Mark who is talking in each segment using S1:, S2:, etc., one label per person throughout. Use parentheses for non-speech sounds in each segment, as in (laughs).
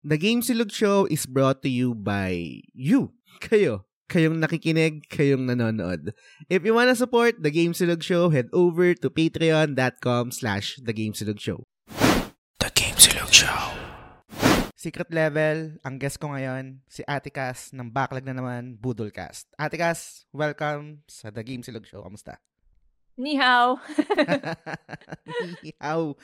S1: The Game Silog Show is brought to you by you. Kayo. Kayong nakikinig, kayong nanonood. If you wanna support The Game Silog Show, head over to patreon.com slash The Game Silog Show. The Game Silog Show. Secret level, ang guest ko ngayon, si Atikas ng Backlog na naman, Budolcast. Atikas, welcome sa The Game Silog Show. Kamusta?
S2: Ni hao. (laughs)
S1: Ni hao.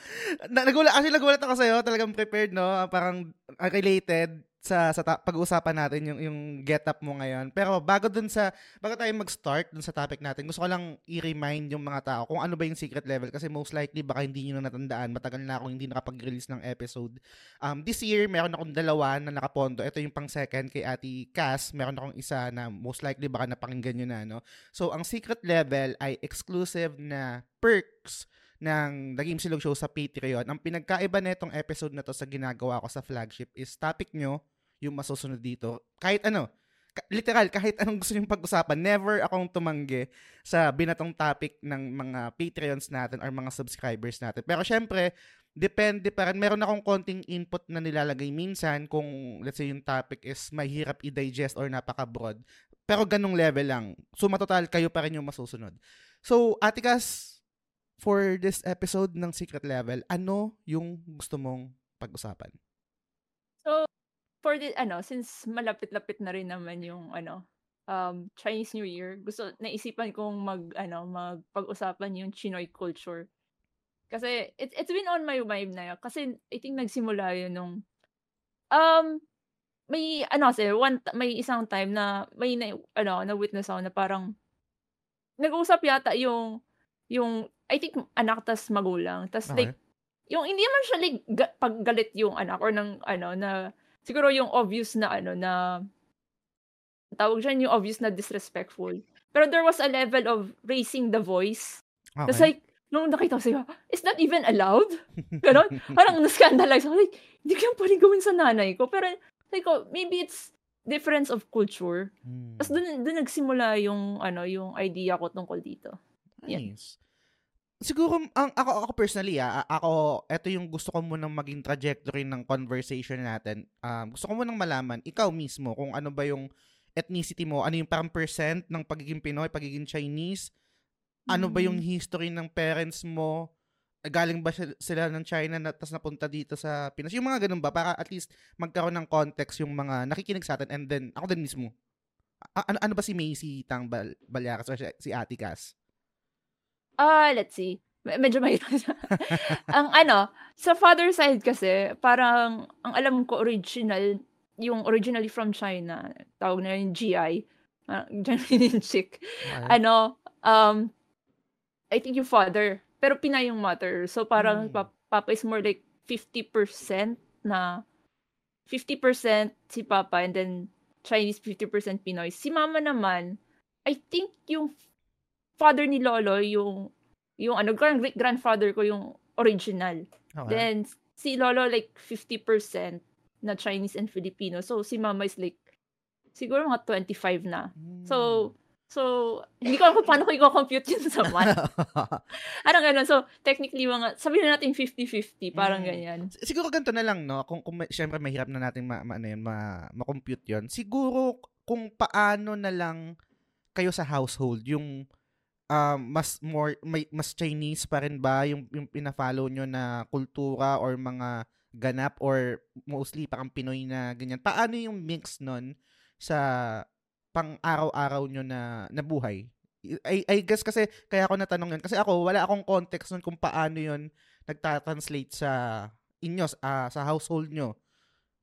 S1: Na, nagulat, actually, nagulat ako sa'yo. Talagang prepared, no? Parang uh, related sa sa ta- pag-uusapan natin yung yung get-up mo ngayon. Pero bago dun sa bago tayo mag-start dun sa topic natin, gusto ko lang i-remind yung mga tao kung ano ba yung secret level kasi most likely baka hindi niyo na natandaan. Matagal na akong hindi nakapag-release ng episode. Um this year meron akong dalawa na nakapondo. Ito yung pang second kay Ate Cass. Meron akong isa na most likely baka napakinggan niyo na no. So ang secret level ay exclusive na perks ng The Game Silog Show sa Patreon. Ang pinagkaiba na episode na to sa ginagawa ko sa flagship is topic nyo yung masusunod dito. Kahit ano, literal, kahit anong gusto nyo pag-usapan, never akong tumanggi sa binatong topic ng mga Patreons natin or mga subscribers natin. Pero syempre, depende pa rin. Meron akong konting input na nilalagay minsan kung, let's say, yung topic is mahirap i-digest or napaka-broad. Pero ganong level lang. So, matotal, kayo pa rin yung masusunod. So, Atikas, for this episode ng Secret Level, ano yung gusto mong pag-usapan?
S2: So, for the, ano, since malapit-lapit na rin naman yung, ano, um, Chinese New Year, gusto, naisipan kong mag, ano, magpag-usapan yung Chinoy culture. Kasi, it, it's been on my mind na yun. Kasi, I think nagsimula yun nung, um, may, ano kasi, one, may isang time na, may, na, ano, na-witness ako na parang, nag-usap yata yung, yung, I think, anak tas magulang. Tas, okay. like, yung, hindi naman siya, like, ga, paggalit yung anak or ng, ano, na, siguro yung obvious na ano na tawag dyan yung obvious na disrespectful. Pero there was a level of raising the voice. Okay. Tapos like, nung nakita ko sa'yo, is that even allowed? (laughs) Ganon? Parang na-scandalize ako. Like, hindi ko yung pwedeng gawin sa nanay ko. Pero, like, oh, maybe it's difference of culture. Hmm. Tapos dun, dun nagsimula yung, ano, yung idea ko tungkol dito.
S1: Nice. Yan siguro ang ako ako personally ah, ako ito yung gusto ko munang maging trajectory ng conversation natin. Um, gusto ko munang malaman ikaw mismo kung ano ba yung ethnicity mo, ano yung parang percent ng pagiging Pinoy, pagiging Chinese, ano ba yung mm-hmm. history ng parents mo, galing ba sila ng China na tapos napunta dito sa Pinas? Yung mga ganun ba para at least magkaroon ng context yung mga nakikinig sa atin and then ako din mismo. A- ano, ano ba si Macy Tang Bal- Balyakas or si Ate Cass?
S2: Ah, let's see. Medyo mahirap (laughs) ang ano, sa father side kasi, parang, ang alam ko original, yung originally from China, tawag na yung GI, uh, Genuine (laughs) Chick. Right. Ano, um, I think yung father, pero Pinay yung mother. So parang mm. Papa is more like 50% na 50% si Papa and then Chinese 50% Pinoy. Si Mama naman, I think yung father ni Lolo yung yung ano grand grandfather ko yung original. Okay. Then si Lolo like 50% na Chinese and Filipino. So si Mama is like siguro mga 25 na. Mm. So so hindi ko alam kung paano ko i-compute yun sa math. (laughs) Anong ganun. So technically mga sabihin na natin 50-50 parang mm. ganyan.
S1: Siguro ganito na lang no kung, kung syempre mahirap na natin ma, ma ano yun, ma, ma-compute yun. Siguro kung paano na lang kayo sa household yung um, mas more may, mas Chinese pa rin ba yung yung pina-follow nyo na kultura or mga ganap or mostly parang Pinoy na ganyan. Paano yung mix nun sa pang araw-araw nyo na nabuhay? I, I guess kasi kaya ako natanong yun kasi ako wala akong context nun kung paano yun nagta-translate sa inyo uh, sa household nyo.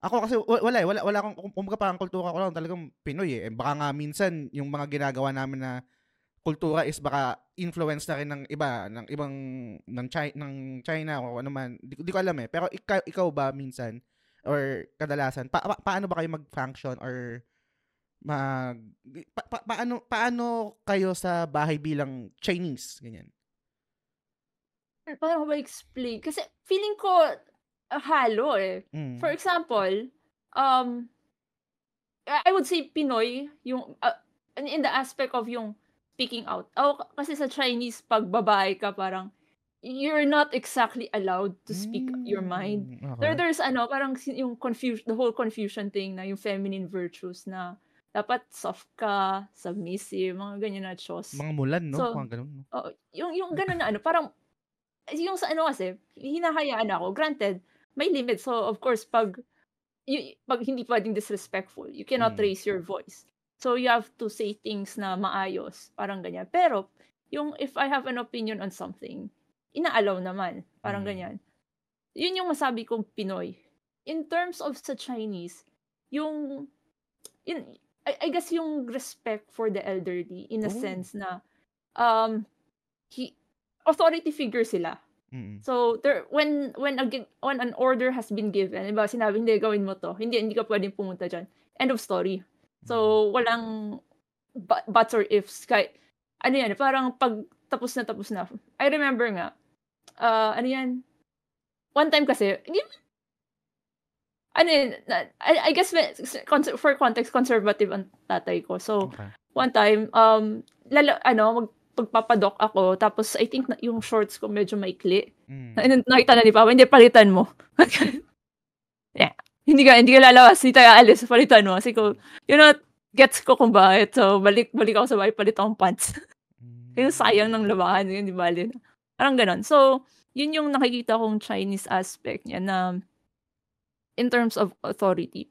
S1: Ako kasi wala eh, wala wala akong kumbaga parang kultura ko lang talagang Pinoy eh. Baka nga minsan yung mga ginagawa namin na kultura is baka influence na rin ng iba ng ibang ng China ng China o ano man di, di ko alam eh pero ikaw, ikaw ba minsan or kadalasan pa, pa, paano ba kayo mag-function or mag pa, pa, paano paano kayo sa bahay bilang Chinese ganyan
S2: Paano ba explain? Kasi feeling ko uh, halo eh. Mm. For example, um I would say Pinoy yung uh, in the aspect of yung speaking out. Oh, kasi sa Chinese, pag babae ka, parang, you're not exactly allowed to speak your mind.
S1: Mm,
S2: There
S1: okay.
S2: there's ano, parang yung confusion the whole confusion thing na yung feminine virtues na dapat soft ka, submissive, mga ganyan na chos.
S1: Mga mulan, no?
S2: So,
S1: Mga ganun, no?
S2: oo, yung yung gano'n na ano, parang yung sa ano kasi, hinahayaan ako. Granted, may limit. So, of course, pag y pag hindi puwedeng disrespectful, you cannot
S1: Mm.
S2: raise your voice. So, you have to say things na maayos, parang ganyan. Pero, yung if I have an opinion on something, ina-allow naman, parang
S1: Mm.
S2: ganyan. Yun yung masabi kong Pinoy. In terms of sa Chinese, yung yun I I guess yung respect for the elderly in a
S1: Oh.
S2: sense na, um, he authority figure sila.
S1: Mm.
S2: So, there when when a when an order has been given, halimbawa sinabi, "Hindi, gawin mo 'to. Hindi hindi ka puwedeng pumunta diyan." End of story. So, walang bu buts or ifs kahit ano 'yan, parang 'pag tapos na tapos na. I remember nga, ah, ano 'yan, one time kasi hindi ano yun, I I guess for context, conservative ang tatay ko. So,
S1: Okay.
S2: one time, um, lala ano, mag magpapadok ako tapos I think na yung shorts ko medyo maikli.
S1: Mm.
S2: Na nakita na ni papa, "Hindi, palitan mo." (laughs) Yeah. Hindi ka hindi ka lalabas, hindi tayo aalis, palitan mo. Sabi ko, you know, gets ko kung bakit. So, balik balik ako sa bahay, palit akong pants. (laughs) Yung sayang ng labahan, yun, di na. Parang gano'n. So, yun yung nakikita kong Chinese aspect niya na in terms of authority.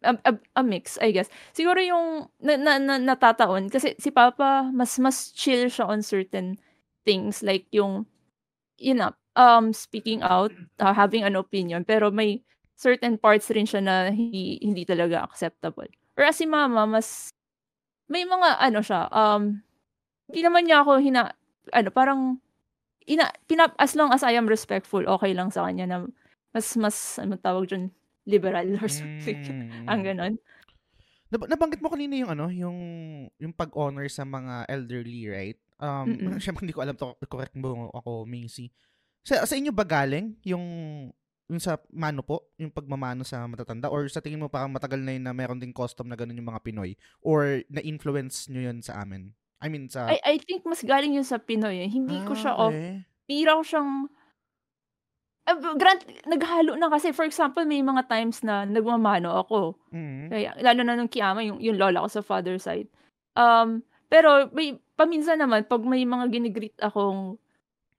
S2: A, a, a mix, I guess. Siguro yung na, na, na, natataon, kasi si Papa, mas mas chill siya on certain things. Like yung, yun na, um, speaking out, uh, having an opinion, pero may certain parts rin siya na hindi, hindi talaga acceptable. Or as si Mama, mas, may mga, ano siya, um, hindi naman niya ako hina, ano, parang, ina, pinap, as long as I am respectful, okay lang sa kanya na mas, mas, ano tawag dyan, liberal or something.
S1: Mm. (laughs)
S2: Ang ganon.
S1: Nab- nabanggit mo kanina yung ano, yung yung pag-honor sa mga elderly, right? Um,
S2: Mm. (laughs)
S1: syempre hindi ko alam to, correct mo ako, Macy. Sa, sa inyo ba galing yung yung sa mano po, yung pagmamano sa matatanda or sa tingin mo parang matagal na yun na meron ding custom na ganun yung mga Pinoy or na-influence nyo yun sa amin? I mean sa
S2: I, I think mas galing yun sa Pinoy. Eh. Hindi ko
S1: Ah,
S2: siya off.
S1: okay.
S2: Pira ko siyang, uh, grant, naghalo na kasi. For example, may mga times na nagmamano ako.
S1: Mhm.
S2: Kaya, lalo na nung kiyama, yung, yung lola ko sa father side. Um, pero may, paminsan naman, pag may mga ginigreet akong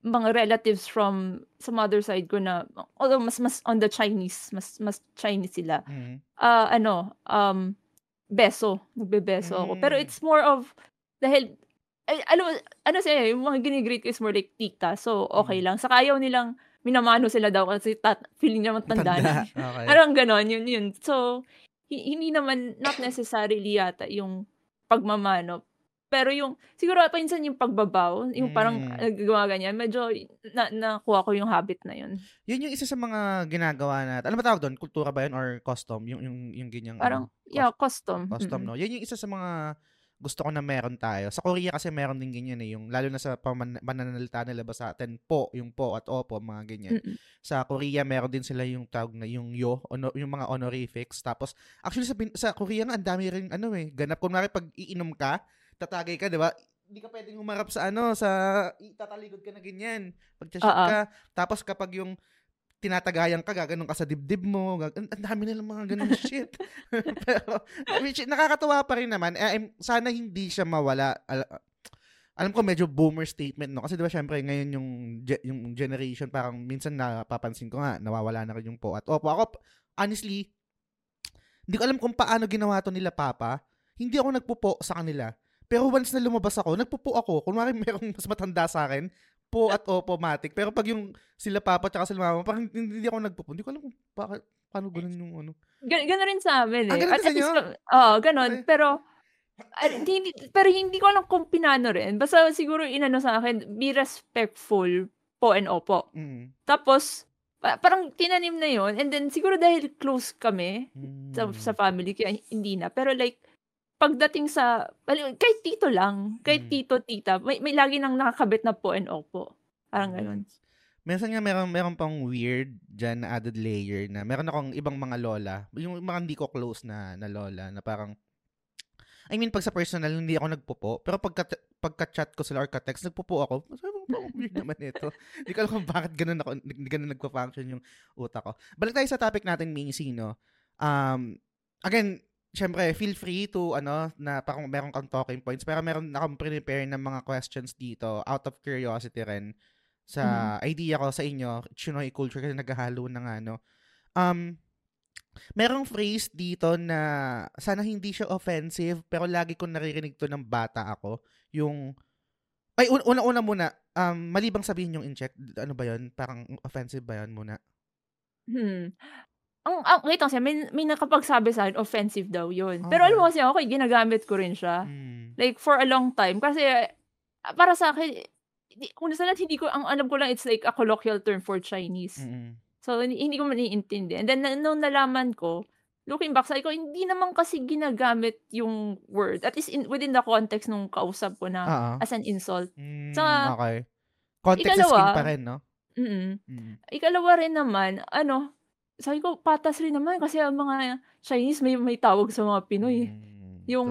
S2: mga relatives from sa mother side ko na, although mas mas on the Chinese, mas mas Chinese sila.
S1: Mhm.
S2: Ah, ano, um, beso. Nagbebeso ako. Pero
S1: Mm.
S2: it's more of, dahil, ay, mo, ano siya, yung mga ginigreet ko is more like tita. So, okay
S1: Mm.
S2: lang. Saka ayaw nilang, minamano sila daw kasi tat, feeling niya matanda na.
S1: Tanda. (laughs) Okay.
S2: Parang ganon, yun yun. So, hi- hindi naman, not necessarily yata yung pagmamano. Pero yung, siguro painsan yung pagbabaw, yung parang
S1: Mm.
S2: nagagawa ganyan, medyo na, nakuha ko yung habit na yun.
S1: Yun yung isa sa mga ginagawa natin. Ano ba tawag doon? Kultura ba yun or custom? Yung, yung, yung ganyang
S2: Parang,
S1: ano,
S2: yeah, custom.
S1: custom,
S2: Mm-mm.
S1: no? Yan yung isa sa mga gusto ko na meron tayo. Sa Korea kasi meron din ganyan eh. Yung, lalo na sa paman- nila ba sa atin, po, yung po at opo, mga ganyan.
S2: Mm-mm.
S1: Sa Korea, meron din sila yung tawag na yung yo, ono, yung mga honorifics. Tapos, actually sa, sa Korea nga, ang dami rin, ano eh, ganap. Kunwari, pag iinom ka, tatagay ka, di ba? Hindi ka pwedeng humarap sa ano, sa, tataligod ka na ganyan. Pag shot
S2: Oo.
S1: ka. Tapos kapag yung tinatagayan ka, gaganon ka sa dibdib mo. Gag- ang, dami nilang mga ganun (laughs) shit. (laughs) Pero, which, nakakatawa pa rin naman. Eh, sana hindi siya mawala. Al- alam ko medyo boomer statement no kasi 'di ba syempre ngayon yung ge- yung generation parang minsan napapansin ko nga nawawala na rin yung po at opo ako honestly hindi ko alam kung paano ginawa to nila papa hindi ako nagpupo sa kanila pero once na lumabas ako nagpupo ako kunwari (laughs) merong mas matanda sa akin po at opo matic pero pag yung sila papa at sila mama parang hindi ako nagpupo hindi ko alam kung bakit paano ganun yung ano
S2: Gan- Ganon rin sa amin eh.
S1: Ah, ganun
S2: At,
S1: sa inyo?
S2: oo, ganon.
S1: Okay.
S2: Pero, ah, hindi, pero hindi ko alam kung pinano rin. Basta siguro inano sa akin, be respectful po and opo.
S1: mm.
S2: Tapos, pa- parang tinanim na yon And then, siguro dahil close kami
S1: Mm.
S2: sa, sa family, kaya hindi na. Pero like, pagdating sa, kahit tito lang, kahit
S1: Mm.
S2: tito, tita, may, may lagi nang nakakabit na po and opo. Parang ganon.
S1: Minsan nga meron, meron pang weird dyan na added layer na meron akong ibang mga lola, yung mga hindi ko close na, na lola, na parang, I mean, pag sa personal, hindi ako nagpupo. Pero pagka, pagka-chat ko sila or ka-text, nagpupo ako. Sabi ko, Sobrang weird naman ito. (laughs) Hindi ko alam kung bakit ganun, ako, ganun nagpa-function yung utak ko. Balik tayo sa topic natin, Macy, no? Um, again, syempre, feel free to, ano, na parang meron kang talking points, pero meron akong prepare ng mga questions dito, out of curiosity rin, sa mm-hmm. idea ko sa inyo, Chinoy culture, kasi naghahalo na nga, no? Um, merong phrase dito na sana hindi siya offensive, pero lagi kong naririnig to ng bata ako, yung ay, una-una muna, um, mali bang sabihin yung in-check? Ano ba yun? Parang offensive ba yun muna?
S2: Hmm. Ang, ang wait lang siya, may, may nakapagsabi sa akin, offensive daw yun. Pero alam mo kasi ako, ginagamit ko rin siya. Hmm. Like, for a long time. Kasi, ah, para sa akin, kung sa lahat, hindi ko, ang alam ko lang, it's like a colloquial term for Chinese. Mm-hmm. So, hindi, hindi ko maiintindi. And then, nung nalaman ko, looking back, sabi ko, hindi naman kasi ginagamit yung word. At least in, within the context nung kausap ko na uh-huh. as an insult.
S1: Mm, so, okay. Context ikalawa, is king pa rin, no?
S2: Mm, mm. Ikalawa rin naman, ano, sabi ko, patas rin naman kasi ang mga Chinese may, may tawag sa mga Pinoy. Mm, yung,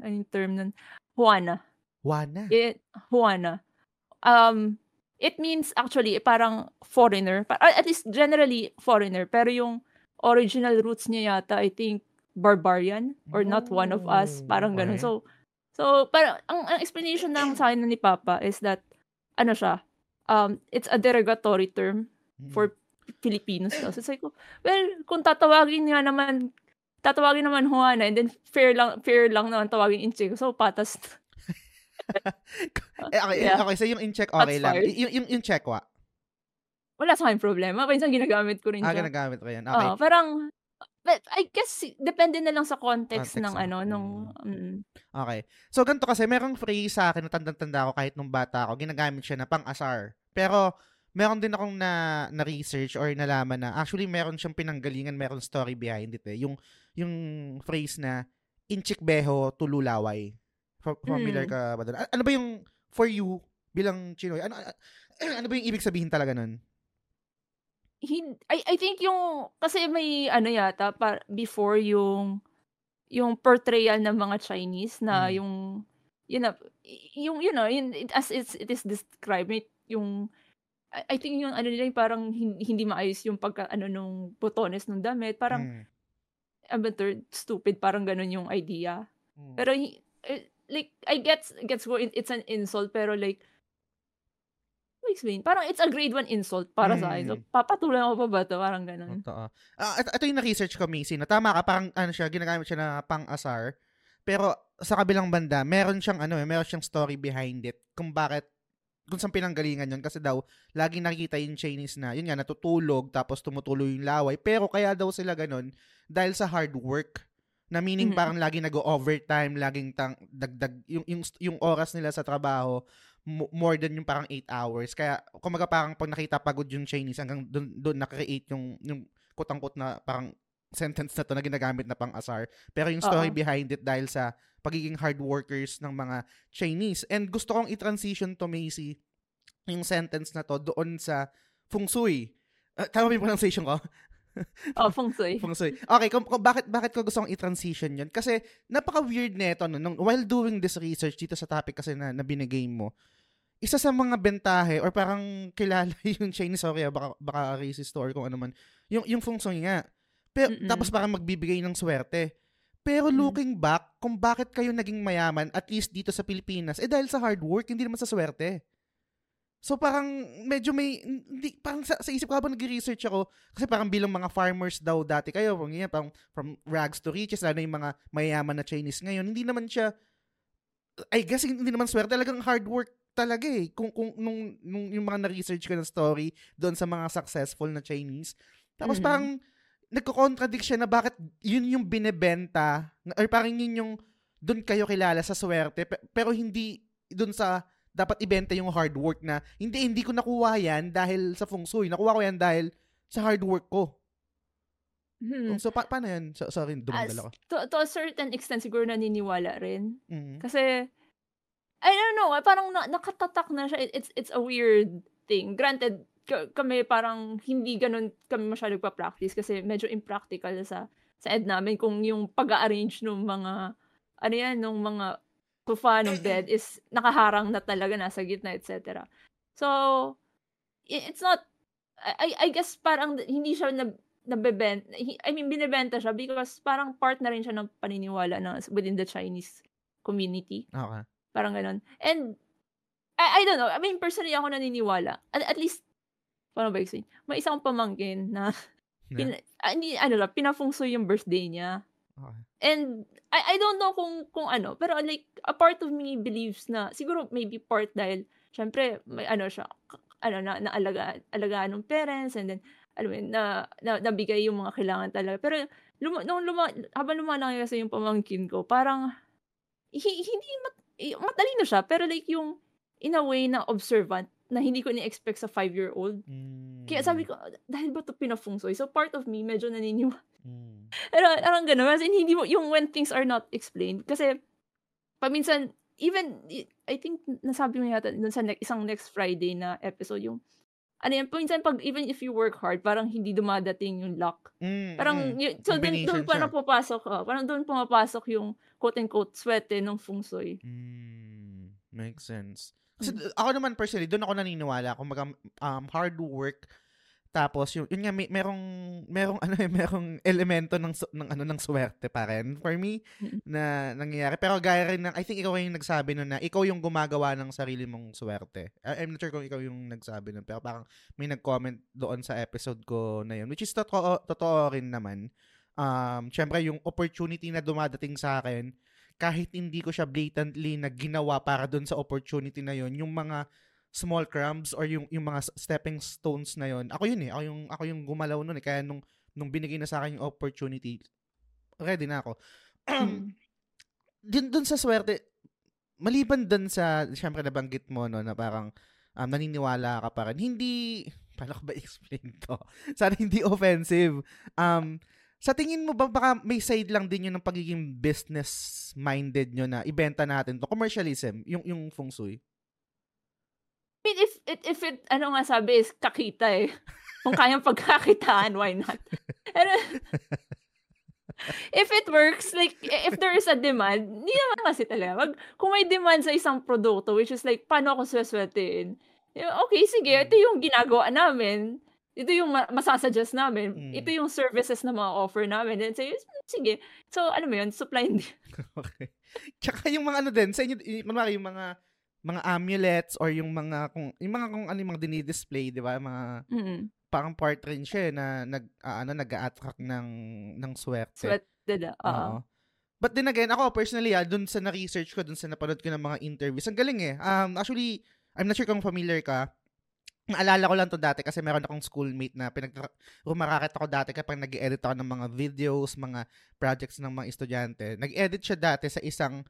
S2: ano yung term nun? Juana.
S1: Juana?
S2: It, Juana. Um, it means actually parang foreigner. At least generally foreigner. Pero yung original roots niya yata, I think, barbarian or not one of us. Parang ganun. So, so parang, ang, ang explanation ng (clears throat) sa akin ni Papa is that, ano siya, um, it's a derogatory term for Filipinos. So, it's like, well, kung tatawagin nga naman, tatawagin naman Juana, and then fair lang, fair lang naman tawagin Inche. So, patas. (laughs)
S1: eh, okay, yeah. okay, so yung in-check okay That's lang. Y- yung, yung, yung check, wa?
S2: wala sa akin problema. Minsan ginagamit ko rin
S1: ah, siya. Ah, ginagamit ko yan. Okay.
S2: Oo, parang, but I guess, depende na lang sa context, context ng ano, nung, mm.
S1: Okay. So, ganito kasi, merong phrase sa akin na tanda-tanda ako kahit nung bata ako, ginagamit siya na pang-asar. Pero, meron din akong na, na-research or nalaman na, actually, meron siyang pinanggalingan, meron story behind it eh. Yung, yung phrase na, inchik beho tululaway. Familiar mm. ka ba doon? Ano ba yung, for you, bilang Chinoy, ano, (clears throat) ano ba yung ibig sabihin talaga nun?
S2: hin I I think yung kasi may ano yata pa before yung yung portrayal ng mga Chinese na mm. yung you know yung you know in, as it's, it is described yung I, think yung ano nila yung parang hindi, maayos yung pagka ano nung botones ng damit parang mm. amateur stupid parang ganun yung idea mm. pero eh, like I get gets it's an insult pero like explain. Parang it's a grade 1 insult para mm. sa akin. So, mm. papatuloy ako pa ba ito? Parang ganun.
S1: Totoo. Uh, ito, ito yung na-research ko, Macy. No? Tama ka, parang ano siya, ginagamit siya na pang-asar. Pero sa kabilang banda, meron siyang ano, eh, meron siyang story behind it kung bakit kung saan pinanggalingan yun kasi daw laging nakikita yung Chinese na yun nga natutulog tapos tumutuloy yung laway pero kaya daw sila ganun dahil sa hard work na meaning mm-hmm. parang lagi nag-overtime laging tang dagdag yung, yung yung oras nila sa trabaho more than yung parang 8 hours. Kaya, kumaga parang pag nakita pagod yung Chinese, hanggang doon, doon nakakreate yung, yung kutang-kut na parang sentence na to na ginagamit na pang asar. Pero yung story Uh-oh. behind it dahil sa pagiging hard workers ng mga Chinese. And gusto kong i-transition to Macy yung sentence na to doon sa feng shui. Uh, tama ba yung pronunciation ko? (laughs)
S2: oh, feng shui.
S1: feng shui. Okay, kung, kung bakit bakit ko gusto kong i-transition 'yun? Kasi napaka-weird nito no, nung while doing this research dito sa topic kasi na, na binigay mo isa sa mga bentahe or parang kilala (laughs) yung Chinese o kaya baka, baka racist or kung ano man, yung, yung feng shui nga. Pero, tapos parang magbibigay ng swerte. Pero looking back, kung bakit kayo naging mayaman, at least dito sa Pilipinas, eh dahil sa hard work, hindi naman sa swerte. So parang medyo may, hindi, parang sa, sa isip ko habang nag-research ako, kasi parang bilang mga farmers daw dati kayo, parang, yan, parang from rags to riches, lalo yung mga mayayaman na Chinese ngayon, hindi naman siya, I guess hindi naman swerte, talagang hard work talaga eh. Kung, kung nung, nung yung mga na-research ko ng story doon sa mga successful na Chinese. Tapos mm-hmm. parang nagko-contradict siya na bakit yun yung binebenta or parang yun yung doon kayo kilala sa swerte pero hindi doon sa dapat ibenta yung hard work na hindi hindi ko nakuha yan dahil sa feng shui. Nakuha ko yan dahil sa hard work ko. Hmm. So, pa- paano yan? So, sorry, dumanggal ako.
S2: To, to a certain extent, siguro naniniwala rin. Mm-hmm. Kasi, I don't know, parang na, nakatatak na siya. It's it's a weird thing. Granted, kami parang hindi ganun kami masyado pa-practice kasi medyo impractical sa sa ed namin kung yung pag-arrange ng mga ano yan, ng mga sofa ng bed is nakaharang na talaga nasa gitna, etc. So, it's not, I, I guess parang hindi siya na, nabebenta, I mean, binibenta siya because parang part na rin siya ng paniniwala na within the Chinese community.
S1: Okay.
S2: Parang ganun. And, I, I don't know, I mean, personally ako naniniwala. At, at least, paano ba explain? May isang pamangkin na, (laughs) pin, yeah. hindi, ano lang, pinafungso yung birthday niya.
S1: Okay.
S2: And, I, I don't know kung, kung ano, pero like, a part of me believes na, siguro maybe part dahil, syempre, may ano siya, ano, na, na alagaan, ng parents, and then, alam mo na, na, nabigay yung mga kailangan talaga. Pero, luma, nung luma, habang lumalaki kasi yung pamangkin ko, parang, hindi, mat, matalino siya, pero like yung, in a way na observant, na hindi ko ni-expect sa five-year-old. Mm. Kaya sabi ko, dahil ba ito pinafungsoy? So part of me, medyo naniniwala. Mm. Pero parang gano'n. Kasi hindi mo, yung when things are not explained. Kasi, paminsan, even, I think, nasabi mo yata dun sa ne- isang next Friday na episode, yung, ano yan, minsan pag, even if you work hard, parang hindi dumadating yung luck.
S1: Mm,
S2: parang,
S1: mm.
S2: Y- so doon, doon parang pupasok, uh, parang doon pumapasok yung quote-unquote swerte ng feng shui.
S1: Mm, makes sense. Kasi mm. ako naman personally, doon ako naniniwala. Kung um, hard work, tapos yung yun nga may merong merong (laughs) ano eh merong elemento ng ng ano ng swerte pa rin for me na nangyayari. Pero gaya rin ng I think ikaw yung nagsabi noon na ikaw yung gumagawa ng sarili mong swerte. I'm not sure kung ikaw yung nagsabi noon pero parang may nag-comment doon sa episode ko na yun which is totoo, totoo rin naman. Um, syempre yung opportunity na dumadating sa akin kahit hindi ko siya blatantly na ginawa para doon sa opportunity na yun, yung mga small crumbs or yung yung mga stepping stones na yon ako yun eh ako yung ako yung gumalaw noon eh kaya nung nung binigay na sa akin yung opportunity ready na ako. (clears throat) Din dun sa swerte maliban dun sa syempre nabanggit mo no na parang um, naniniwala ka pa rin hindi paano ko ba (laughs) explain to? Sana hindi offensive. Um sa tingin mo ba baka may side lang din yun ng pagiging business minded nyo na ibenta natin to commercialism yung yung feng shui
S2: mean, if, if, if it, ano nga sabi is kakita eh. (laughs) Kung kayang pagkakitaan, why not? If it works, like, if there is a demand, hindi naman kasi talaga. Mag, kung may demand sa isang produkto, which is like, paano ako sweswetein? Okay, sige, mm. ito yung ginagawa namin. Ito yung masasuggest namin. Mm. Ito yung services na mga offer namin. Then say, sige. So, ano mo yun? Supply and (laughs)
S1: Okay. Tsaka yung mga ano din, sa inyo, yung mga mga amulets or yung mga kung yung mga kung ano yung mga dinidisplay, 'di ba? Mga
S2: mm-hmm.
S1: parang part rin siya eh, na nag uh, ano nag-attract ng ng swerte.
S2: Swerte da. Oo.
S1: But then again, ako personally, ah, dun sa na-research ko, dun sa napanood ko ng mga interviews, ang galing eh. Um, actually, I'm not sure kung familiar ka. Naalala ko lang to dati kasi meron akong schoolmate na pinag rumaraket ako dati kapag nag-edit ako ng mga videos, mga projects ng mga estudyante. Nag-edit siya dati sa isang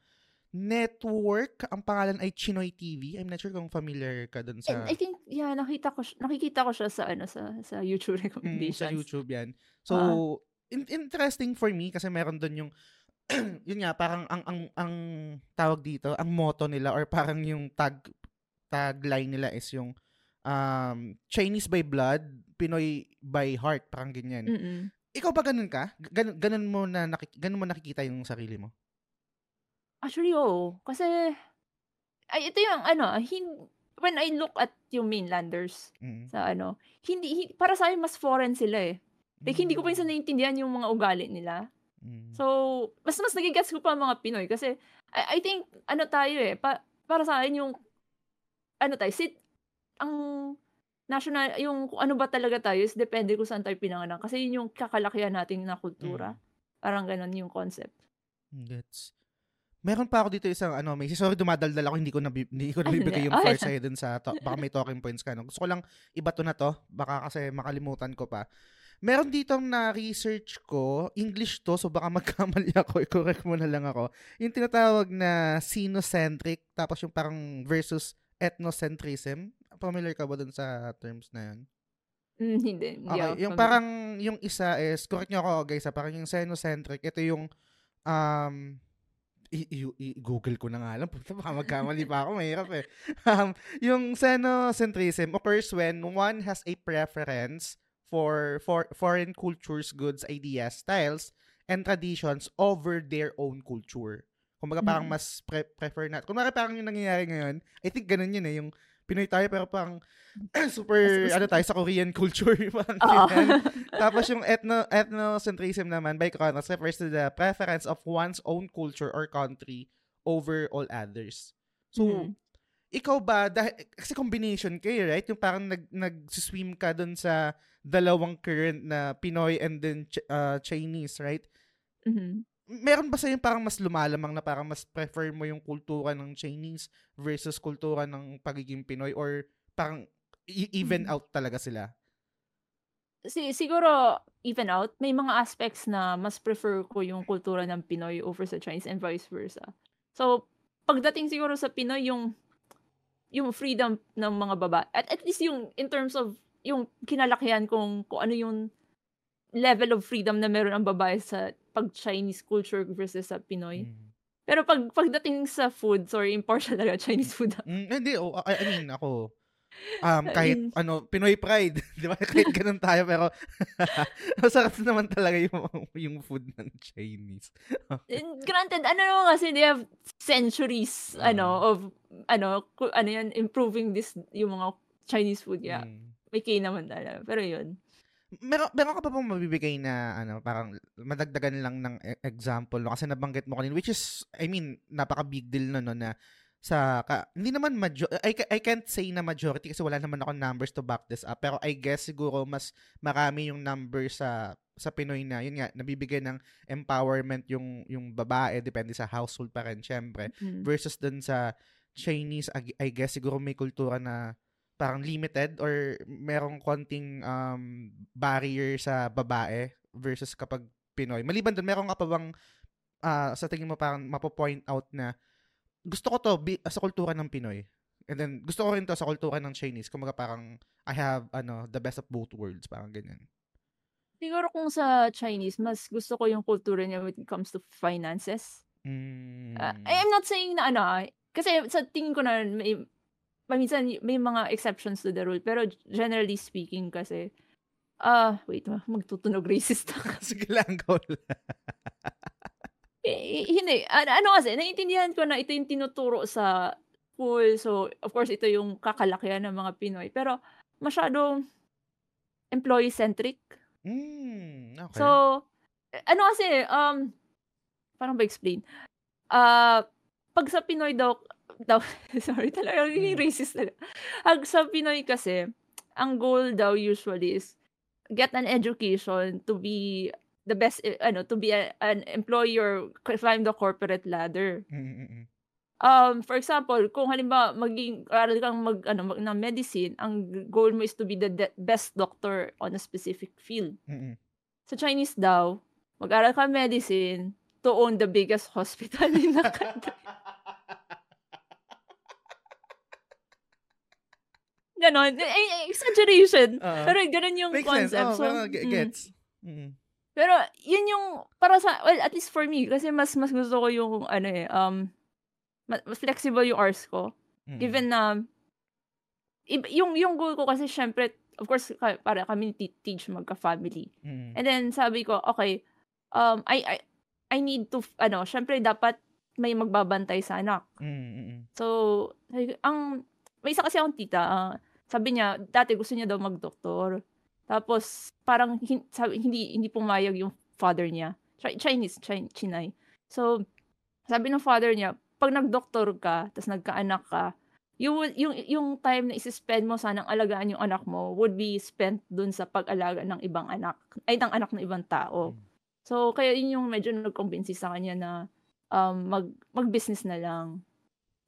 S1: network. Ang pangalan ay Chinoy TV. I'm not sure kung familiar ka dun sa...
S2: I think, yeah, nakita ko, nakikita ko siya sa, ano, sa, sa YouTube (laughs) recommendations.
S1: Mm, sa YouTube yan. So, uh in- interesting for me kasi meron dun yung, (clears throat) yun nga, parang ang, ang, ang tawag dito, ang motto nila or parang yung tag, tagline nila is yung um, Chinese by blood, Pinoy by heart, parang ganyan.
S2: Mm-mm.
S1: Ikaw ba ganun ka? Gan- ganun mo na nakik- ganun mo nakikita yung sarili mo?
S2: Actually, oo. Kasi, ay, ito yung ano, hin, when I look at yung mainlanders
S1: mm.
S2: sa ano, hindi, hindi, para sa akin mas foreign sila eh. Like, mm. hindi ko pa minsan naiintindihan yung mga ugali nila.
S1: Mm.
S2: So, mas mas nagigets ko pa mga Pinoy kasi I, I think, ano tayo eh, pa, para sa akin yung, ano tayo, sit, ang national, yung ano ba talaga tayo is depende kung saan tayo pinanganak. Kasi yun yung kakalakihan natin na kultura. Mm. Parang ganun yung concept.
S1: Gets. Meron pa ako dito isang ano, may sorry dumadaldal ako, hindi ko na hindi ko nabibigay yung force (laughs) sa'yo dun sa to, baka may talking points ka. No? Gusto ko lang iba to na to, baka kasi makalimutan ko pa. Meron dito na research ko, English to, so baka (laughs) magkamali ako, i-correct mo na lang ako. Yung tinatawag na sinocentric, tapos yung parang versus ethnocentrism. Familiar ka ba dun sa terms na yun?
S2: Mm, hindi.
S1: hindi okay. Yung parang, yung isa is, correct nyo ako guys, ha, parang yung xenocentric, ito yung um, i-google ko na nga lang. Puta, baka magkamali pa ako. Mahirap eh. (laughs) Um, yung xenocentrism occurs when one has a preference for, for foreign cultures, goods, ideas, styles, and traditions over their own culture. Kumbaga parang mm. mas pre- prefer na. Kumbaga parang yung nangyayari ngayon, I think ganun yun eh, yung Pinoy tayo pero pang (clears throat) super, ano tayo, sa Korean culture. (laughs) parang ganyan. (laughs) Tapos yung ethno, ethnocentrism naman, by Kronos, refers to the preference of one's own culture or country over all others. So,
S2: Mhm.
S1: ikaw ba, dahil, kasi combination kayo, right? Yung parang nag, nag-swim ka dun sa dalawang current na Pinoy and then uh, Chinese, right?
S2: Mhm.
S1: Meron ba sa'yo parang mas lumalamang na parang mas prefer mo yung kultura ng Chinese versus kultura ng pagiging Pinoy or parang e- even
S2: Mhm.
S1: out talaga sila?
S2: Si siguro even out, may mga aspects na mas prefer ko yung kultura ng Pinoy over sa Chinese and vice versa. So, pagdating siguro sa Pinoy yung yung freedom ng mga baba at at least yung in terms of yung kinalakihan kung kung ano yung level of freedom na meron ang babae sa pag Chinese culture versus sa Pinoy.
S1: Mm.
S2: Pero pag pagdating sa food, sorry, impartial talaga Chinese food. (laughs)
S1: Mm, hindi, oh, I, I mean, ako, um, kahit,
S2: Ayun.
S1: ano, Pinoy pride, (laughs) di ba? Kahit ganun tayo, pero, (laughs) masarap naman talaga yung, yung food ng Chinese.
S2: And granted, ano naman kasi they have centuries ano
S1: Mm.
S2: of ano ano yan improving this yung mga Chinese food yeah.
S1: Mm.
S2: May kay naman talaga. Pero yun.
S1: Meron, meron ka pa bang mabibigay na, ano, parang, madagdagan lang ng e- example, no? Kasi nabanggit mo kanina, which is, I mean, napaka-big deal no, no, na, sa, ka, hindi naman, major, I, I can't say na majority kasi wala naman ako numbers to back this up, pero I guess siguro mas marami yung numbers sa, sa Pinoy na, yun nga, nabibigay ng empowerment yung, yung babae, depende sa household pa rin, syempre,
S2: Mm.
S1: versus dun sa Chinese, I, I guess siguro may kultura na parang limited or merong konting um, barrier sa babae versus kapag Pinoy. Maliban doon, meron ka pa bang ah, sa tingin mo parang mapo-point out na gusto ko to bi- sa kultura ng Pinoy. And then gusto ko rin to sa kultura ng Chinese. Kumaga parang I have ano the best of both worlds, parang ganyan.
S2: Siguro kung sa Chinese, mas gusto ko yung kultura niya when it comes to finances.
S1: Mm.
S2: Uh, I am not saying na ano, ah, kasi sa tingin ko na may, paminsan may mga exceptions to the rule. Pero generally speaking kasi, ah, wait, ma- magtutunog racist ako. (laughs)
S1: Sige lang, go (laughs) lang.
S2: Eh, hindi. Ano, kasi, naiintindihan ko na ito yung tinuturo sa school. So, of course, ito yung kakalakihan ng mga Pinoy. Pero, masyadong employee-centric.
S1: Mm, okay.
S2: So, eh, ano kasi, um, parang ba explain? Ah, pag sa Pinoy daw, daw (laughs) sorry talaga,
S1: Mm.
S2: racist talaga. Pag sa Pinoy kasi, ang goal daw usually is get an education to be the best, eh, ano, to be a- an employee or climb the corporate ladder.
S1: Mm, mm, mm.
S2: Um, for example, kung halimbawa maging aral kang mag ano mag, ng medicine, ang goal mo is to be the de- best doctor on a specific field.
S1: Mm, mm.
S2: Sa Chinese daw, mag-aral ka medicine to own the biggest (laughs) hospital in the country. (laughs) Ganon. Eh, eh, Exaggeration.
S1: Oo.
S2: Pero ganon yung
S1: Makes sense.
S2: concept.
S1: Oh,
S2: so,
S1: ge-
S2: mm.
S1: gets. Mm.
S2: Pero yun yung para sa well at least for me kasi mas mas gusto ko yung ano eh um mas, mas flexible yung hours ko.
S1: Mm.
S2: Given na ib- yung yung goal ko kasi syempre of course para kami teach magka-family.
S1: Mm.
S2: And then sabi ko okay um I I I need to ano syempre dapat may magbabantay sa anak.
S1: Mm, mm, mm.
S2: So ang may isa kasi akong tita ah, sabi niya dati gusto niya daw magdoktor. Tapos parang hin- sabi, hindi hindi pumayag yung father niya. Chi- Chinese, Chin- Chinay. So sabi ng father niya, pag nagdoktor ka, tapos nagkaanak ka, you yung yung time na isi-spend mo sanang alagaan yung anak mo would be spent dun sa pag-alaga ng ibang anak, ay ng anak ng ibang tao.
S1: Mm.
S2: So kaya yun yung medyo nag-convince sa kanya na um, mag mag-business na lang.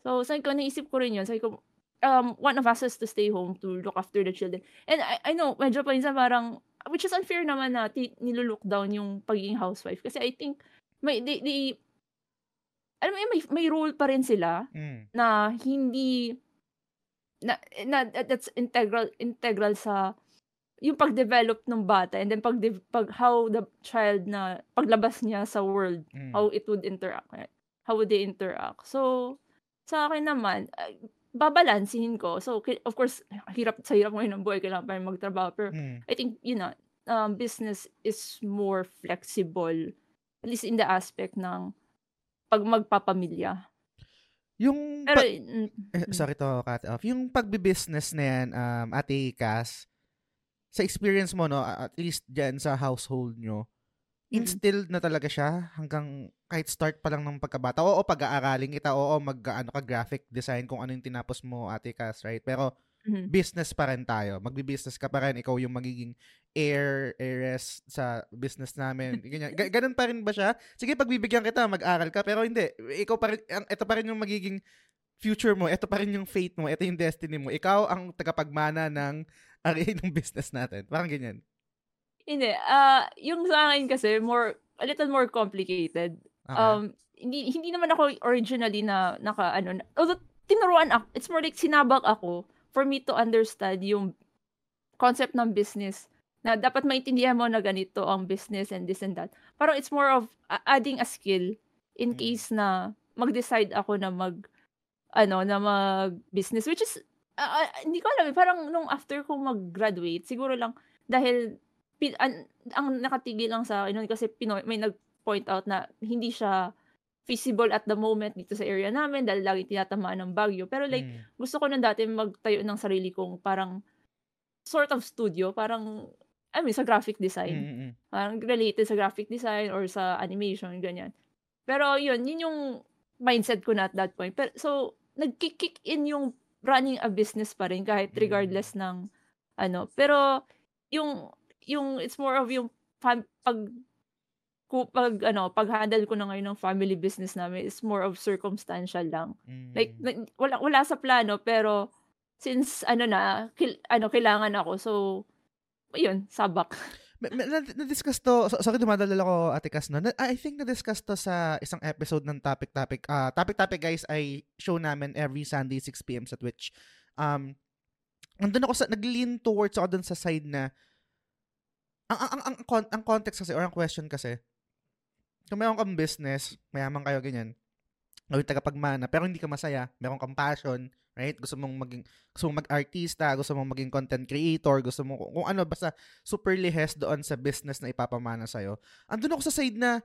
S2: So sabi ko naisip ko rin yun. Sabi ko um, one of us has to stay home to look after the children. And I, I know, medyo pa minsan parang, which is unfair naman na ti- nilulook down yung pagiging housewife. Kasi I think, may, they, they, alam mo may, may role pa rin sila
S1: Mm.
S2: na hindi, na, na that- that's integral, integral sa, yung pag-develop ng bata and then pag, pag how the child na paglabas niya sa world
S1: Mm.
S2: how it would interact right? how would they interact so sa akin naman babalansihin ko so of course hirap sa hirap ngayon ng buhay kailangan pa rin magtrabaho pero
S1: Mm.
S2: I think you know um, business is more flexible at least in the aspect ng pag magpapamilya
S1: Yung
S2: Pero
S1: pa-
S2: mm,
S1: eh,
S2: mm.
S1: sorry to cut off. Yung pagbi-business na yan, um, Ate Cass, sa experience mo, no, at least dyan sa household nyo, Instilled na talaga siya hanggang kahit start pa lang ng pagkabata. Oo, pag-aaralin kita, oo, mag, ano ka, graphic design kung ano yung tinapos mo, Ate Cass, right? Pero
S2: Mhm.
S1: business pa rin tayo. Magbi-business ka pa rin. Ikaw yung magiging heir, heiress sa business namin. (laughs) Ganyan. Ga- ganun pa rin ba siya? Sige, pagbibigyan kita, mag-aral ka. Pero hindi. Ikaw pa rin, ang- ito pa rin yung magiging future mo. Ito pa rin yung fate mo. Ito yung destiny mo. Ikaw ang tagapagmana ng ari ng (laughs) business natin. Parang ganyan.
S2: Hindi, ah, yung sa akin kasi more a little more complicated.
S1: Okay.
S2: Um hindi hindi naman ako originally na naka ano, na- although tinuruan ako, it's more like sinabak ako for me to understand yung concept ng business na dapat maintindihan mo na ganito ang business and this and that. Parang it's more of adding a skill in
S1: Mm.
S2: case na mag-decide ako na mag ano na mag-business which is ah, ah, hindi ko alam eh, parang nung after ko mag-graduate siguro lang dahil pin, an, ang nakatigil lang sa akin kasi Pinoy, may nag-point out na hindi siya feasible at the moment dito sa area namin dahil lagi tinatamaan ng bagyo. Pero like,
S1: Mm.
S2: gusto ko nang dati magtayo ng sarili kong parang sort of studio, parang, I mean, sa graphic
S1: Mm,
S2: design.
S1: mm, mm.
S2: Parang related sa graphic design or sa animation, ganyan. Pero yun, yun yung mindset ko na at that point. Pero, so, nag-kick in yung running a business pa rin kahit
S1: Mm.
S2: regardless ng ano. Pero, yung, yung, it's more of yung fam- pag, ku, pag, ano, pag-handle ko na ngayon ng family business namin is more of circumstantial lang. Like,
S1: Mm.
S2: na- wala, wala sa plano, pero, since, ano na, kil, ano, kailangan ako, so, yun, sabak. (laughs)
S1: Na-discuss to, so- sorry dumadalala ko Ate Cas, no? Na- I think na-discuss to sa isang episode ng Topic Topic. Ah, Topic Topic guys ay show namin every Sunday 6pm sa Twitch. Um, nandun ako sa, nag-lean towards ako dun sa side na, ang, ang, ang, ang, ang context kasi, or ang question kasi, kung meron kang business, mayaman kayo, ganyan, gawin tagapagmana, pero hindi ka masaya, meron kang passion, right? Gusto mong maging, gusto mong mag-artista, gusto mong maging content creator, gusto mo, kung, ano, basta super lihes doon sa business na ipapamana sa'yo. Andun ako sa side na,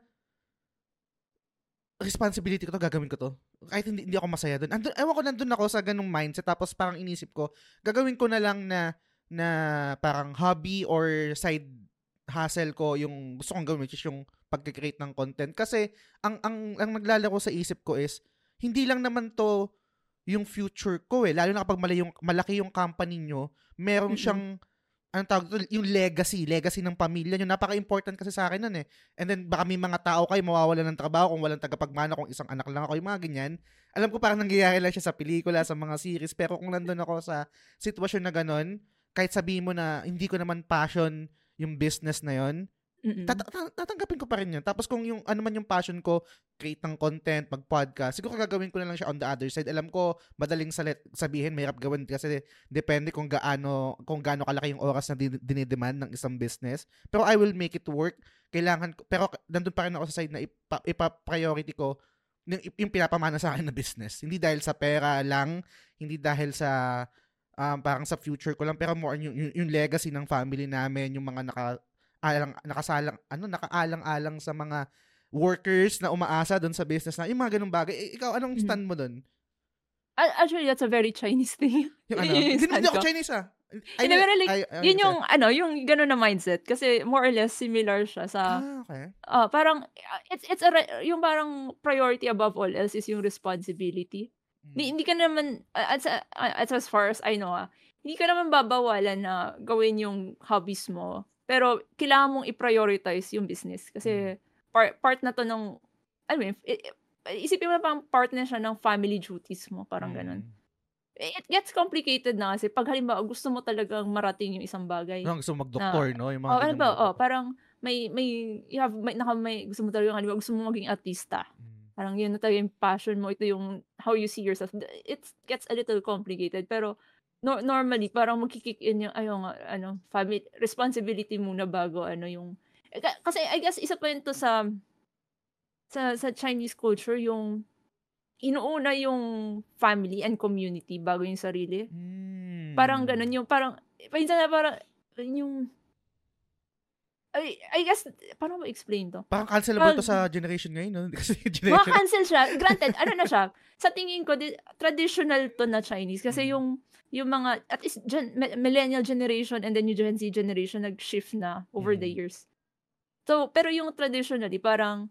S1: responsibility ko to, gagawin ko to. Kahit hindi, hindi ako masaya doon. Andun, ewan ko, nandun ako sa ganung mindset. Tapos parang inisip ko, gagawin ko na lang na, na parang hobby or side hustle ko yung gusto kong gawin, which is yung pag-create ng content. Kasi, ang, ang, ang naglalaro sa isip ko is, hindi lang naman to yung future ko eh. Lalo na kapag malaki yung, malaki yung company nyo, meron
S2: Mm-mm.
S1: siyang anong tawag dito, yung legacy, legacy ng pamilya nyo. Napaka-important kasi sa akin nun eh. And then baka may mga tao kayo mawawala ng trabaho kung walang tagapagmana, kung isang anak lang ako, yung mga ganyan. Alam ko parang nangyayari lang siya sa pelikula, sa mga series, pero kung nandun ako sa sitwasyon na ganun, kahit sabihin mo na hindi ko naman passion yung business na yon
S2: Mm-mm.
S1: tat- tat- tatanggapin ko pa rin yun. Tapos kung yung ano man yung passion ko, create ng content, mag-podcast, siguro gagawin ko na lang siya on the other side. Alam ko, madaling salit, sabihin, mahirap gawin kasi depende kung gaano, kung gaano kalaki yung oras na din- dinidemand ng isang business. Pero I will make it work. Kailangan ko, pero nandun pa rin ako sa side na ipa, ipa-priority ko yung, yung pinapamana sa akin na business. Hindi dahil sa pera lang, hindi dahil sa um, parang sa future ko lang, pero more yung, yung, yung legacy ng family namin, yung mga naka, alang nakasalang ano nakaalang-alang sa mga workers na umaasa doon sa business na yung mga ganung bagay Eh, ikaw anong
S2: Mhm.
S1: stand mo doon
S2: Actually, that's a very Chinese thing. (laughs)
S1: yung ano (laughs) hindi,
S2: stand
S1: ako
S2: ko.
S1: Chinese ah I
S2: Hindi, pero like,
S1: I- I-
S2: yun yung, ano, yung gano'n na mindset. Kasi more or less similar siya sa,
S1: ah okay
S2: ah, parang, ah, it's, it's a, yung parang priority above all else is yung responsibility.
S1: Mm.
S2: Hindi, hindi ka naman, as, as, as far as I know, ah, hindi ka naman babawalan na gawin yung hobbies mo. Pero, kailangan mong i-prioritize yung business. Kasi, par- part na to ng, I mean, isipin mo na parang part na siya ng family duties mo. Parang ganun.
S1: Mm.
S2: It gets complicated na kasi pag halimbawa gusto mo talagang marating yung isang bagay.
S1: Ano, gusto mag-doktor no yung mga
S2: Oh, ano ba? Oh, parang may may you have may, naka, may gusto mo talagang halimbawa gusto mo maging artista.
S1: Mm.
S2: Parang yun na talaga yung passion mo, ito yung how you see yourself. It gets a little complicated pero no, normally parang magki-kick in yung ayo nga ano, family responsibility muna bago ano yung eh, ka- kasi I guess isa pa yun to sa sa sa Chinese culture yung inuuna yung family and community bago yung sarili.
S1: Mm.
S2: Parang ganun yung parang minsan na parang yung I, I guess, paano mo explain to?
S1: Parang cancelable to
S2: Pag-
S1: sa generation ngayon, no? (laughs) Kasi
S2: Mga
S1: generation...
S2: cancel siya. (laughs) Granted, ano na siya, sa tingin ko, di, traditional to na Chinese. Kasi
S1: Mm.
S2: yung, yung mga, at least, gen, mi- millennial generation and then yung Gen Z generation, nag-shift na over the
S1: Mm.
S2: years. So, pero yung traditionally, parang,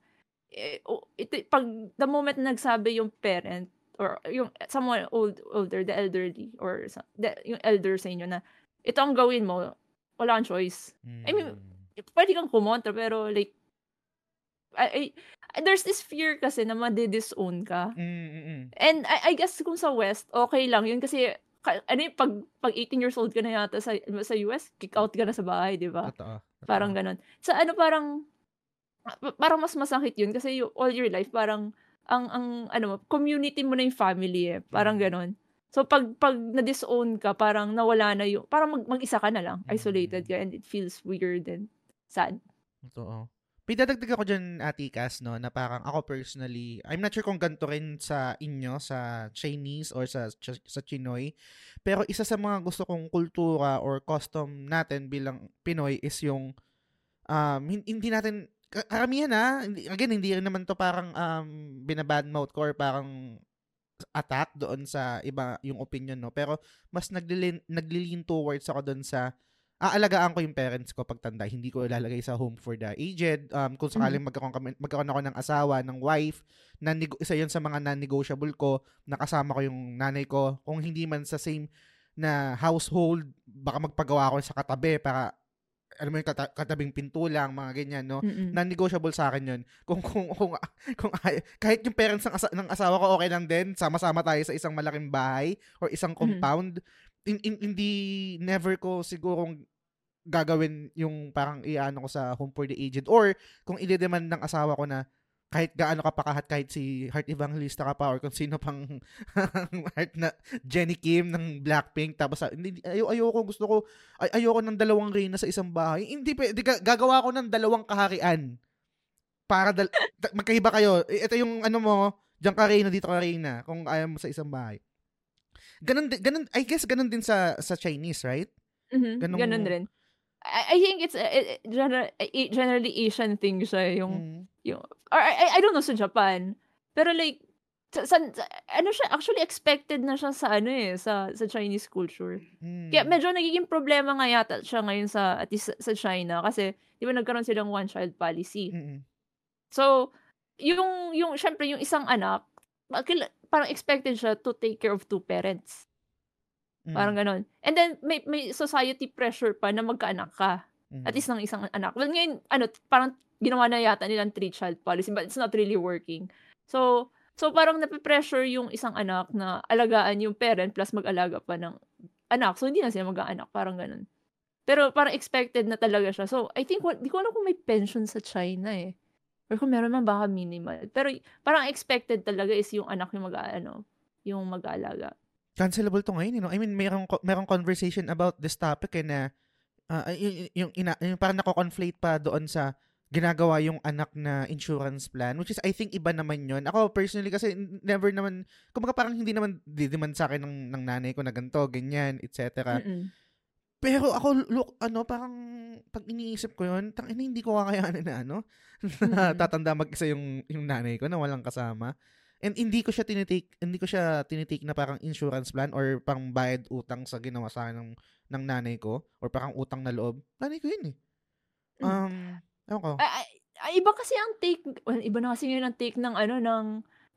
S2: eh, ito, pag the moment na nagsabi yung parent, or yung someone old, older, the elderly, or the, yung elder sa inyo na, ito ang gawin mo, wala kang choice. I mean,
S1: Mm.
S2: Pwede kang kumontra, pero like, I, I- there's this fear kasi na madi-disown ka.
S1: Mm, mm, mm.
S2: And I, I guess kung sa West, okay lang yun kasi ka- ano yung pag, pag 18 years old ka na yata sa, sa US, kick out ka na sa bahay, di ba?
S1: Totoo.
S2: Parang ganun. Sa ano parang, pa- parang mas masakit yun kasi you, all your life, parang, ang, ang, ano community mo na yung family eh. Parang
S1: Mm.
S2: ganun. So, pag, pag na-disown ka, parang nawala na yung, parang mag, mag-isa ka na lang, isolated
S1: Mm.
S2: ka, and it feels weird and sad.
S1: Totoo. Pidadagdag ako dyan, Ate Cass, no, na parang ako personally, I'm not sure kung ganito rin sa inyo, sa Chinese or sa, sa, Chinoy, pero isa sa mga gusto kong kultura or custom natin bilang Pinoy is yung, um, hin- hindi natin, ka- karamihan ha, hindi, again, hindi rin naman to parang um, binabadmouth ko or parang attack doon sa iba yung opinion, no? Pero mas naglilin, naglilin towards ako doon sa aalagaan ko yung parents ko pagtanda. Hindi ko ilalagay sa home for the aged. Um, kung sakaling magkaroon, kami, magkaroon ako ng asawa, ng wife, na isa yun sa mga non-negotiable ko, nakasama ko yung nanay ko. Kung hindi man sa same na household, baka magpagawa ko sa katabi para alam mo yung kata- katabing pinto lang, mga ganyan, no?
S2: Mm-mm.
S1: non-negotiable sa akin yun. Kung, kung, kung, (laughs) kung, ay- kahit yung parents ng, asa- ng asawa ko, okay lang din. Sama-sama tayo sa isang malaking bahay or isang
S2: Mhm.
S1: compound. In- in- hindi, never ko sigurong gagawin yung parang iano ko sa home for the aged. Or, kung i-demand ng asawa ko na kahit gaano ka pa kahat, kahit si Heart Evangelista ka pa or kung sino pang (laughs) Heart na Jenny Kim ng Blackpink tapos sa- hindi ayo ayoko gusto ko ay, ayoko ng dalawang reyna sa isang bahay. Hindi pwede ga- gagawa ko ng dalawang kaharian para dal- (laughs) da- magkaiba kayo. Ito yung ano mo diyan ka reyna dito ka reyna kung ayaw mo sa isang bahay. Ganun ganun I guess ganun din sa sa Chinese right?
S2: Mhm,
S1: Ganong-
S2: Ganun rin. I, I think it's it- general, generally Asian thing siya yung
S1: Mm.
S2: yung or I, I don't know sa Japan. Pero like sa, sa- ano siya actually expected na siya sa ano eh sa sa Chinese culture.
S1: Mm.
S2: Kaya medyo nagiging problema nga yata siya ngayon sa at least sa, China kasi di ba nagkaroon silang one child policy.
S1: Mm-mm.
S2: So yung yung syempre yung isang anak parang expected siya to take care of two parents.
S1: Mm.
S2: Parang ganon. And then, may, may society pressure pa na magkaanak ka.
S1: Mm.
S2: At least ng isang anak. Well, ngayon, ano, parang ginawa na yata nilang three-child policy, but it's not really working. So, so parang nape-pressure yung isang anak na alagaan yung parent plus mag-alaga pa ng anak. So, hindi na sila mag-aanak. Parang ganon. Pero parang expected na talaga siya. So, I think, di ko alam kung may pension sa China eh. Or kung meron man baka minimal. Pero parang expected talaga is yung anak yung mag ano, yung mag-aalaga.
S1: Cancelable to ngayon, you know? I mean, mayroong, co- mayroong conversation about this topic eh na ah, yung, yung, ina, yung parang nako-conflate pa doon sa ginagawa yung anak na insurance plan, which is I think iba naman yon Ako personally kasi never naman, kumbaga parang hindi naman didiman sa akin ng, ng nanay ko na ganito, ganyan, etc.
S2: Mm-mm.
S1: Pero ako, look, ano, parang pag iniisip ko yun, tang ina, hindi ko kakayanin na ano, (laughs) na tatanda mag-isa yung, yung nanay ko na walang kasama. And hindi ko siya tinitake, hindi ko siya tinitake na parang insurance plan or pang bayad utang sa ginawa sa akin ng, ng nanay ko or parang utang na loob. Nanay ko yun eh.
S2: Mm.
S1: Um, ewan ko.
S2: Ay, ay, ay, iba kasi ang take, well, iba na kasi ngayon ang take ng ano, ng,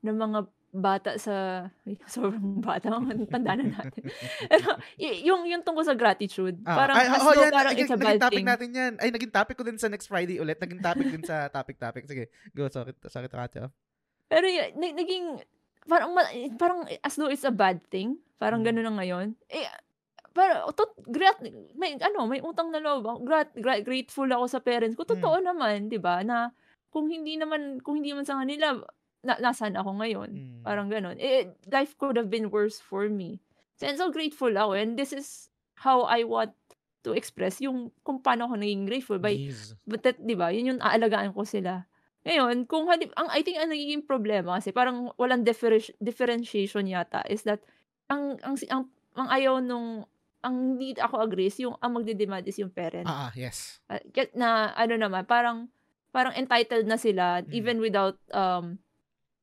S2: ng mga bata sa, ay, (laughs) sobrang bata, (laughs) tanda na natin. (laughs) Pero, y- yung, yung tungkol sa gratitude,
S1: Ah,
S2: parang
S1: ay, oh,
S2: though
S1: yan,
S2: parang
S1: naging,
S2: it's a
S1: naging
S2: bad
S1: topic
S2: thing.
S1: natin yan. Ay, naging topic ko din sa next Friday ulit. Naging topic din sa topic-topic. Sige, go, sorry, sorry to cut.
S2: Pero y- na- naging, parang, parang as though it's a bad thing. Parang
S1: Mm.
S2: gano'n na ngayon. Eh, pero, to, grat, may, ano, may utang na loob. Grat, gra- grateful ako sa parents ko. Totoo
S1: Mm.
S2: naman, di ba? Na, kung hindi naman, kung hindi man sa kanila, na, nasaan ako ngayon?
S1: Mm.
S2: Parang gano'n. Eh, life could have been worse for me. So, and so grateful ako. And this is how I want to express yung kung paano ako naging grateful by
S1: Yes.
S2: But that, di ba, yun yung aalagaan ko sila. Ngayon, kung halip, ang, I think ang nagiging problema kasi parang walang differ- differentiation yata is that ang, ang, ang, ang ayaw nung ang hindi ako agree is yung ang magde-demand is yung parent.
S1: Ah, ah, yes.
S2: Uh, na ano naman, parang parang entitled na sila
S1: Mm.
S2: even without um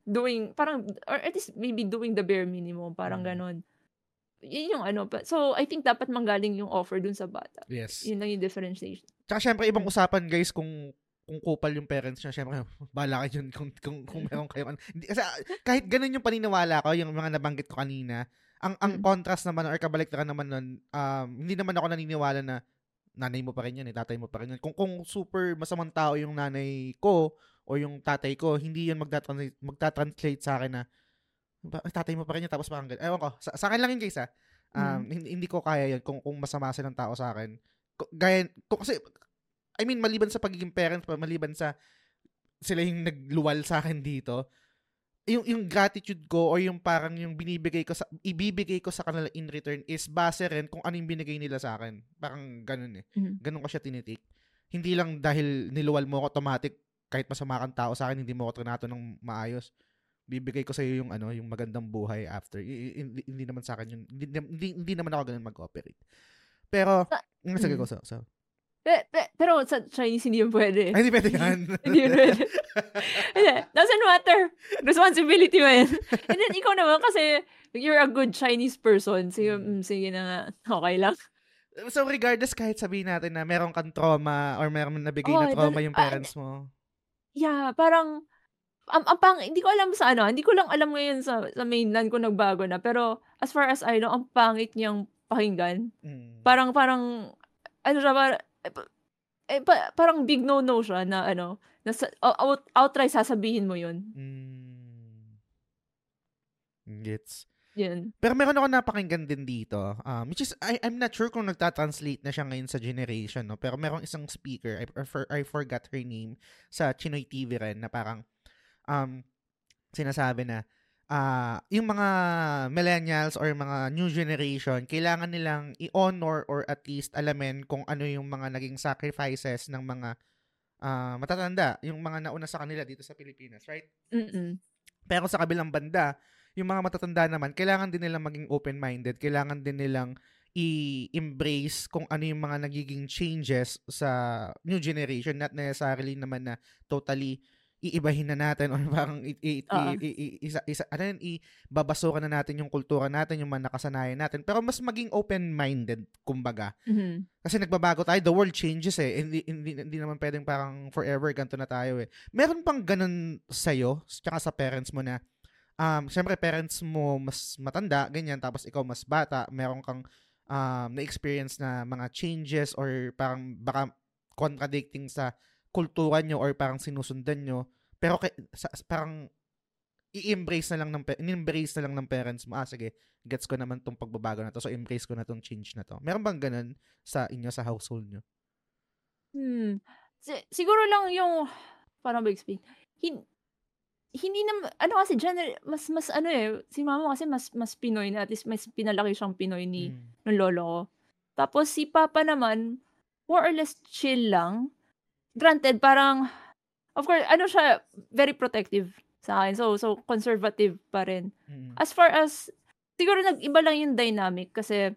S2: doing parang or at least maybe doing the bare minimum, parang
S1: Mm.
S2: ganon. Yun yung ano, so I think dapat manggaling yung offer dun sa bata.
S1: Yes.
S2: Yun lang yung differentiation.
S1: Tsaka syempre, ibang usapan guys kung kung kupal yung parents niya, syempre, (laughs) bala kayo dyan kung, kung, kung meron kayo. Kasi ah, kahit ganun yung paniniwala ko, yung mga nabanggit ko kanina, ang ang
S2: Mm.
S1: contrast naman or kabaliktaran naman nun, um, hindi naman ako naniniwala na nanay mo pa rin yan, eh, tatay mo pa rin yan. Kung, kung super masamang tao yung nanay ko o yung tatay ko, hindi yun magtatranslate, magtatranslate sa akin na tatay mo pa rin yan, tapos parang ganun. Ewan ko, sa, sa akin lang yun guys ha. Um, hindi, hindi ko kaya yun kung, kung masama silang tao sa akin. Gaya, kung, kasi, I mean, maliban sa pagiging parent, pa, maliban sa sila yung nagluwal sa akin dito, yung yung gratitude ko or yung parang yung binibigay ko sa ibibigay ko sa kanila in return is base rin kung ano yung binigay nila sa akin. Parang ganun eh.
S2: Mhm.
S1: Ganun ko siya tinitik. Hindi lang dahil niluwal mo ako automatic kahit masama kang tao sa akin, hindi mo ako trinato ng maayos. Bibigay ko sa iyo yung ano, yung magandang buhay after. Hindi, hindi naman sa akin yun. Hindi, hindi, hindi naman ako ganun mag-operate. Pero,
S2: Sa-
S1: mm, sige
S2: mm.
S1: ko, so, so.
S2: Pe- pe- pero sa Chinese hindi yun pwede.
S1: Ay, hindi pwede yan.
S2: Hindi yun pwede. (laughs) Hindi, Doesn't matter. Responsibility mo yan. And then ikaw naman kasi you're a good Chinese person. Sige, mm, sige na nga. Okay lang.
S1: so, regardless, kahit sabihin natin na meron kang trauma or meron nabigay
S2: Oh,
S1: na trauma yung
S2: ah,
S1: parents mo.
S2: Yeah, parang ang, ang pang, hindi ko alam sa ano, hindi ko lang alam ngayon sa, sa mainland kung nagbago na. Pero as far as I know, ang pangit niyang pakinggan.
S1: Mm.
S2: Parang, parang, ano siya, parang, eh, pa- eh, pa- parang big no-no siya na ano, na out, outright sasabihin mo yun.
S1: Mm. Gets.
S2: Yun.
S1: Pero meron ako napakinggan din dito, um, which is, I, I'm not sure kung nagtatranslate na siya ngayon sa generation, no? pero merong isang speaker, I, I, for- I forgot her name, sa Chinoy TV rin, na parang, um, sinasabi na, ah yung mga millennials or mga new generation, kailangan nilang i-honor or at least alamin kung ano yung mga naging sacrifices ng mga ah, matatanda, yung mga nauna sa kanila dito sa Pilipinas, right?
S2: Mm-mm.
S1: Pero sa kabilang banda, yung mga matatanda naman, kailangan din nilang maging open-minded. Kailangan din nilang i-embrace kung ano yung mga nagiging changes sa new generation. Not necessarily naman na totally iibahin na natin or (laughs) parang i, i,
S2: Oo.
S1: i- i- isa, isa, ano yun, ibabasura na natin yung kultura natin, yung mga nakasanayan natin. Pero mas maging open-minded, kumbaga.
S2: Mhm.
S1: Kasi nagbabago tayo, the world changes eh. Hindi, hindi, hindi naman pwedeng parang forever ganito na tayo eh. Meron pang ganun sa'yo, tsaka sa parents mo na, um, syempre parents mo mas matanda, ganyan, tapos ikaw mas bata, meron kang um, na-experience na mga changes or parang baka contradicting sa kultura nyo or parang sinusundan nyo, pero kay, sa, parang i-embrace na lang ng in-embrace na lang ng parents mo. Ah, sige, gets ko naman tong pagbabago na to, so embrace ko na tong change na to. Meron bang ganun sa inyo, sa household nyo?
S2: Hmm. Si- siguro lang yung, paano ba explain? Hin- hindi na, ano kasi, gener- mas, mas ano eh, si mama kasi mas, mas Pinoy na, at least mas pinalaki siyang Pinoy ni,
S1: Mm.
S2: ng lolo ko. Tapos si papa naman, more or less chill lang. Granted, parang, of course, ano siya, very protective sa akin. So, so conservative pa rin.
S1: Mm.
S2: As far as, siguro nag-iba lang yung dynamic kasi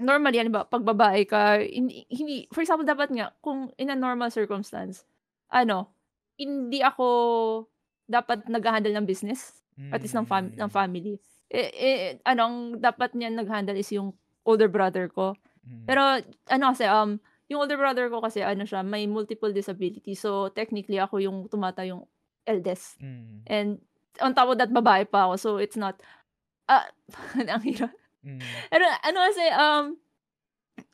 S2: normally, ano ba, pag babae ka, hindi, hindi, for example, dapat nga, kung in a normal circumstance, ano, hindi ako dapat nag-handle ng business, at least ng, fam- ng family. Eh, eh, ano, ang dapat niya nag-handle is yung older brother ko.
S1: Mm.
S2: Pero, ano kasi, um, yung older brother ko kasi, ano siya, may multiple disability. So, technically, ako yung tumata yung eldest.
S1: Mm.
S2: And, on top of that, babae pa ako. So, it's not, ah, (laughs) ang hirap.
S1: Mm.
S2: Ano kasi, um,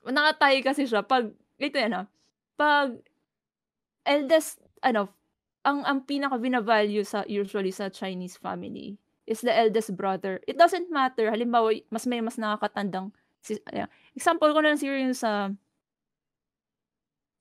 S2: nakatay kasi siya. Pag, ito yan ha, pag, eldest, ano, ang, ang pinaka binavalue sa, usually sa Chinese family, is the eldest brother. It doesn't matter. Halimbawa, mas may mas nakakatandang, si, ayan. example ko na lang siguro yung sa,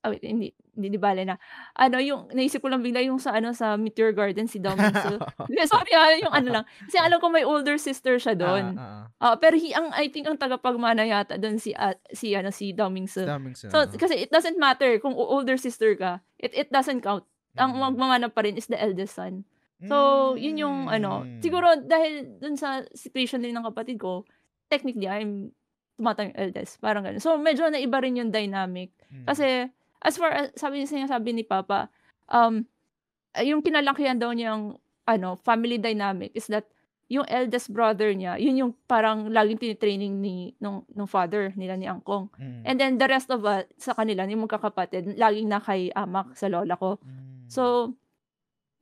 S2: oh, hindi, hindi, di bale na. Ano, yung, naisip ko lang bigla yung sa, ano, sa Meteor Garden, si Dom Minso. (laughs) Sorry, ah, yung ano lang. Kasi alam ko may older sister siya doon.
S1: Ah, ah,
S2: Ah, pero he, ang I think ang tagapagmana yata doon si at si ano si
S1: ah. Daming sa-
S2: So kasi it doesn't matter kung older sister ka. It it doesn't count. Ang
S1: Mm.
S2: magmamana pa rin is the eldest son. So, yun yung ano,
S1: Mm.
S2: siguro dahil dun sa situation din ng kapatid ko, technically I'm tumatang eldest. Parang ganun. So, medyo naiba rin yung dynamic.
S1: Mm.
S2: Kasi, as far as, sabi niya, sabi ni Papa, um, yung kinalakihan daw niyang, ano, family dynamic is that yung eldest brother niya, yun yung parang laging tinitraining ni nung, nung father nila ni Angkong.
S1: Mm.
S2: And then the rest of us, sa kanila, yung magkakapatid, laging na kay amak sa lola ko.
S1: Mm.
S2: So,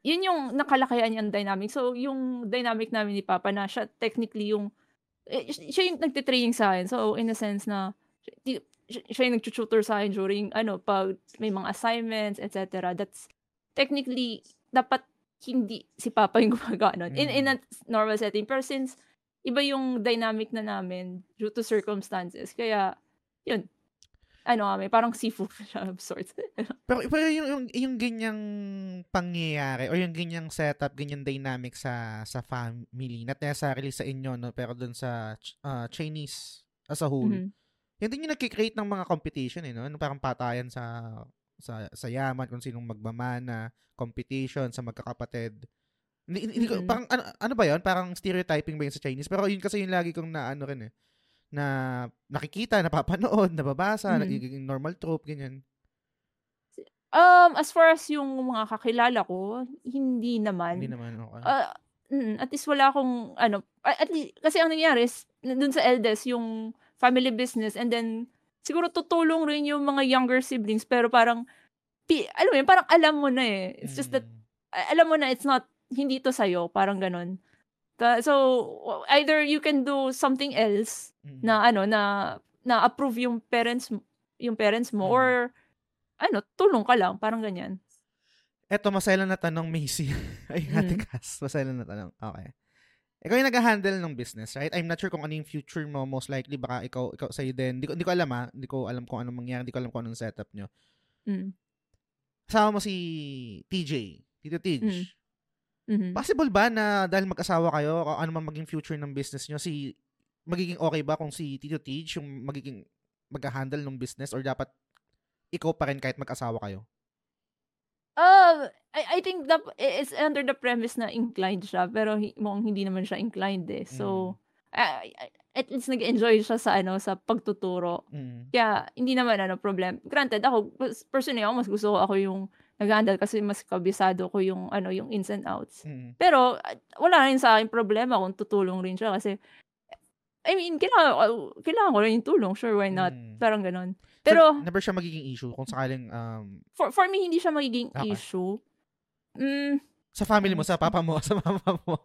S2: yun yung nakalakayan niyang dynamic. So, yung dynamic namin ni Papa na siya technically yung, eh, siya yung nagtitraining sa akin. So, in a sense na, siya, yung nag-tutor sa akin during, ano, pag may mga assignments, etc. That's, technically, dapat hindi si Papa yung (laughs) gumagawa nun. In, in a normal setting. Pero since, iba yung dynamic na namin due to circumstances. Kaya, yun, ano kami, parang seafood (laughs) siya of sorts. (laughs)
S1: Pero, pero yung, yung, yung ganyang pangyayari or yung ganyang setup, ganyang dynamic sa sa family, not necessarily sa inyo, no, pero dun sa uh, Chinese as a whole,
S2: Mhm.
S1: Yun din yung nagkikreate ng mga competition, eh, no? Yung parang patayan sa sa sa yaman kung sinong magmamana, competition sa magkakapatid. Hindi, hindi ko,
S2: Mhm.
S1: parang ano, ano ba 'yon? Parang stereotyping ba yun sa Chinese? Pero yun kasi yung lagi kong na ano rin eh na nakikita, napapanood, nababasa,
S2: Mhm.
S1: nagiging normal trope ganyan.
S2: Um, as far as yung mga kakilala ko, hindi naman.
S1: Hindi naman okay.
S2: Mm, at least wala akong ano, at least, kasi ang nangyari is, dun sa eldest, yung family business, and then, siguro tutulong rin yung mga younger siblings, pero parang, pi, alam mo yun, parang alam mo na eh. It's just that,
S1: Mm.
S2: alam mo na it's not, hindi to sa'yo, parang ganun. So, either you can do something else,
S1: Mm.
S2: na ano, na, na approve yung parents, yung parents mo,
S1: Mm.
S2: or, ano, tulong ka lang, parang ganyan.
S1: Eto, masaya na tanong, Macy. (laughs) Ay, Ate
S2: Mm.
S1: Cass, masaya na tanong. Okay. Ikaw yung nag-handle ng business, right? I'm not sure kung ano yung future mo. Most likely, baka ikaw, ikaw sa'yo din. Hindi ko, hindi ko alam ha. Hindi ko alam kung anong mangyari. Hindi ko alam kung anong setup nyo.
S2: Mm.
S1: Kasama mo si TJ. Tito Tij.
S2: Mm. Mhm.
S1: Possible ba na dahil mag-asawa kayo, ano man maging future ng business nyo, si, magiging okay ba kung si Tito Tij yung magiging mag-handle ng business or dapat ikaw pa rin kahit mag-asawa kayo?
S2: Um, I, I think that it's under the premise na inclined siya, pero hi, mukhang hindi naman siya inclined eh. So, I- I- at least nag-enjoy siya sa ano sa pagtuturo.
S1: Mm.
S2: Kaya hindi naman ano problem. Granted ako pers- personally ako mas gusto ko ako yung nag-handle kasi mas kabisado ko yung ano yung ins and outs.
S1: Mm.
S2: Pero uh, wala rin sa akin problema kung tutulong rin siya kasi I mean, kailangan, uh, kailangan ko rin yung tulong. Sure, why not?
S1: Mm.
S2: Parang ganun.
S1: So,
S2: Pero,
S1: never siya magiging issue kung sakaling um,
S2: for, for me, hindi siya magiging
S1: Okay.
S2: issue. Mm,
S1: sa family mo, sa papa mo, (laughs) sa mama mo.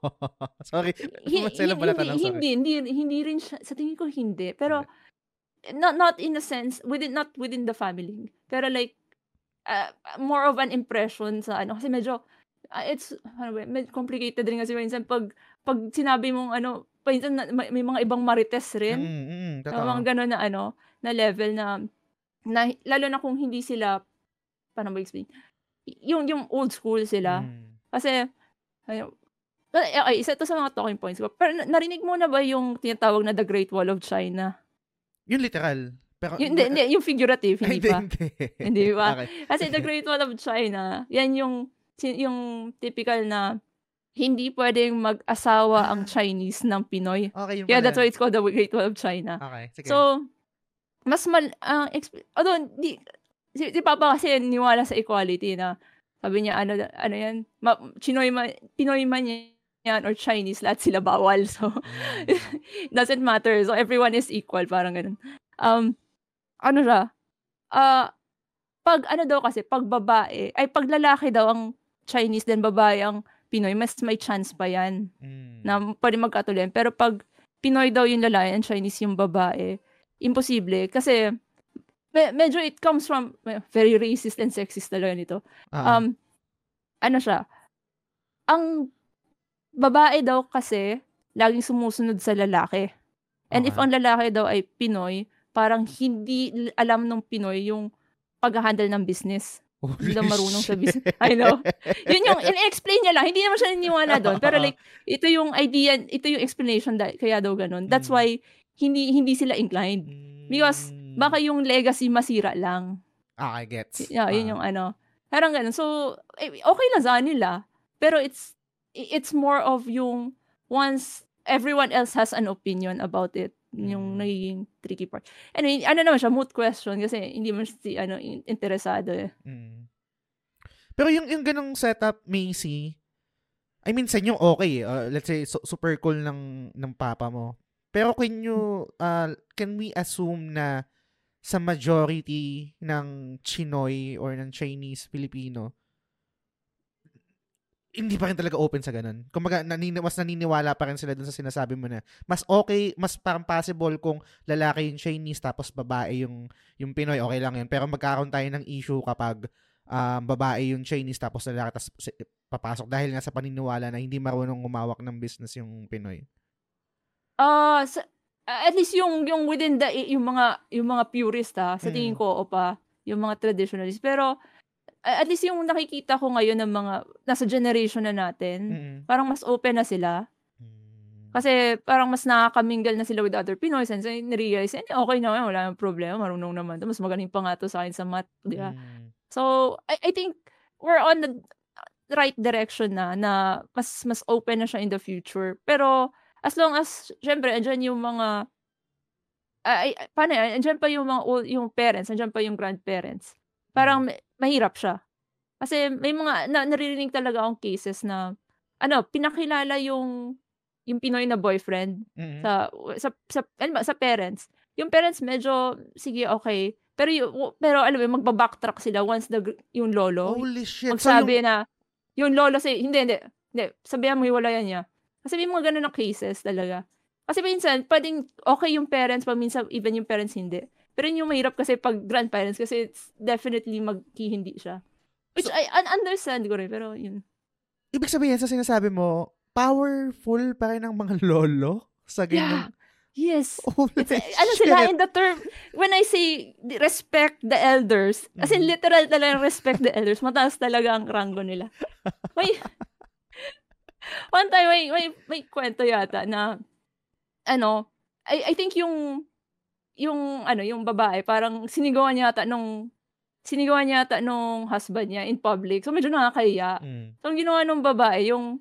S1: sorry.
S2: Hi-
S1: Sila pala
S2: hindi,
S1: tanong, sorry.
S2: hindi, hindi, hindi rin siya, sa tingin ko hindi. Pero, not, not in a sense, within, not within the family. Pero like, uh, more of an impression sa ano, kasi medyo, uh, it's, ano ba, medyo complicated rin kasi minsan pag, pag sinabi mong ano, minsan na, may, may mga ibang marites rin.
S1: Mm, mm, totoo.
S2: mga gano'n na ano, na level na, na, lalo na kung hindi sila, paano ba explain? Yung, yung old school sila.
S1: Mm.
S2: Kasi, ayun, okay, isa to sa mga talking points ko. Pero na- narinig mo na ba yung tinatawag na The Great Wall of China?
S1: Yun literal. Pero,
S2: Yung, hindi, hindi, yung figurative, (laughs) hindi pa.
S1: hindi.
S2: Hindi ba? (laughs)
S1: Okay.
S2: Kasi The Great Wall of China, yan yung, yung typical na hindi pwedeng mag-asawa ang Chinese ng Pinoy. (laughs)
S1: Okay, yun
S2: Kaya
S1: pala
S2: that's why it's called The Great Wall of China.
S1: Okay, sige.
S2: So, mas mal, ang exp- although, di, si, si Papa kasi niwala sa equality na, sabi niya, ano, ano yan, ma, Chinoy man, Pinoy man yan, or Chinese, lahat sila bawal. So,
S1: Mm. (laughs)
S2: doesn't matter. So, everyone is equal, parang ganun. Um, ano siya, ah, pag ano daw kasi, pag babae, ay pag lalaki daw ang Chinese, then babae ang Pinoy, mas may chance pa yan
S1: Mm.
S2: na pwede magkatuloy. Pero pag Pinoy daw yung lalaki and Chinese yung babae, imposible. Kasi me- medyo it comes from very racist and sexist talaga nito.
S1: Ah,
S2: Um, ano siya? Ang babae daw kasi laging sumusunod sa lalaki. And if
S1: Okay.
S2: ang lalaki daw ay Pinoy, parang hindi alam ng Pinoy yung pag-handle ng business.
S1: Holy
S2: Hindi marunong sa
S1: shit.
S2: business. (laughs) I know. Yun yung (laughs) in-explain niya lang. Hindi naman siya niniwala (laughs) doon. Pero like, ito yung idea, ito yung explanation da, kaya daw ganun. That's
S1: Mm.
S2: why hindi hindi sila inclined. Because
S1: Mm.
S2: Baka yung legacy masira lang.
S1: Ah, I gets.
S2: Yeah,
S1: Ah.
S2: yun yung ano. Parang ganun. So, eh, okay lang sa nila. Pero it's it's more of yung once everyone else has an opinion about it, Yung
S1: Mm.
S2: nagiging tricky part. Anyway, ano naman siya, moot question kasi hindi man si ano, in- interesado eh.
S1: Mm. Pero yung yung ganong setup, Macy, I mean, sa inyo okay. eh. Uh, let's say, su- super cool ng, ng papa mo. Pero can you, uh, can we assume na sa majority ng Chinoy or ng Chinese Filipino, hindi pa rin talaga open sa ganun. Kumbaga, nanini- mas naniniwala pa rin sila dun sa sinasabi mo na mas okay, mas parang possible kung lalaki yung Chinese tapos babae yung yung Pinoy, okay lang yun. Pero magkakaroon tayo ng issue kapag um, babae yung Chinese tapos lalaki tapos papasok dahil nga sa paniniwala na hindi marunong umawak ng business yung Pinoy.
S2: Ah, sa at least yung yung within the yung mga yung mga purist ah, sa tingin
S1: Mm.
S2: ko o pa, yung mga traditionalist. Pero at least yung nakikita ko ngayon ng mga nasa generation na natin,
S1: Mm.
S2: parang mas open na sila.
S1: Mm.
S2: Kasi parang mas nakakamingle na sila with other Pinoys and so realize eh, okay naman, wala nang problema, marunong naman to, mas magaling pa nga to sa akin sa math, di ba?
S1: Mm.
S2: So, I, I think we're on the right direction na, na mas mas open na siya in the future. Pero, as long as, syempre, andyan yung mga, ay, ay, paano yan? Andyan pa yung mga, old, yung parents, andyan pa yung grandparents. Parang ma- mahirap siya. Kasi may mga, na, naririnig talaga akong cases na, ano, pinakilala yung, yung Pinoy na boyfriend
S1: Mm.
S2: sa sa sa ano ba, sa parents. Yung parents medyo sige okay, pero yung, pero alam mo magba-backtrack sila once the yung lolo
S1: Holy shit. So,
S2: magsabi
S1: yung,
S2: na yung lolo say hindi hindi hindi sabihan mo hiwalayan niya. Kasi may mga ganun na cases talaga. Kasi minsan, pwedeng okay yung parents, pa minsan even yung parents hindi. Pero yun yung mahirap kasi pag grandparents kasi it's definitely maghihindi siya. Which
S1: So-
S2: I un- understand ko rin, pero yun.
S1: ibig sabihin sa sinasabi mo, powerful pa rin ang mga (laughs) lolo sa
S2: Yeah.
S1: ganyan.
S2: Yes.
S1: Holy (laughs)
S2: It's, ano
S1: shit.
S2: sila, in the term, when I say respect the elders, as in
S1: Mhm.
S2: literal talaga respect the elders, mataas talaga ang ranggo nila. May, (laughs) one time, may, may, may kwento yata na, ano, I, I think yung, yung, ano, yung babae, parang sinigawan niya yata nung, sinigawan niya yata nung husband niya in public. So, medyo nakakahiya.
S1: Mm.
S2: So, ang ginawa nung babae, yung,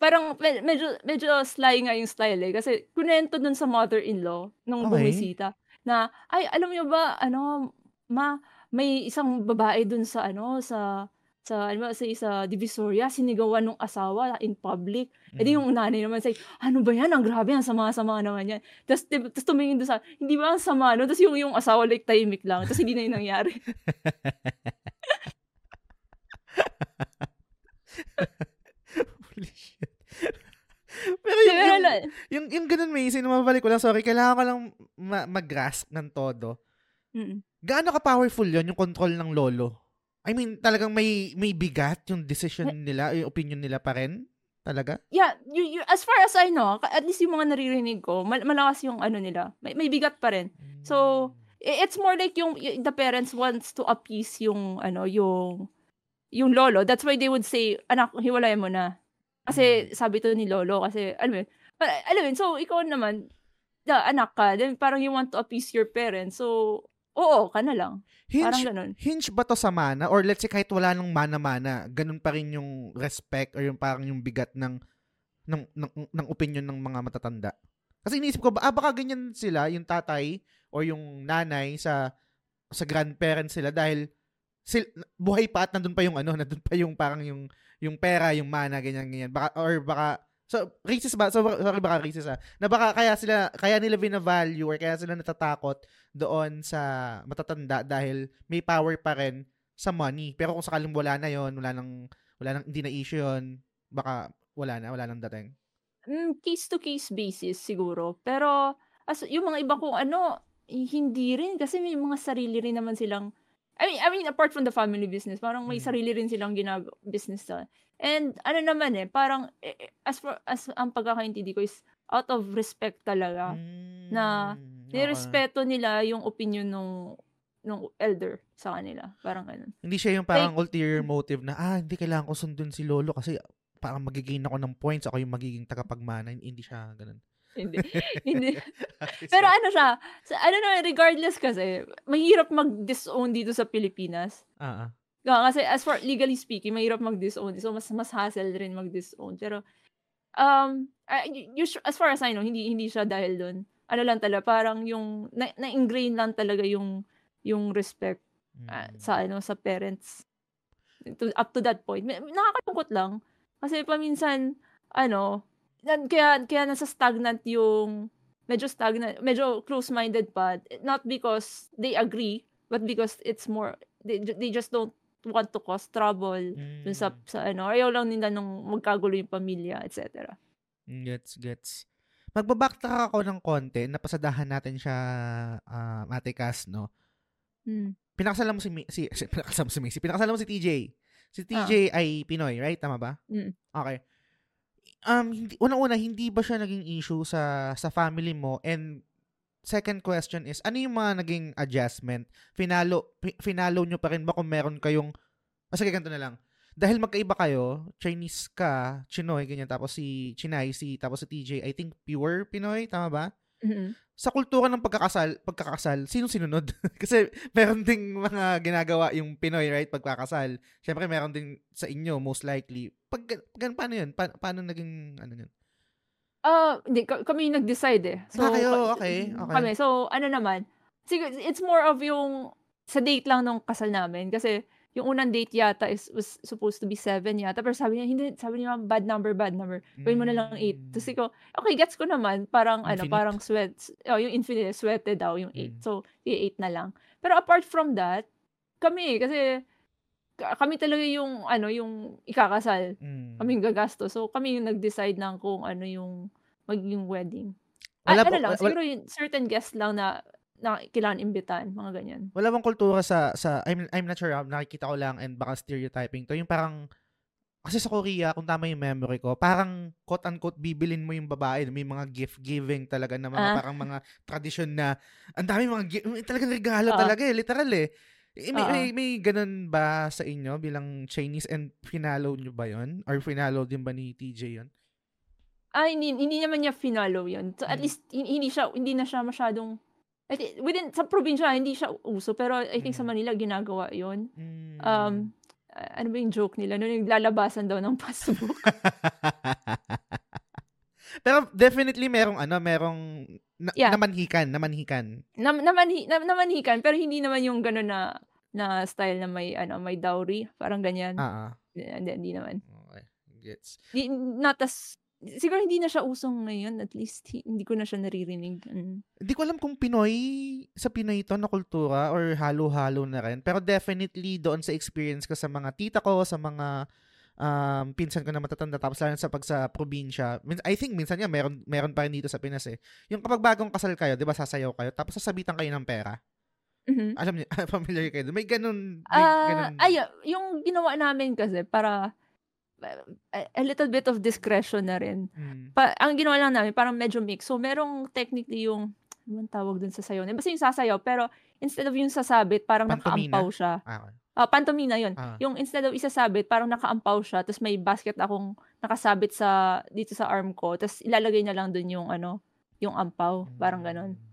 S2: parang med- medyo, medyo sly nga yung style eh. Kasi, kunento dun sa mother-in-law nung
S1: Okay.
S2: bumisita, na, ay, alam niyo ba, ano, ma, may isang babae dun sa, ano, sa, sa, ano sa isa divisoria, sinigawan nung asawa in public. Eh
S1: Mm.
S2: yung nanay naman say, ano ba yan? Ang grabe, ang sama-sama naman yan. Tapos, tapos tumingin doon sa, hindi ba ang sama, no? Tapos yung, yung asawa like tahimik lang. Tapos hindi na yun nangyari. (laughs)
S1: Holy shit. Pero yung, yung, yung, yung ganun, Macy, na mabalik ko lang, sorry, kailangan ko lang ma- mag-grasp ng todo.
S2: Mm.
S1: Gaano ka-powerful yon yung control ng lolo? I mean, talagang may may bigat yung decision nila, yung opinion nila pa rin? Talaga?
S2: yeah, you, you, as far as I know, at least yung mga naririnig ko, mal- malakas yung ano nila. May, may bigat pa rin. So, It's more like yung, y- the parents wants to appease yung, ano, yung, yung lolo. That's why they would say, anak, hiwalayan mo na. Kasi, sabi to ni lolo, kasi, alam mo alam mo so, ikaw naman, da, anak ka, then parang you want to appease your parents, so, oo, ka na lang. Parang
S1: hinge,
S2: ganun.
S1: hinge ba to sa mana? Or let's say kahit wala nang mana-mana, ganun pa rin yung respect or yung parang yung bigat ng ng, ng, ng opinion ng mga matatanda? Kasi iniisip ko, ba, ah, baka ganyan sila, yung tatay or yung nanay sa sa grandparents sila dahil sil, buhay pa at nandun pa yung ano, (laughs) nandun pa yung parang yung yung pera, yung mana, ganyan ganyan. Baka or baka so racist ba? So, sorry baka racist ah. Na baka kaya sila kaya nila bina-value or kaya sila natatakot doon sa matatanda dahil may power pa rin sa money. Pero kung sakaling wala na yon, wala nang wala nang hindi na issue yon, baka wala na, wala nang dating.
S2: Mm, case to case basis siguro. Pero as yung mga iba kong ano, hindi rin kasi may mga sarili rin naman silang I mean, I mean apart from the family business, parang may
S1: Mm.
S2: sarili rin silang ginag business na. And ano naman eh, parang eh, eh, as for as ang pagkakaintindi ko is out of respect talaga. na
S1: Mm,
S2: Nirespeto nila yung opinion nung nung elder sa kanila. Parang ganun.
S1: Hindi siya yung parang ulterior motive na, ah, hindi kailangan ko sundun si Lolo kasi parang magigain ako ng points, ako yung magiging tagapagmana. Hindi siya ganun.
S2: Hindi. (laughs) hindi. (laughs) Pero ano siya, sa, ano na, regardless kasi, mahirap mag-disown dito sa Pilipinas.
S1: Ah, ah.
S2: Nga, kasi as for legally speaking, mahirap mag-disown. So, mas, mas hassle rin mag-disown. Pero, um, uh, you, as far as I know, hindi, hindi siya dahil doon. ano lang talaga, parang yung, na, na-ingrain lang talaga yung, yung respect uh, sa, ano, sa parents. To, up to that point. Nakakalungkot lang. Kasi paminsan, ano, kaya, kaya nasa stagnant yung, medyo stagnant, medyo close-minded pa. Not because they agree, but because it's more, they, they just don't want to cause trouble mm. dun sa, sa ano, ayaw lang nila nung magkagulo yung pamilya, etc.
S1: Mm, gets, gets. Magbabacktrack ako ng konti, napasadahan natin siya, uh, Ate Cass, no?
S2: Mm.
S1: Pinakasalan mo si, si, si pinakasalan mo si Macy, pinakasalan mo si TJ. Si TJ ah. ay Pinoy, right? Tama ba?
S2: Mm.
S1: Okay. Um, hindi, unang-una, hindi ba siya naging issue sa sa family mo? And second question is, ano yung mga naging adjustment? Finalo, finalo nyo pa rin ba kung meron kayong, ah, sige, ganito na lang. Dahil magkaiba kayo, Chinese ka, Chinoy, ganyan, tapos si Chinay, si, tapos si TJ, I think pure Pinoy, tama ba?
S2: Mm-hmm.
S1: Sa kultura ng pagkakasal, pagkakasal, sino sinunod? (laughs) Kasi meron ding mga ginagawa yung Pinoy, right? Pagkakasal. Siyempre, meron din sa inyo, most likely. Pag, pag paano yun? Pa, paano naging, ano yun?
S2: Ah, hindi ka kami yung nag-decide, eh.
S1: So, ah, kayo, okay, okay.
S2: Kami. So, ano naman, siguro it's more of yung sa date lang nung kasal namin kasi yung unang date yata is was supposed to be seven yata pero sabi niya hindi sabi niya bad number bad number gawin mo na lang eight mm. tapos ko okay gets ko naman parang ano, infinite. ano parang sweat oh yung infinite sweated daw yung eight mm. so yung eight na lang pero apart from that kami kasi kami talaga yung ano yung ikakasal. Mm. Kami yung gagastos. So kami yung nag-decide ng kung ano yung magiging wedding. Wala, ano lang, wala, siguro yung certain guests lang na na kailangan imbitan, mga ganyan.
S1: Wala bang kultura sa sa I'm I'm not sure, nakikita ko lang and baka stereotyping to, yung parang kasi sa Korea, kung tama yung memory ko, parang quote-unquote bibilin mo yung babae. May mga gift-giving talaga na mga ah. parang mga tradition na ang dami mga gift, talagang regalo uh. talaga eh, literal eh. Eh, may, may, may ganun ba sa inyo bilang Chinese and finalo nyo ba yon Or finalo din ba ni TJ yon
S2: Ah, hindi, hindi naman niya finalo yon So, at hmm. least, hindi, siya, hindi na siya masyadong, I think, within, sa probinsya, hindi siya uso. Pero I think hmm. sa Manila, ginagawa yon
S1: hmm.
S2: Um, ano ba yung joke nila? Noon yung lalabasan daw ng passbook. (laughs)
S1: Pero definitely merong ano, merong na, yeah. namanhikan, namanhikan.
S2: Na, namanhi, na, namanhikan pero hindi naman yung gano'n na na style na may ano, may dowry, parang ganyan.
S1: Ah.
S2: Hindi, hindi naman.
S1: Okay. Gets.
S2: Di, not as siguro hindi na siya usong ngayon at least hindi ko na siya naririnig. Mm.
S1: Hindi ko alam kung Pinoy sa Pinoy to na kultura or halo-halo na rin pero definitely doon sa experience ko sa mga tita ko, sa mga um, pinsan ko na matatanda tapos lalo sa pag sa probinsya. I think minsan nga meron meron pa rin dito sa Pinas eh. Yung kapag bagong kasal kayo, 'di ba, sasayaw kayo tapos sasabitan kayo ng pera.
S2: Mm-hmm.
S1: Alam niyo, (laughs) familiar kayo. May ganun, may
S2: uh, ganun. Ay, yung ginawa namin kasi para a little bit of discretion na rin.
S1: Mm.
S2: Pa, ang ginawa lang namin, parang medyo mix. So, merong technically yung, ano tawag dun sa sayaw? Basta yung sasayaw, pero instead of yung sasabit, parang Pantomina? nakaampaw siya.
S1: Ah, okay.
S2: Uh, pantomina yun.
S1: Ah.
S2: Yung instead of isasabit, parang nakaampaw siya, tapos may basket akong nakasabit sa, dito sa arm ko, tapos ilalagay na lang dun yung ano, yung ampaw, parang ganon.
S1: Hmm.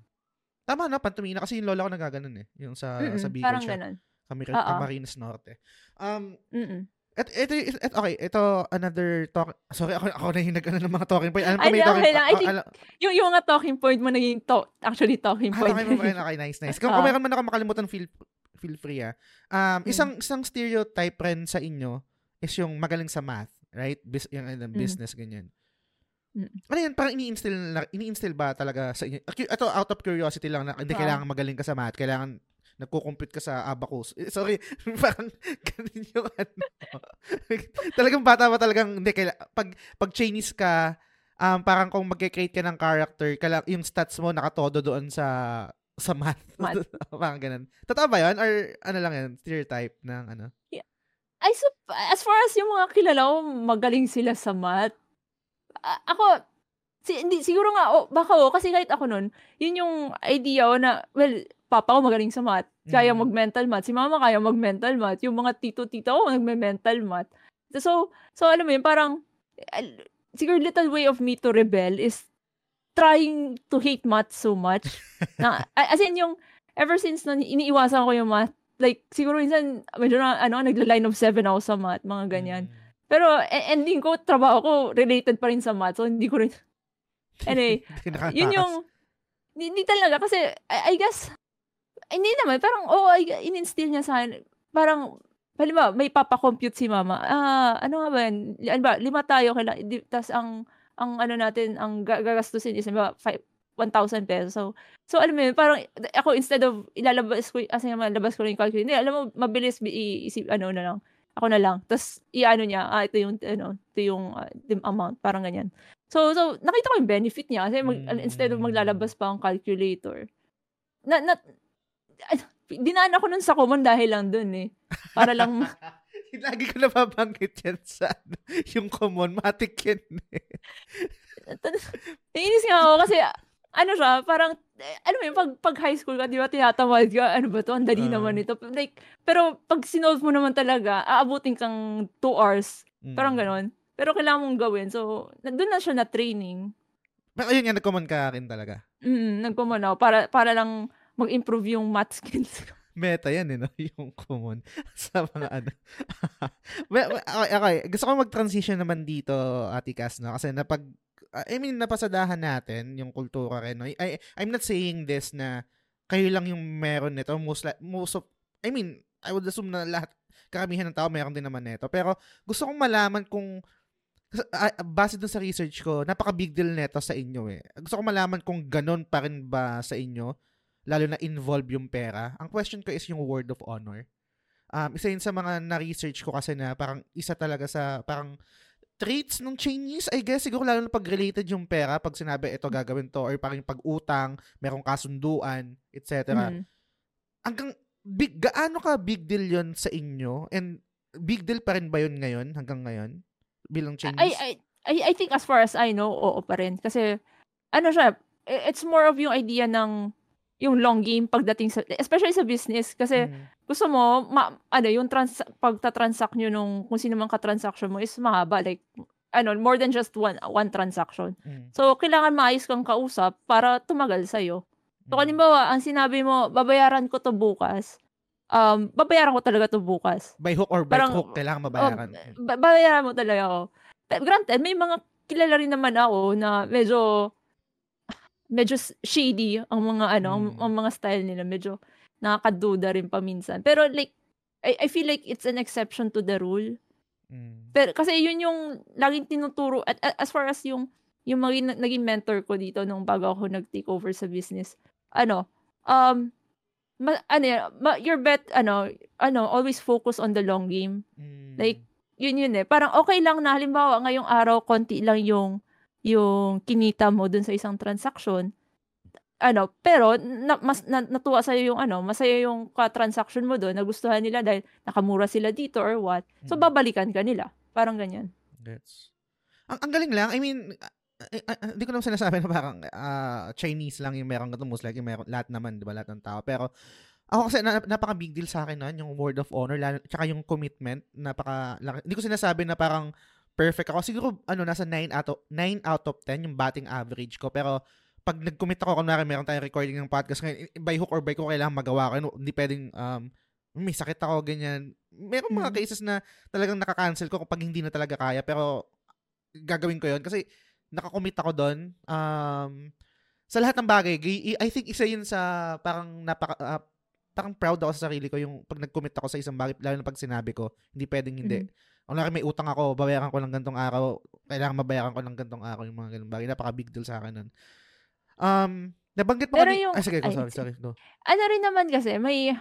S1: Tama na, pantomina, kasi yung lola ko nagaganon eh, yung sa,
S2: Mm-mm,
S1: sa Bicol
S2: parang
S1: siya.
S2: ganon.
S1: Kami, Camarines Norte. Um,
S2: Mm-mm.
S1: Et, et, et, et, okay, ito another talk. Sorry, ako ako na yung nag ng mga talking point. Alam ko
S2: Ay,
S1: may talking
S2: okay lang. I think, uh, yung, yung mga talking point mo naging to, actually talking point.
S1: Ah, okay, okay, okay, nice, nice. Kung, uh, kung (laughs) meron man ako makalimutan, feel, feel free ah. Um, mm. isang isang stereotype rin sa inyo is yung magaling sa math, right? Bis, yung uh, business mm. ganyan.
S2: Mm.
S1: Ano yan, parang ini-instill, ini-instill ba talaga sa inyo? Ito, out of curiosity lang, na hindi uh. kailangan magaling ka sa math, kailangan nagko-compute ka sa abacus. Eh, sorry, (laughs) parang ganun yung ano. (laughs) talagang bata ba talagang, hindi, kaila, pag, pag Chinese ka, um, parang kung mag-create ka ng character, kala, yung stats mo nakatodo doon sa sa math. (laughs) math. Parang ganun. Totoo ba yun? Or ano lang yan? Stereotype ng ano?
S2: Yeah. I sup- as far as yung mga kilala ko, magaling sila sa math. A- ako, si, hindi, siguro nga, oh, baka oh, kasi kahit ako nun, yun yung idea oh, na, well, papa ko magaling sa math. Kaya mm. mag-mental math. Si mama kaya mag-mental math. Yung mga tito-tito ko nagme-mental math. So, so alam mo yun, parang, eh, siguro little way of me to rebel is trying to hate math so much. (laughs) na, as in yung, ever since na iniiwasan ko yung math, like, siguro minsan, medyo na, ano, nagla-line of seven ako sa math, mga ganyan. Mm. Pero, e, ending ko, trabaho ko, related pa rin sa math. So, hindi ko rin, (laughs) anyway, yun yung, Hindi talaga kasi I, I guess hindi naman parang oh, in-instill niya sa akin parang halimbawa may papa-compute si mama. Ah, ano nga ba yan? Ano ba, lima tayo kailangan tas ang ang ano natin, ang gagastusin is halimbawa 1,000 pesos. So, so alam mo yun, parang ako instead of ilalabas ko, as in, labas ko na yung calculate, hindi, alam mo, mabilis iisip, ano na lang, ako na lang. Tapos, iano niya, ah, ito yung, ano, ito yung uh, amount, parang ganyan. So, so nakita ko yung benefit niya kasi mag, mm. instead of maglalabas pa ang calculator, na, na, dinaan ako nun sa common dahil lang dun eh. Para lang... (laughs) (laughs)
S1: Lagi ko nababanggit yan sa ano, yung common. Matik yan eh. (laughs)
S2: Nainis nga ako kasi ano siya, parang, eh, alam mo yun, pag, pag high school ka, di ba, tinatamad ka, (laughs) ano ba to, ang dali uh, naman ito. Like, pero pag sinolve mo naman talaga, aabutin kang 2 hours. Mm. Parang ganon. Pero kailangan mong gawin. So, doon na siya na training.
S1: Pero ayun nga, nagkuman ka rin talaga.
S2: Mm, nagkuman ako. Para, para lang mag-improve yung math skills ko.
S1: Meta yan, eh, no? (laughs) Yung common (laughs) sa mga ano. (laughs) okay, okay, gusto ko mag-transition naman dito, Ate Cass, no? Kasi napag, I mean, napasadahan natin yung kultura rin, no? I, I'm not saying this na kayo lang yung meron nito. Most, most of, I mean, I would assume na lahat, karamihan ng tao meron din naman nito. Pero gusto kong malaman kung base dun sa research ko, napaka big deal nito sa inyo eh. Gusto ko malaman kung ganun pa rin ba sa inyo lalo na involve yung pera. Ang question ko is yung word of honor. Um, isa yun sa mga na-research ko kasi na parang isa talaga sa parang traits ng Chinese, I guess, siguro lalo na pag related yung pera, pag sinabi ito gagawin to, or parang pag-utang, merong kasunduan, etc. Mm. Hanggang, big, gaano ka big deal yon sa inyo? And big deal pa rin ba yun ngayon, hanggang ngayon? Bilang Chinese?
S2: I, I, I think as far as I know, oo pa rin. Kasi, ano siya, it's more of yung idea ng yung long game pagdating sa especially sa business kasi mm. gusto mo ma, ano yung trans pagta-transact niyo nung kung sino man ka-transaction mo is mahaba like ano more than just one one transaction. Mm. So kailangan maayos kang kausap para tumagal sa iyo. So mm. halimbawa, ang sinabi mo, babayaran ko to bukas. Um, babayaran ko talaga to bukas.
S1: By hook or by Parang, hook, kailangan mabayaran.
S2: Oh, babayaran mo talaga ako. Granted, may mga kilala rin naman ako na medyo medyo shady ang mga ano, mm. ang, ang mga style nila. Medyo nakakaduda rin paminsan. Pero like, I, I feel like it's an exception to the rule. Mm. Pero kasi yun yung laging tinuturo at, at as far as yung yung maging, naging mentor ko dito nung bago ako nag-take over sa business. Ano, um, ma, ano ma, your bet, ano, ano, always focus on the long game. Mm. Like, yun yun eh. Parang okay lang na halimbawa ngayong araw konti lang yung yung kinita mo dun sa isang transaction, ano, pero na, mas na, natuwa sa yung ano, masaya yung ka-transaction mo doon, nagustuhan nila dahil nakamura sila dito or what. So mm. babalikan ka nila. Parang ganyan.
S1: Gets. Ang, ang galing lang. I mean, hindi uh, uh, uh, ko naman sinasabi na parang uh, Chinese lang yung meron ganito, most likely meron lahat naman, 'di ba, lahat ng tao. Pero ako kasi na, napaka big deal sa akin nun, yung word of honor, lalo, tsaka yung commitment, napaka Hindi ko sinasabi na parang perfect ako. Siguro, ano, nasa 9 out of, 9 out of 10 yung batting average ko. Pero, pag nag-commit ako, kunwari meron tayong recording ng podcast ngayon, by hook or by ko, kailangan magawa ko. Hindi pwedeng, um, may sakit ako, ganyan. Meron mga mm. cases na talagang nakaka-cancel ko kapag hindi na talaga kaya. Pero, gagawin ko yon Kasi, nakakommit ako doon. Um, sa lahat ng bagay, I think isa yun sa parang napaka, uh, parang proud ako sa sarili ko yung pag nag-commit ako sa isang bagay, lalo na pag sinabi ko, hindi pwedeng hindi. Mm-hmm. Kung may utang ako, babayaran ko lang gantong araw, kailangan mabayaran ko lang gantong araw yung mga ganung bagay. Napaka big deal sa akin nun. Um, nabanggit mo
S2: Pero yung,
S1: ay sige, go, sorry, sorry. Go.
S2: Ano rin naman kasi, may,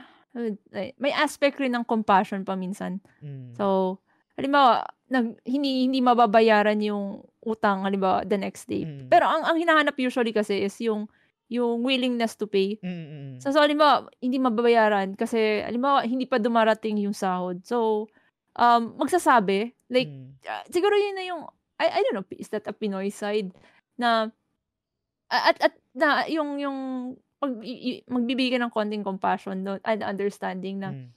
S2: may aspect rin ng compassion paminsan. Mm. So, halimbawa, nag, hindi, hindi mababayaran yung utang, halimbawa, the next day. Mm. Pero ang, ang hinahanap usually kasi is yung, yung willingness to pay. Mm-hmm. So, so, halimbawa, hindi mababayaran kasi, halimbawa, hindi pa dumarating yung sahod. So, um, magsasabi. Like, mm. uh, siguro yun na yung, I, I don't know, is that a Pinoy side? Na, at, at, na, yung, yung, pag, y, magbibigay ng konting compassion doon and understanding na, mm.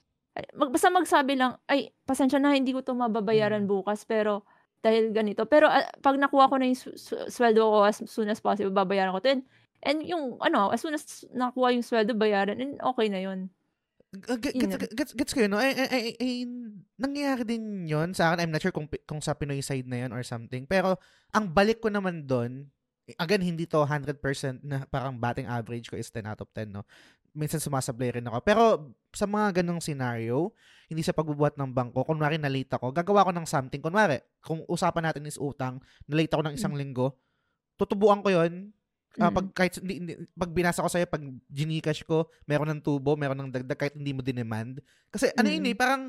S2: mag, basta magsabi lang, ay, pasensya na, hindi ko to mababayaran mm. bukas, pero, dahil ganito. Pero, uh, pag nakuha ko na yung su- sweldo ko as soon as possible, babayaran ko to. And, and yung, ano, as soon as nakuha yung sweldo, bayaran, and okay na yun.
S1: Gets, gets, gets ko yun, no? Ay, ay, ay, ay, nangyayari din yon sa akin. I'm not sure kung, kung sa Pinoy side na yon or something. Pero, ang balik ko naman doon again, hindi to 100% na parang batting average ko is 10 out of 10, no? Minsan sumasablay rin ako. Pero sa mga ganong scenario, hindi sa pagbubuhat ng bangko, kunwari nalate ako, gagawa ko ng something. Kunwari, kung usapan natin is utang, nalate ako ng isang
S2: Mm.
S1: linggo, tutubuan ko yon Ah,
S2: Mm.
S1: pag kahit hindi, hindi, pag binasa ko sa'yo, pag ginikash ko, meron ng tubo, meron ng dagdag kahit hindi mo dinemand. Kasi ano yun eh,
S2: Mm.
S1: parang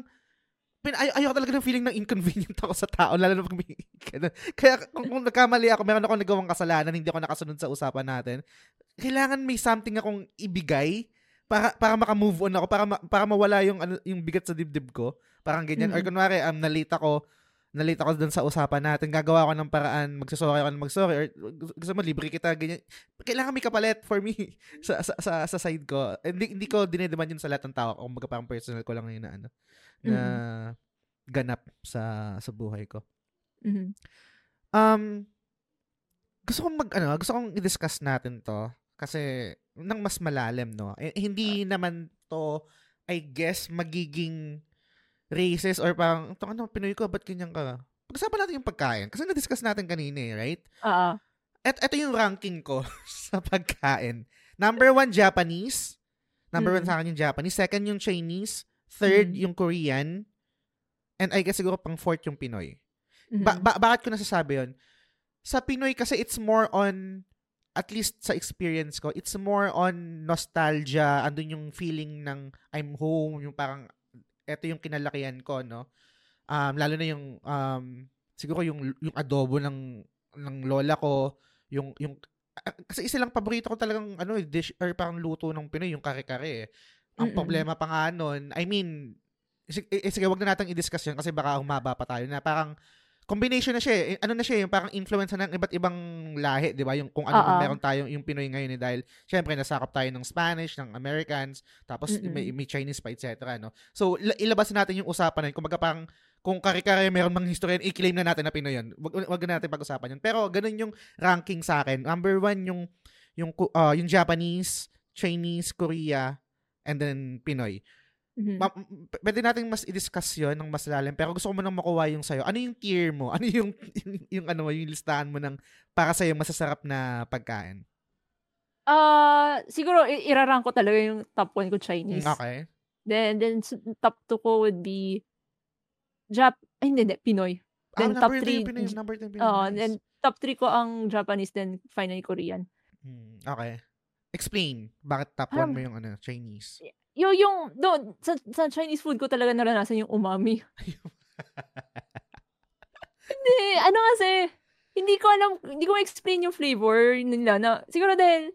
S1: pin, ay, ayoko talaga ng feeling ng inconvenient ako sa tao, lalo na pag may. (laughs) Kaya kung, kung nagkamali ako, meron ako nagawang kasalanan, hindi ako nakasunod sa usapan natin, kailangan may something akong ibigay para para maka-move on ako, para ma, para mawala yung ano, yung bigat sa dibdib ko. Parang ganyan. Or
S2: Mm.
S1: kunwari, um, nalita ko, nalita ko dun sa usapan natin, gagawa ko ng paraan, magsasorry ako ng magsorry, or gusto mo, libre kita, ganyan. Kailangan may kapalit for me (laughs) sa, sa, sa, sa side ko. Hindi, hindi ko dinedemand yun sa lahat ng tao. Kung baga parang personal ko lang yun na, ano, na ganap sa sa buhay ko.
S2: Mhm.
S1: Um, gusto kong mag, ano, gusto kong i-discuss natin to kasi nang mas malalim, no? Eh, hindi naman to, I guess, magiging racist or parang, ito ano, Pinoy ko, ba't ganyan ka? Pag-usapan natin yung pagkain. Kasi na-discuss natin kanina eh, right?
S2: Oo.
S1: Et, ito yung ranking ko (laughs) sa pagkain. Number one, Japanese. Number one
S2: Mm.
S1: sa akin yung Japanese. Second, yung Chinese. Third,
S2: Mm.
S1: yung Korean. And I guess siguro pang fourth yung Pinoy.
S2: Mhm.
S1: Ba- ba- bakit ko nasasabi yon? Sa Pinoy kasi it's more on, at least sa experience ko, it's more on nostalgia. Andun yung feeling ng I'm home, yung parang, eto yung kinalakihan ko, no? Um, lalo na yung, um, siguro yung, yung adobo ng, ng lola ko, yung, yung, kasi isa lang paborito ko talagang, ano, eh, dish, or parang luto ng Pinoy, yung kare-kare. eh. Ang
S2: Mm-mm.
S1: problema pa nga nun, I mean, sige, eh, sige, wag na natin i-discuss yun kasi baka humaba pa tayo na parang combination na siya eh. Ano na siya eh, yung parang influence ng iba't ibang lahi, 'di ba? Yung kung ano man meron tayo yung Pinoy ngayon eh dahil syempre nasakop tayo ng Spanish, ng Americans, tapos
S2: Mm-mm.
S1: may, may Chinese pa etc. no. So ila- ilabas natin yung usapan na yun. Kumbaga parang kung kare-kare meron mang history yan, i-claim na natin na Pinoy yun. Wag, wag na natin pag-usapan yun. Pero ganun yung ranking sa akin. Number one yung yung ah, yung Japanese, Chinese, Korea, and then Pinoy.
S2: Mhm.
S1: Ma- pwede natin mas i-discuss yun ng mas lalim. Pero gusto ko munang makuha yung sa'yo. Ano yung tier mo? Ano yung, (laughs) yung, yung ano yung listahan mo ng para sa'yo masasarap na pagkain?
S2: Ah, siguro i- irarank ko talaga yung top 1 ko
S1: Mm,
S2: Chinese.
S1: Okay.
S2: Then then top 2 ko would be Jap ay hindi, hindi Pinoy.
S1: Ah,
S2: Then
S1: number
S2: top
S1: 2 yung
S2: three,
S1: Pinoy.
S2: J-
S1: Number 2 yung Pinoy.
S2: Oo,
S1: Nice.
S2: then top 3 ko ang Japanese then finally Korean.
S1: Hmm, okay. Explain. Bakit top 1
S2: Parang-
S1: mo yung ano, Chinese?
S2: Yung yung do sa, sa Chinese food ko talaga naranasan yung umami. (laughs) Hindi, ano kasi hindi ko alam, hindi ko explain yung flavor nila na siguro dahil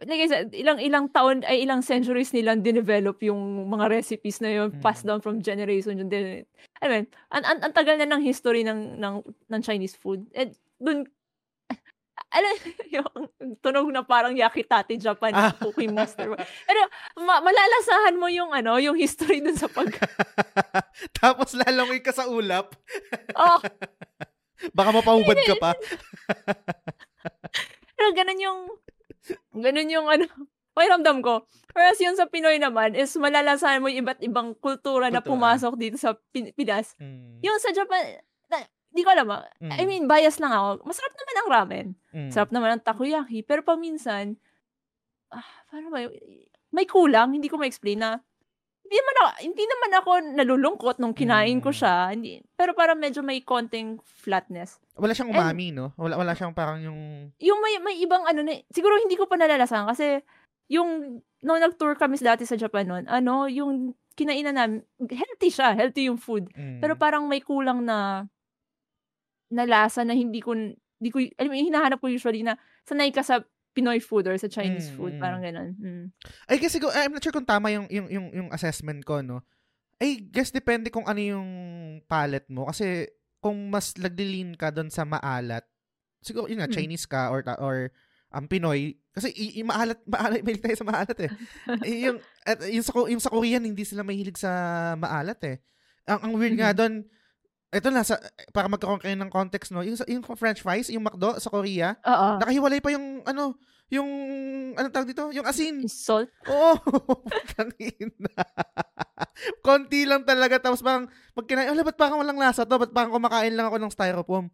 S2: like I said, ilang ilang taon ay ilang centuries nilang dinevelop yung mga recipes na yun, passed
S1: Mm.
S2: down from generation yun din. I mean, an, an, ang tagal na ng history ng ng ng Chinese food. And dun alam (laughs) yung tunog na parang yakitati Japan
S1: Ah.
S2: cooking master. Pero ma- malalasahan mo yung ano, yung history dun sa pag (laughs)
S1: Tapos lalangoy ka sa ulap.
S2: Oh, (laughs)
S1: Baka mapahubad ka pa.
S2: pero ganun yung ganun yung ano, pakiramdam ko. Whereas yun sa Pinoy naman is malalasahan mo yung iba't ibang kultura na
S1: Kultura.
S2: pumasok dito sa Pin- Pinas.
S1: Mm,
S2: Yung sa Japan, na, di ko alam ah. I
S1: Mm.
S2: mean, bias lang ako. Masarap naman ang ramen.
S1: mm.
S2: Sarap naman ang takoyaki. Pero paminsan, ah, paano ba yun? May kulang, hindi ko ma-explain na hindi naman ako, hindi naman ako nalulungkot nung kinain ko
S1: Mm.
S2: siya. Hindi, pero parang medyo may konting flatness.
S1: Wala siyang
S2: And-
S1: umami, no? Wala, wala siyang parang yung...
S2: Yung may, may ibang ano na, siguro hindi ko pa nalalasan kasi yung, nung nag-tour kami dati sa Japan noon, ano, yung kinainan namin, healthy siya, healthy yung food.
S1: Mm.
S2: Pero parang may kulang na na lasa na hindi ko hindi ko alam mo, hinahanap ko usually na sanay ka sa Pinoy food or sa Chinese
S1: Mm,
S2: food,
S1: mm.
S2: parang ganun. Mm.
S1: I guess siguro, I'm not sure kung tama yung, yung, yung, yung assessment ko, no? I guess depende kung ano yung palate mo. Kasi kung mas nagdilin ka doon sa maalat, siguro yun nga,
S2: Mm.
S1: Chinese ka or, or um, Pinoy, kasi y- yung maalat, maalat, mahilig tayo sa maalat eh. (laughs) Yung, at, yung, sa, yung sa Korean, hindi sila mahilig sa maalat eh. Ang, ang weird nga
S2: Mhm.
S1: doon, ito na, sa, para magkaroon kayo ng context, no? Yung, yung french fries, yung McDo sa Korea,
S2: Oo.
S1: nakahiwalay pa yung, ano, yung, ano tawag dito? Yung asin.
S2: Yung salt.
S1: Oo. (laughs) Konti lang talaga. Tapos parang, pag kinain, ala, ba't parang walang lasa to? Ba't parang kumakain lang ako ng styrofoam?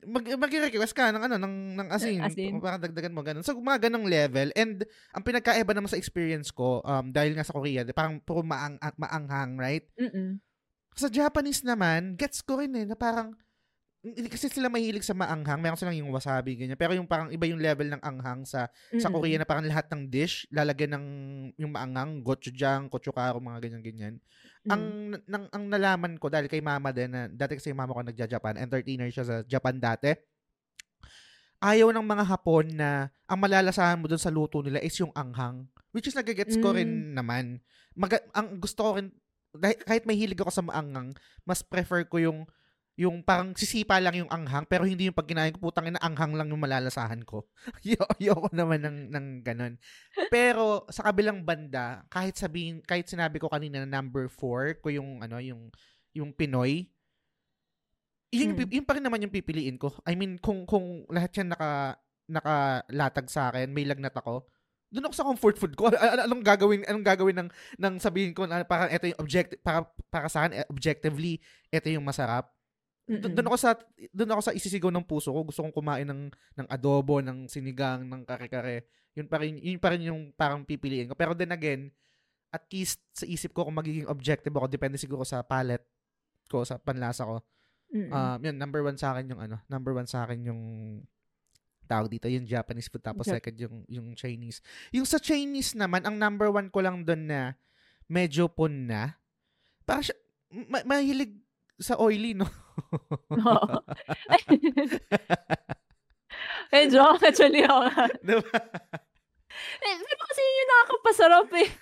S1: mag mag-request ka ng ano ng ng asin,
S2: Asin.
S1: para dagdagan mo ganun. So mga ganung level and ang pinagkaiba naman sa experience ko um dahil nga sa Korea, parang puro maang maanghang, right?
S2: Mm-mm.
S1: Sa Japanese naman, gets ko rin eh na parang hindi kasi sila mahilig sa maanghang. Meron silang yung wasabi ganyan. Pero yung parang iba yung level ng anghang sa sa
S2: Mm-mm.
S1: Korea na parang lahat ng dish lalagyan ng yung maanghang, gochujang, gochukaro, mga ganyan ganyan.
S2: Mm.
S1: Ang nang ang nalaman ko dahil kay mama din na dati kasi yung mama ko nagja-Japan, entertainer siya sa Japan dati. Ayaw ng mga Hapon na ang malalasahan mo doon sa luto nila is yung anghang. Which is nagagets ko rin naman. Maga- ang gusto ko rin, kahit may hilig ako sa maanghang, mas prefer ko yung yung parang sisipa lang yung anghang pero hindi yung pag kinain ko putang ina anghang lang yung malalasahan ko. (laughs) Yo ayoko naman ng ng ganun. Pero sa kabilang banda, kahit sabihin kahit sinabi ko kanina na number 4 ko yung ano yung yung Pinoy, yun, yung,
S2: Mm.
S1: pi- yun pa rin naman yung pipiliin ko. I mean, kung kung lahat yan naka nakalatag sa akin, may lagnat ako, doon ako sa comfort food ko. Ano- ano- Anong gagawin anong gagawin ng ng sabihin ko na parang ito yung objective para para sa akin eh, objectively ito yung masarap. Doon ako sa doon ako sa isisigaw ng puso ko. Gusto kong kumain ng ng adobo, ng sinigang, ng kare-kare. Yun pa rin yun pa rin yung parang pipiliin ko. Pero then again, at least sa isip ko kung magiging objective ako, depende siguro sa palate ko, sa panlasa ko. Um, yun, number one sa akin yung ano, number one sa akin yung tawag dito, yung Japanese food, tapos
S2: Jap-
S1: second yung, yung Chinese. Yung sa Chinese naman, ang number one ko lang doon na medyo pun na, parang siya, ma- mahilig sa oily, no?
S2: Oo. (laughs) Medyo, actually, ako (laughs)
S1: diba?
S2: Eh, pero kasi yun nakakapasarap eh. (laughs)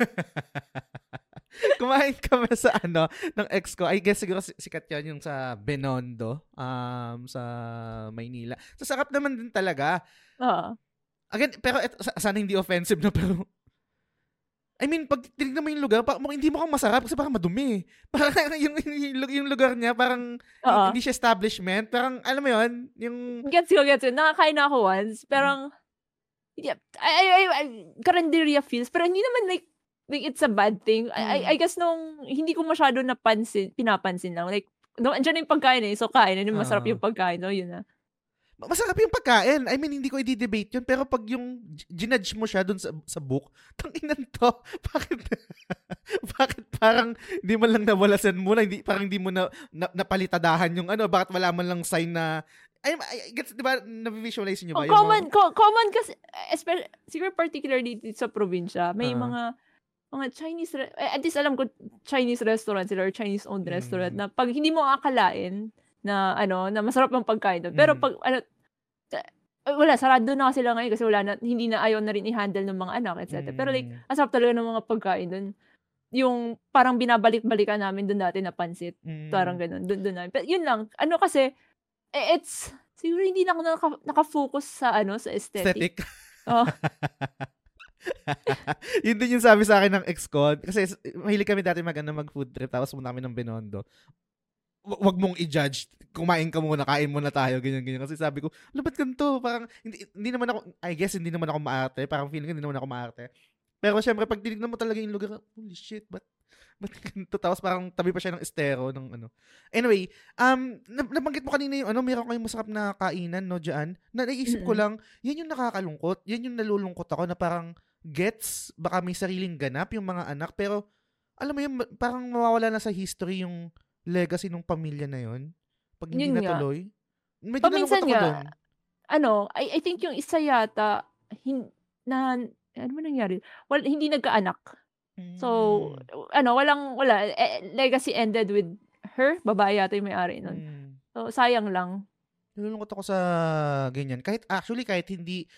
S2: (laughs)
S1: Kumain kami sa ano, ng ex ko. I guess siguro si- sikat yan yung sa Benondo, um, sa Maynila. Sa sarap naman din talaga.
S2: Oo.
S1: Again, pero sa- sana hindi offensive na (laughs) pero I mean, pag tinignan mo yung lugar, pa, mo- hindi mo kang masarap kasi parang madumi. (laughs) Parang yung, yung, yung lugar niya, parang
S2: Oo.
S1: hindi siya establishment. Parang, alam mo yun, yung...
S2: Gets ko, gets ko. Nakakain na ako once. Pero, yeah, I, I, I, I, karinderya feels. Pero hindi naman like, like it's a bad thing. I, I, I guess nung, hindi ko masyado napansin, pinapansin lang. Like, no, andyan na yung pagkain eh. So, kain. Ano, masarap yung pagkain. So, yun na.
S1: Masarap yung pagkain. I mean, hindi ko i-debate yun. Pero pag yung ginudge mo siya dun sa, sa book, (laughs) tanginan to. (laughs) Bakit, (laughs) bakit parang hindi mo lang nawalasan mo na, hindi, parang hindi mo na, na napalitadahan yung ano, bakit wala man lang sign na, ay, ay gets, di ba, na-visualize nyo ba?
S2: Oh,
S1: Yung
S2: common,
S1: mga-
S2: co- common kasi, especially, siguro particularly dito sa probinsya, may
S1: Ah.
S2: mga, mga Chinese, re- eh, at least alam ko, Chinese restaurant sila or Chinese-owned restaurant
S1: Mm.
S2: na pag hindi mo akalain na, ano, na masarap ang pagkain doon. Pero
S1: Mm.
S2: pag, ano, eh, wala, sarado na sila ngayon kasi wala na, hindi na ayaw na rin i-handle ng mga anak, etc. Pero like,
S1: Mm.
S2: ang sarap talaga ng mga pagkain doon. Yung parang binabalik-balikan namin doon dati na pansit.
S1: Mm.
S2: Parang ganun. Doon, doon namin. Pero yun lang. Ano kasi, eh, it's, siguro hindi na ako naka, nakafocus sa, ano, sa aesthetic.
S1: aesthetic.
S2: Oh. (laughs) (laughs)
S1: yun din yung sabi sa akin ng ex ko. Kasi mahilig kami dati mag, ano, mag food trip tapos pumunta kami ng Binondo. Wa- Wag mong i-judge. Kumain ka muna, kain muna tayo, ganyan, ganyan. Kasi sabi ko, ano ba't ganito? Parang, hindi, hindi naman ako, I guess, hindi naman ako maarte. Parang feeling ko, hindi naman ako maarte. Pero syempre, pag tinignan mo talaga yung lugar, holy shit, ba't, ba't (laughs) ganito? Tapos parang tabi pa siya ng estero, ng ano. Anyway, um, nab- nabanggit mo kanina yung ano, meron kayong masarap na kainan, no, dyan. Na naisip ko lang, yan yung nakakalungkot. Yan yung nalulungkot ako na parang gets, baka may sariling ganap yung mga anak, pero alam mo yun, ma- parang mawawala na sa history yung legacy ng pamilya na yun. Pag hindi
S2: Yun
S1: natuloy. Medyo
S2: Paminsan nga,
S1: doon.
S2: ano, I, I think yung isa yata, hin, na, ano ba nangyari? Well, hindi nagkaanak. So,
S1: Mm.
S2: ano, walang, wala. Eh, legacy ended with her. Babae yata yung may-ari nun.
S1: Mm.
S2: So, sayang lang.
S1: Nalulungkot ako sa ganyan. Kahit actually kahit hindi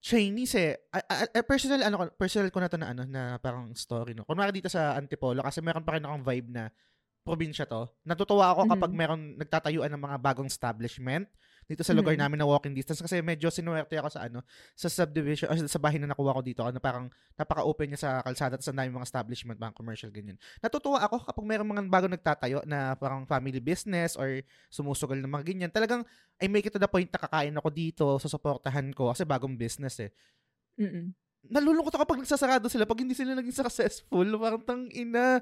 S1: Chinese eh. A- a- personal ano personal ko na to na ano na parang story no. Kunwari dito sa Antipolo kasi meron pa rin akong vibe na probinsya to. Natutuwa ako kapag
S2: Mhm.
S1: meron nagtatayuan ng mga bagong establishment dito sa lugar
S2: Mhm.
S1: namin na walking distance kasi medyo sinuwerte ako sa ano sa subdivision or sa bahay na nakuha ko dito ano parang napaka-open niya sa kalsada at sa dami mga establishment mga commercial ganyan. Natutuwa ako kapag meron mga bagong nagtatayo na parang family business or sumusugal ng mga ganyan. Talagang I make it to the point na kakain ako dito, susuportahan ko kasi bagong business eh.
S2: Mm-mm.
S1: Nalulungkot ako pag nagsasarado sila, pag hindi sila naging successful, parang tang ina.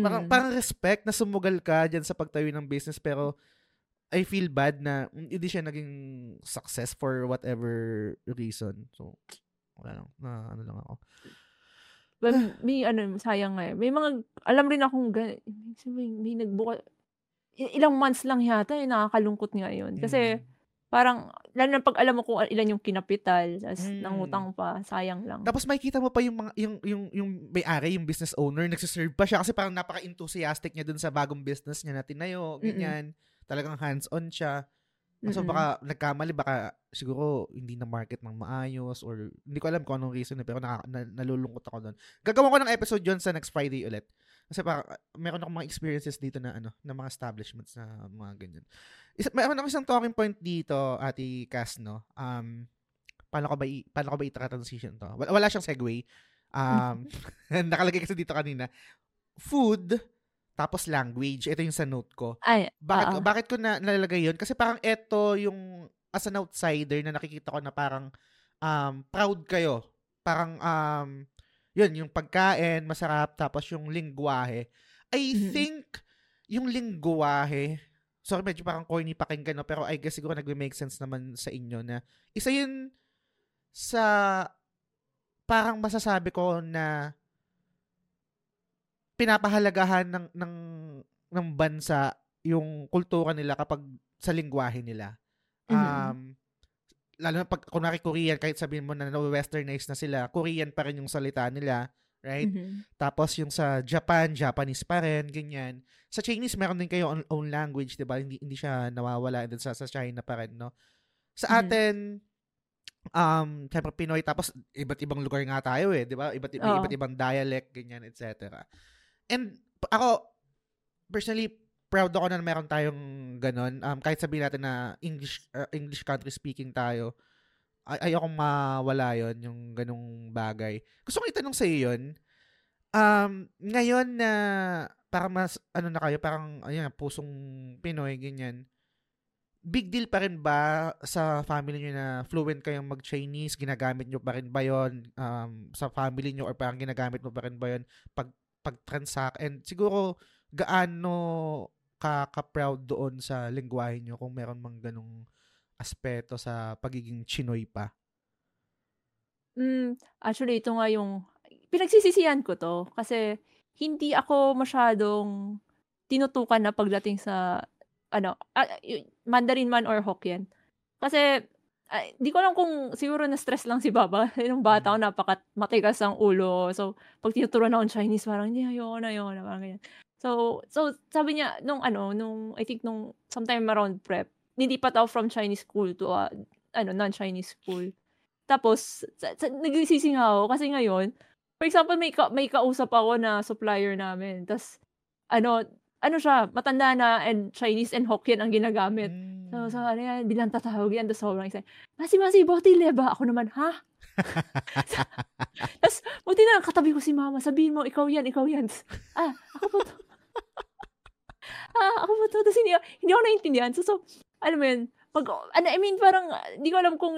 S1: Parang,
S2: Mm.
S1: parang respect na sumugal ka dyan sa pagtayo ng business pero I feel bad na hindi siya naging success for whatever reason. So, wala lang. Na, ano lang ako.
S2: Well, (sighs) may ano, sayang nga eh. May mga, alam rin akong, may, may nagbuka, ilang months lang yata eh, nakakalungkot nga yun. Kasi,
S1: Mm.
S2: parang, lalo na pag alam mo kung ilan yung kinapital, tas
S1: Mm.
S2: nangutang pa, sayang lang.
S1: Tapos makikita mo pa yung mga yung yung yung may-ari, yung business owner, nagsiserve pa siya kasi parang napaka-enthusiastic niya dun sa bagong business niya na tinayo,
S2: Mm-mm.
S1: Talagang hands-on siya. So
S2: Mm-mm.
S1: baka nagkamali, baka siguro hindi na market ng maayos or hindi ko alam kung anong reason eh, pero naka, na, nalulungkot ako doon. Gagawa ko ng episode yon sa next Friday ulit. Kasi parang ah, meron akong mga experiences dito na ano, na mga establishments na mga ganyan. Isa, meron ako isang talking point dito, Ate Cass, no? Um, paano ko ba i, paano ko ba i-transition to? Wala, wala siyang segue. Um, (laughs) (laughs) nakalagay kasi dito kanina. Food, tapos language. Ito yung sa note ko.
S2: Ay,
S1: Bakit,
S2: oo.
S1: bakit ko na nalalagay yun? Kasi parang eto yung as an outsider na nakikita ko na parang um, proud kayo. Parang um, yun, yung pagkain, masarap, tapos yung lingwahe. I think yung lingwahe, sorry medyo parang corny pakinggan, no? pero I guess siguro nag-make sense naman sa inyo na isa yun sa parang masasabi ko na pinapahalagahan ng ng ng bansa yung kultura nila kapag sa lingwahe nila. Um lalo na pag kunwari Korean kahit sabihin mo na na-westernize na sila, Korean pa rin yung salita nila, right?
S2: Mhm.
S1: Tapos yung sa Japan, Japanese pa rin, ganyan. Sa Chinese meron din kayo own, own language, 'di ba? Hindi hindi siya nawawala din sa sa China pa rin, no? Sa
S2: Mhm.
S1: atin um syempre Pinoy tapos iba't ibang lugar nga tayo eh, 'di ba? Iba't may
S2: Oo.
S1: iba't ibang dialect, ganyan, etc. And ako personally proud ako na meron tayong ganon. Um, kahit sabihin natin na English uh, English country speaking tayo, ay ayokong mawala yon yung ganong bagay. Gusto ko itanong sa iyo yun. Um, ngayon na parang mas ano na kayo, parang ayun, pusong Pinoy ganyan. Big deal pa rin ba sa family niyo na fluent kayong mag-Chinese? Ginagamit niyo pa rin ba 'yon um, sa family niyo or parang ginagamit mo pa rin ba 'yon pag pag-transact? And siguro gaano ka ka-proud doon sa lingwahe niyo kung meron mang ganong aspeto sa pagiging Chinoy pa?
S2: Hmm, actually ito nga yung pinagsisisihan ko 'to kasi hindi ako masyadong tinutukan na pagdating sa ano, ah, Mandarin man or Hokkien. Kasi, ay di ko alam kung siguro na-stress lang si Papa (laughs) nung bata ako
S1: Mm.
S2: napaka matigas ang ulo. So, 'pag tinuturuan akong Chinese parang, "Hindi, ayoko na, ayoko na," parang ganyan. So so sabi niya nung ano, nung I think nung sometime around prep, nilipat ako from Chinese school to, ah, ano, non-Chinese school. Tapos sa sa nagsisisi nga ako kasi ngayon, for example may ka may kausap ako na supplier namin ta's ano ano siya, matanda na and Chinese and Hokkien ang ginagamit. So so
S1: Hmm.
S2: ano yan, bilang tatawag yan ta's sobrang excited, "Masi-masi bottle ba?" Ako naman, "Ha?" (laughs) Ta's buti na lang katabi ko si mama, "Sabihin mo ikaw yan, ikaw yan." "Ah, ako po 'to." (laughs) "Ah, ako po 'to." Ta's hindi hindi ako naintindihan. So so, alam mo yun, 'pag ano, I mean parang di ko alam kung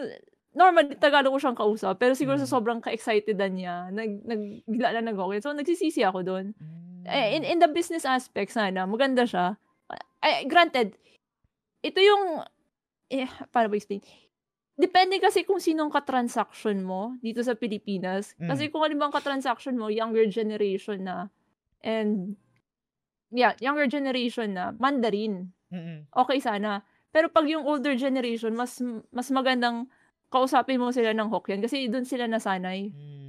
S2: normally Tagalog ko siyang kausap pero siguro sa
S1: Mm.
S2: sobrang ka-excitedan niya nag nag bigla lang nag-Hokkien. So nagsisisi ako dun. Eh, in
S1: Hmm.
S2: in the business aspect sana maganda siya. Ay granted, ito yung eh, paano ba i-explain? Depende kasi kung sinong ka-transaction mo dito sa Pilipinas. Kasi
S1: Hmm.
S2: kung halimbawa ang ka-transaction mo younger generation na and yeah, younger generation na Mandarin,
S1: Mm.
S2: okey sana. Pero 'pag yung older generation mas mas magandang kausapin mo sila ng Hokkien kasi dun sila nasanay.
S1: Hmm.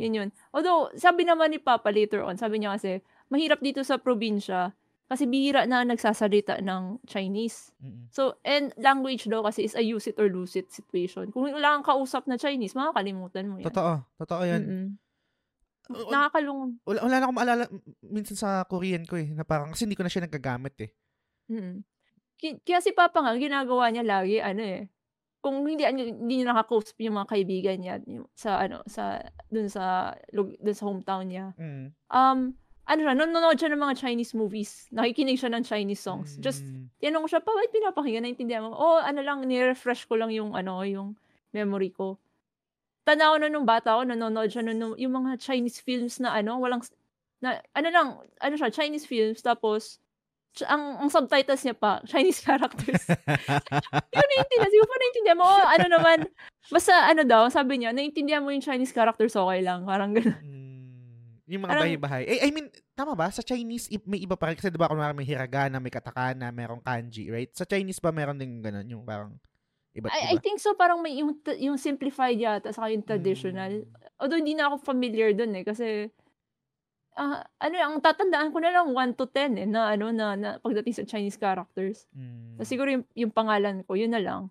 S2: Yun yun. Although sabi naman ni Papa later on, sabi niya kasi mahirap dito sa probinsya kasi bihira na nagsasalita ng Chinese. So and language daw kasi is a use it or lose it situation. Kung wala kang kausap na Chinese, makakalimutan mo yan.
S1: Totoo, totoo 'yan.
S2: Mm.
S1: Oo.
S2: Nakakalung
S1: Wala wala na akong maalala minsan sa Korean ko, eh, na parang kasi hindi ko na siya nagagamit, eh.
S2: Mm. Ki kaya si Papa nga ginagawa niya lagi ano, eh, kung hindi ano hindi niya nakakausap yung mga kaibigan niya yung sa ano, sa dun sa dun sa hometown niya.
S1: Mm.
S2: Um, ano siya, nanonood siya ng mga Chinese movies. Nakikinig siya ng Chinese songs. Just
S1: Hmm.
S2: tinanong ko siya, "Pa, ba't pinapakinggan, naintindihan mo?" "Oo, ano lang, ni-refresh ko lang yung ano, yung memory ko." Tanda ko na nung bata ako nanonood siya nun nung yung mga Chinese films na ano, walang na ano lang, ano siya, Chinese films tapos ang, ang subtitles niya pa, Chinese (laughs) characters. Yun naiintindihan. Siguro pa naiintindihan mo, oh, ano naman, basta ano daw, sabi niya, naiintindihan mo yung Chinese characters, okay lang. Parang gano'n.
S1: Mm, yung mga bahay-bahay. Eh, I mean, tama ba? Sa Chinese, may iba pa rin. Kasi diba, kunwari may hiragana, may katakana, merong kanji, right? Sa Chinese ba meron din ganun? Yung parang iba't
S2: I, I think so, parang may yung, yung simplified yata, saka yung traditional.
S1: Mm.
S2: Although hindi na ako familiar dun eh, kasi ah ano, ang tatandaan ko na lang 1 to 10 eh, na ano, na, na pagdating sa Chinese characters.
S1: Mm.
S2: So, siguro yung, yung pangalan ko, yun na lang.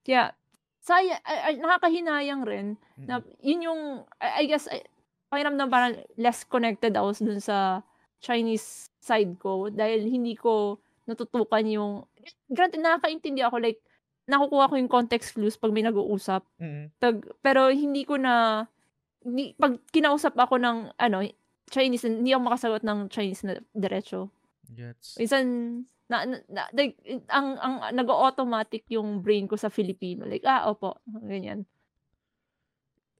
S2: Kaya, saya, ay, ay, nakakahinayang rin
S1: Mm.
S2: na yun yung, I, I guess, I, pakiramdam parang less connected ako dun sa Chinese side ko dahil hindi ko natutukan yung, granted, nakakaintindi ako, like, nakukuha ko yung context clues pag may nag-uusap.
S1: Mm.
S2: Tag, pero hindi ko na, hindi, pag kinausap ako ng, ano, Chinese, hindi ako makasagot ng Chinese na diretso.
S1: Gets.
S2: Minsan, na, na, na- like, ang, ang nag-automatic yung brain ko sa Filipino. Like, ah, opo, ganyan.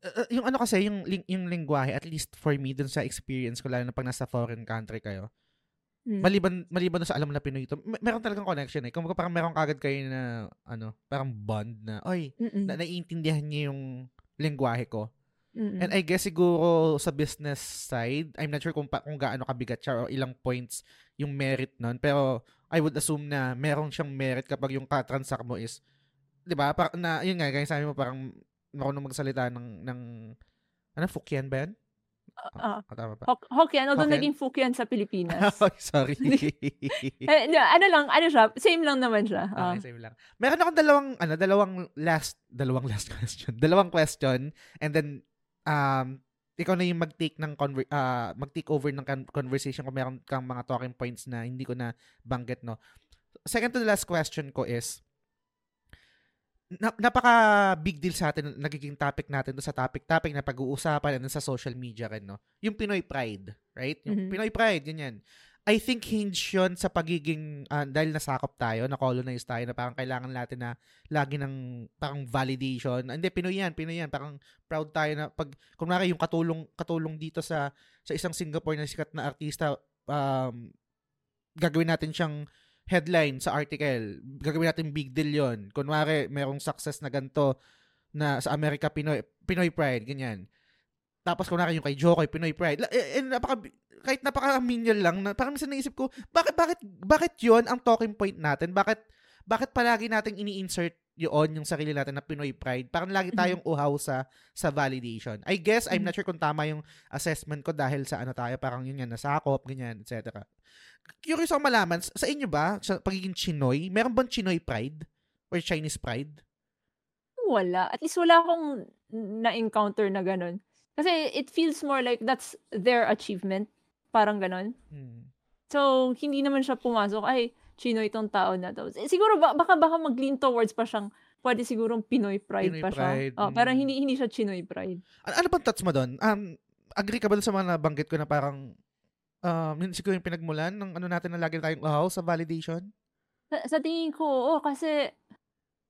S1: Uh, yung ano kasi, yung, ling- yung lingwahe, at least for me, dun sa experience ko, lalo na pag nasa foreign country kayo,
S2: Mm.
S1: maliban maliban sa alam na Pinoy ito, may, meron talagang connection eh. Kung parang meron kagad kayo na, ano, parang bond na, oy,
S2: Mm-mm.
S1: na naiintindihan niya yung lingwahe ko.
S2: Mm-mm.
S1: And I guess siguro sa business side, I'm not sure kung, pa, kung gaano kabigat siya o ilang points yung merit nun. Pero I would assume na meron siyang merit kapag yung ka-transact mo is, di ba, par- na, yun nga, kaya sabi mo parang marunong magsalita ng, ng ano, Fukien ba yan?
S2: Ah,
S1: Ah, tama?
S2: Hok- Hokkien, although
S1: Hokkien?
S2: naging Fukien sa Pilipinas. (laughs)
S1: Sorry. (laughs)
S2: eh, ano lang, ano siya, same lang naman siya. Ah.
S1: Okay, same lang. Meron akong dalawang, ano, dalawang last, dalawang last (laughs) question. Dalawang question. And then, um, ikaw na yung mag-take ng conver- ah, mag-take over ng con- conversation kung meron kang mga talking points na hindi ko na banggit, no? Second to the last question ko is, na- napaka big deal sa atin nagiging topic natin to sa topic topic na pag-uusapan and sa social media rin no yung Pinoy pride right yung
S2: Mhm.
S1: Pinoy pride ganyan I think hinge yun sa pagiging ah, dahil nasakop tayo na colonize tayo na parang kailangan natin na lagi ng parang validation Ah, hindi Pinoy yan Pinoy yan parang proud tayo na pag kunwari yung katulong katulong dito sa sa isang Singapore na sikat na artista um, gagawin natin siyang headline sa article. Gagawin natin big deal yon. Kunwari, merong success na ganito na sa Amerika, Pinoy, Pinoy Pride, ganyan. Tapos kunwari yung kay Jokoy, Pinoy Pride. La- Eh, eh, napaka, kahit napaka-minion lang, na, parang minsan naisip ko, bakit, bakit, bakit yon ang talking point natin? Bakit, bakit palagi nating ini-insert yun yung sarili natin na Pinoy Pride? Parang lagi tayong uhaw sa sa validation. I guess, I'm not sure kung tama yung assessment ko dahil sa ano tayo, parang yun yan, nasakop, ganyan, etc. Curious ako malaman, sa sa inyo ba, sa pagiging Chinoy, meron bang Chinoy pride? Or Chinese pride?
S2: Wala. At least wala akong na-encounter na ganun. Kasi it feels more like that's their achievement. Parang ganun.
S1: Hmm.
S2: So, hindi naman siya pumasok, ay, Chino itong tao na to. Eh, Siguro, ba- baka baka mag-lean towards pa siyang, pwede sigurong Pinoy pride
S1: Pinoy
S2: pa siya.
S1: pride,
S2: Oh, pero
S1: mm.
S2: hindi hindi siya Chinoy pride.
S1: Ano, ano bang thoughts mo doon? Um, agree ka ba sa mga nabanggit ko na parang um, yun siguro yung pinagmulan ng ano natin na lagi tayong uhaw sa validation?
S2: Sa, sa tingin ko, oo, kasi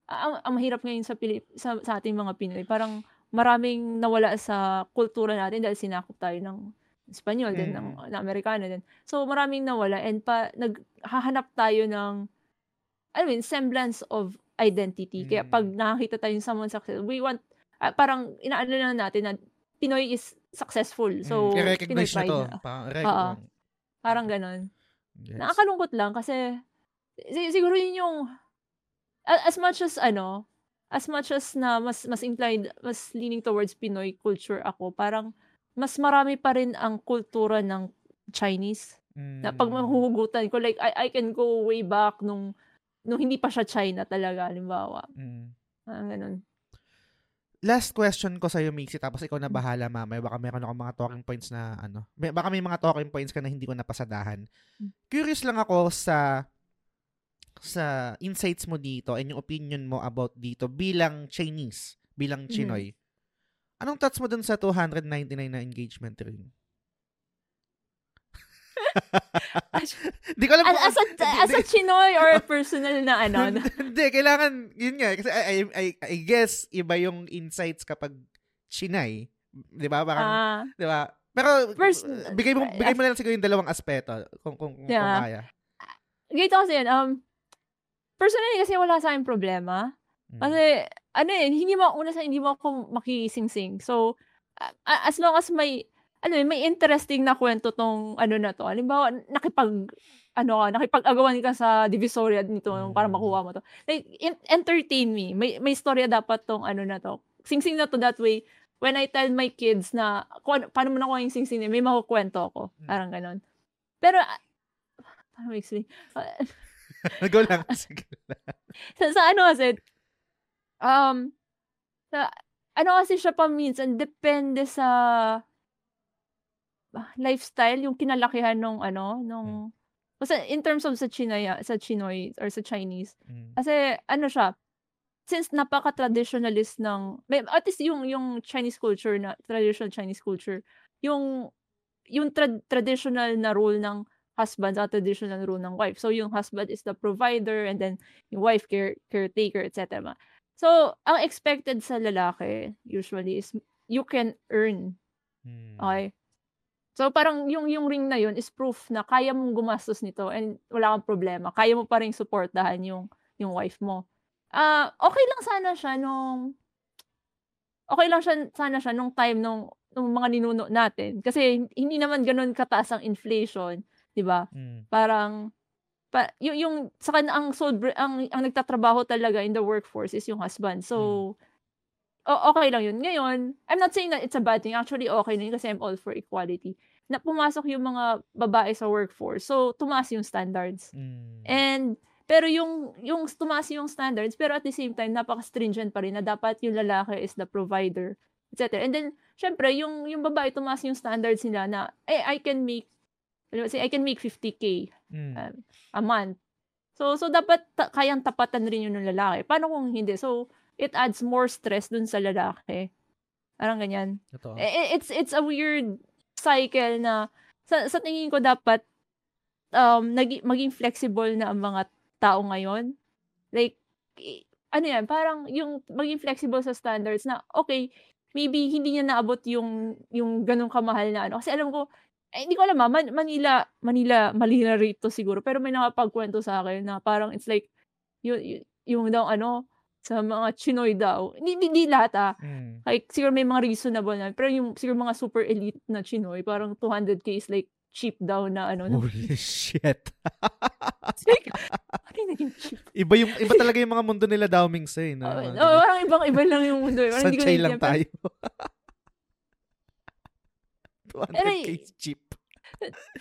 S2: ang, ang mahirap ngayon sa, Pilip, sa, sa ating mga Pinoy, parang maraming nawala sa kultura natin dahil sinakop tayo ng Espanyol din, ng, ng Amerikano din. So, maraming nawala and pa, naghahanap tayo ng, I mean, semblance of identity. Kaya
S1: Mm.
S2: pag nakakita tayo ng someone successful, we want, ah, parang inaano na natin na Pinoy is successful. So,
S1: mm,
S2: Pinoy
S1: i-recognize na
S2: pride
S1: to.
S2: na.
S1: Rec-
S2: Parang ganon.
S1: Yes.
S2: Nakakalungkot lang kasi si- siguro yun yung as much as ano, as much as na mas mas inclined, mas leaning towards Pinoy culture ako, parang mas marami pa rin ang kultura ng Chinese. Na pag
S1: Mm.
S2: mahuhugutan ko, like, I, I can go way back nung, nung hindi pa siya China talaga, halimbawa.
S1: Mm.
S2: Ah, ganun.
S1: Last question ko sa'yo, Mixie, tapos ikaw na
S2: Hmm.
S1: bahala mamaya. Baka meron ako mga talking points na ano. May, baka may mga talking points ka na hindi ko napasadahan.
S2: Hmm.
S1: Curious lang ako sa sa insights mo dito and yung opinion mo about dito bilang Chinese, bilang
S2: Mhm.
S1: Chinoy. Anong thoughts mo dun sa 299 na engagement ring? (laughs) Di ko alam
S2: As,
S1: kung-
S2: as, a,
S1: di-
S2: as a Chinoy or (laughs) personal na ano,
S1: Hindi, kailangan, yun nga, kasi I, I, I, guess, iba yung insights kapag Chinay. Di ba? Parang,
S2: ah,
S1: di ba? Pero,
S2: First,
S1: uh, bigay mo, bigay mo na lang siguro yung dalawang aspeto, kung, kung, kung
S2: Yeah.
S1: kaya.
S2: ganito kasi yan, um, personally kasi wala sa akin problema.
S1: Mm.
S2: Kasi, ano eh, hindi mo, una sa hindi mo ako makising-sing. So, a- as long as may, ano eh, may interesting na kwento tong, ano na to. Halimbawa, nakipag, ano ka, nakipag-agawan ka sa Divisoria nito
S1: Mm.
S2: para makuha mo to. Like, en- entertain me. May, may storya dapat tong, ano na to. Sing-sing na to that way. When I tell my kids na, kung, ano- paano mo nakuha yung sing-sing, may makukwento ako.
S1: Mm.
S2: Parang ganon. Pero, ah, paano explain? (laughs)
S1: Go lang. (laughs) Sige.
S2: sa, sa ano kasi, um, sa, ano kasi siya pa minsan, depende sa ah, lifestyle, yung kinalakihan nung ano, nung, kasi in terms of sa Chinoy, sa Chinoy or sa Chinese,
S1: Mm.
S2: kasi ano siya, since napaka-traditionalist ng, may, at least yung, yung Chinese culture na, traditional Chinese culture, yung, yung tra- traditional na role ng husband at traditional role ng wife. So, yung husband is the provider and then yung wife care, caretaker, etc. So, ang expected sa lalaki usually is you can earn.
S1: Mm.
S2: Okay? So, parang yung, yung ring na yun is proof na kaya mong gumastos nito and wala kang problema. Kaya mo pa rin supportahan yung, yung wife mo. Ah, okay lang sana siya nung okay lang siya, sana siya nung time nung, nung mga ninuno natin. Kasi hindi naman ganun kataas ang inflation, 'di ba?
S1: Mm.
S2: Parang pa, yung, yung sa kan ang sole ang ang nagtatrabaho talaga in the workforce is yung husband. So o- okay lang yun. Ngayon, I'm not saying that it's a bad thing. Actually, okay na yun kasi I'm all for equality. Na pumasok yung mga babae sa workforce. So, tumaas yung standards.
S1: Mm.
S2: And pero yung yung tumaas yung standards pero at the same time napaka-stringent pa rin na dapat yung lalaki is the provider, etc. And then syempre yung yung babae tumaas yung standards nila na eh I can make let's say I can make 50k
S1: Mm.
S2: um, a month. So so dapat ta- kayang tapatan rin yun ng lalaki. Paano kung hindi? So it adds more stress dun sa lalaki. Parang ganyan.
S1: Totoo.
S2: I- it's it's a weird cycle na sa, sa tingin ko dapat um nagi, maging flexible na ang mga tao ngayon. Like ano yan, parang yung maging flexible sa standards na okay, maybe hindi niya naabot yung yung ganung kamahal na ano. Kasi alam ko eh, hindi ko alam ah, Man- Manila, Manila, mali na rate to siguro. Pero may nakapagkwento sa akin na parang it's like, yung, yung daw ano, sa mga Chinoy daw. Hindi, hindi, hindi lahat ah.
S1: Mm.
S2: Like, siguro may mga reasonable na. Pero yung siguro mga super elite na Chinoy, parang 200k is like cheap daw na ano. na-
S1: Holy (laughs) shit.
S2: It's like, ano yung naging cheap?
S1: iba yung iba talaga yung mga mundo nila Dao Ming Say, no?
S2: Oh,
S1: Mga
S2: oh, parang ibang iba lang yung mundo. eh. Parang hindi ko
S1: Sanchay lang tayo. (laughs) 200k
S2: Pero-
S1: is cheap.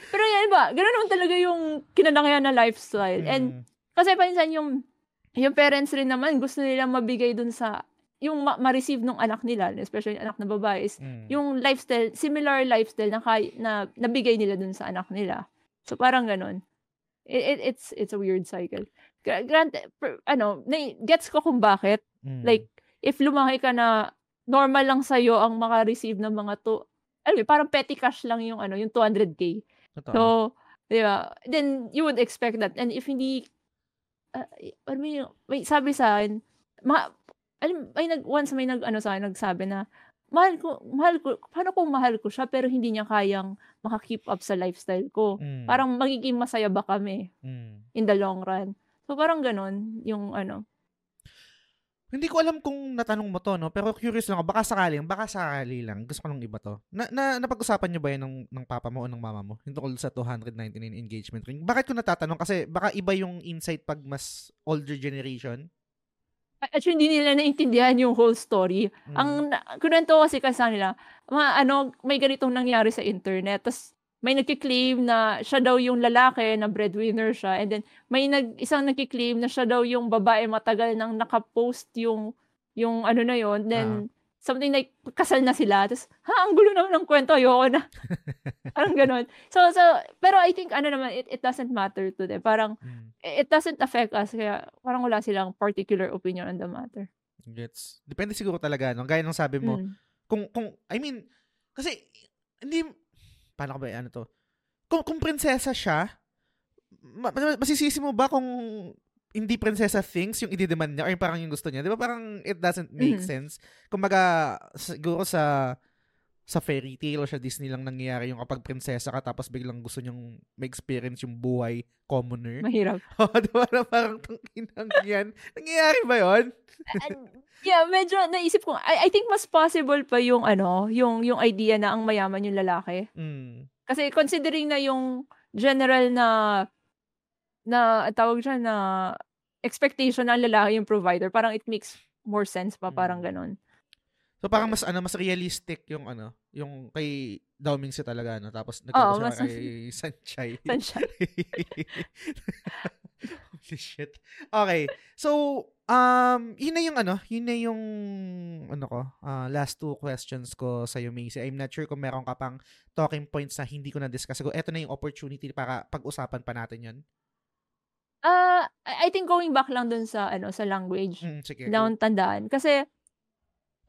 S2: Pero yan ba, ganoon naman talaga yung kinalakihan na lifestyle. And
S1: Mm.
S2: Kasi paminsan yung yung parents rin naman gusto nila mabigay dun sa yung ma- ma-receive ng anak nila, especially anak na babae, is
S1: Mm.
S2: yung lifestyle, similar lifestyle na, kay, na nabigay nila dun sa anak nila. So parang ganun. It, it, it's it's a weird cycle. Gra- Granted, per- ano, na, gets ko kung bakit.
S1: Mm.
S2: Like, if lumaki ka na normal lang sa'yo ang maka-receive ng mga to, alam mo, parang petty cash lang yung ano, yung 200k.
S1: Totoo.
S2: So, di ba? Then, you would expect that. And if hindi, uh, mo yung, may sabi sa akin, ma, alam, may nag, once may nag, ano sa akin, nagsabi na, mahal ko, mahal ko, paano kung mahal ko siya pero hindi niya kayang maka-keep up sa lifestyle ko?
S1: Mm.
S2: Parang magiging masaya ba kami
S1: Mm.
S2: in the long run? So, parang ganun, yung ano.
S1: Hindi ko alam kung natanong mo to, no? Pero curious lang ako. Baka sakali lang. Baka sakali lang. Gusto ko lang iba to. Na, na, napag-usapan niyo ba yan ng, ng papa mo o ng mama mo? Yung tungkol sa 299 engagement ring. Bakit ko natatanong? Kasi baka iba yung insight pag mas older generation.
S2: Actually, hindi nila naintindihan yung whole story.
S1: Mm.
S2: Ang ko kasi kasi nila, mga ano, may ganitong nangyari sa internet. Tapos may nagki-claim na siya daw yung lalaki na breadwinner siya. And then may nag isang nagki-claim na siya daw yung babae matagal nang naka-post yung yung ano na yon. Then something like kasal na sila. Tapos ha, ang gulo naman ng kwento, ayoko na. (laughs) Parang ganun. So so pero I think ano naman it, it doesn't matter to them. Parang
S1: Mm.
S2: it doesn't affect us kaya parang wala silang particular opinion on the matter.
S1: Gets. Depende siguro talaga, no? Gaya ng sabi mo,
S2: Mm.
S1: kung kung I mean kasi hindi paano ba ano to? Kung kung prinsesa siya, ma- ma- masisisi mo ba kung hindi prinsesa things yung i-demand niya or yung parang yung gusto niya? 'Di ba parang it doesn't make
S2: Mhm.
S1: sense. Kumbaga siguro sa sa fairy tale o sa Disney lang nangyayari yung kapag prinsesa ka tapos biglang gusto nyong ma-experience yung buhay commoner.
S2: Mahirap. (laughs)
S1: Oo, di ba na parang tangkinang yan? Nangyayari ba yun?
S2: yeah, medyo naisip ko, I, I think mas possible pa yung ano, yung yung idea na ang mayaman yung lalaki.
S1: Mm.
S2: Kasi considering na yung general na na tawag siya na expectation ng lalaki yung provider, parang it makes more sense pa, parang
S1: Mm.
S2: ganun.
S1: So parang mas ano mas realistic yung ano, yung kay Daomingse talaga no. Tapos
S2: Oo,
S1: nagkakaroon
S2: mas
S1: kay Sanchay. (laughs)
S2: Sunshine. (laughs)
S1: Holy shit. Okay. So, um, yun na yung ano, yun na yung ano ko, ah, last two questions ko sa iyo, Macy. I'm not sure kung meron ka pang talking points na hindi ko na-discuss. Siguro, eto na yung opportunity para pag-usapan pa natin yun.
S2: Ah, I think going back lang dun sa ano, sa language.
S1: Mm, sige.
S2: na akong tandaan. Kasi,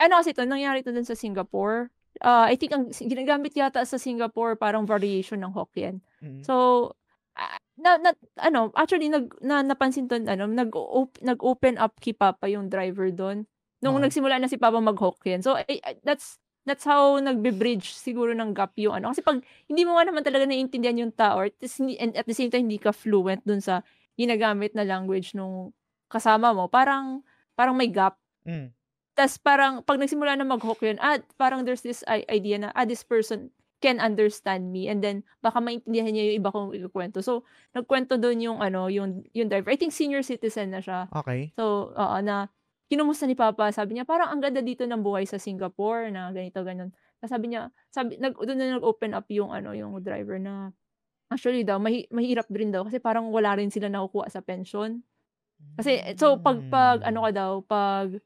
S2: ano kasi to, nangyari to dun sa Singapore. Ah, I think ang ginagamit yata sa Singapore parang variation ng Hokkien.
S1: Mm.
S2: So, ah, na, na ano, actually nag na, napansin to ano, nag nag-open up kay Papa yung driver doon. Nung
S1: Oo.
S2: nagsimula na si Papa mag-Hokkien. So, I, I- that's that's how nagbe-bridge siguro ng gap yung ano. Kasi pag hindi mo nga naman talaga naiintindihan yung tao, or and at the same time hindi ka fluent dun sa ginagamit na language nung kasama mo, parang parang may gap.
S1: Mm.
S2: Tas parang pag nagsimula na mag-Hokkien, ah, parang there's this idea na, ah, this person can understand me and then baka maintindihan niya yung iba kong ikukwento. So, nagkwento doon yung ano, yung yung driver. I think senior citizen na siya.
S1: Okay.
S2: So, oo, na kinumusta ni Papa, sabi niya, parang ang ganda dito ng buhay sa Singapore na ganito, ganun. Tapos sabi niya, sabi, nag, doon na nag-open up yung, ano, yung driver na, actually daw, mahi, mahirap rin daw kasi parang wala rin sila nakukuha sa pension. Kasi, so, pag, pag, ano ka daw, pag,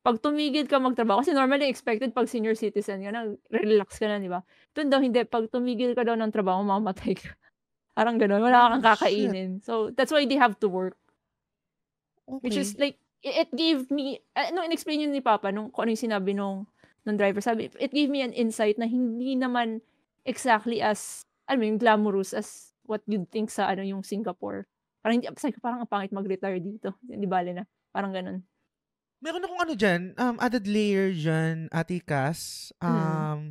S2: pag tumigil ka magtrabaho, kasi normally expected pag senior citizen ka na, relax ka na, di ba? Doon daw, hindi, pag tumigil ka daw ng trabaho, mamatay ka. (laughs) Parang ganun, wala kang
S1: Oh, shit.
S2: kakainin. So, that's why they have to work.
S1: Okay.
S2: Which is like, it, gave me, uh, nung in-explain yun ni Papa, nung kung ano yung sinabi nung, nung driver, sabi, it gave me an insight na hindi naman exactly as, alam mo yung glamorous as what you'd think sa ano yung Singapore. Parang hindi, parang ang pangit mag-retire dito. Hindi bale na. Parang ganun.
S1: Meron akong ano dyan, um, added layer dyan, Ate Cass.
S2: Mm.
S1: Um,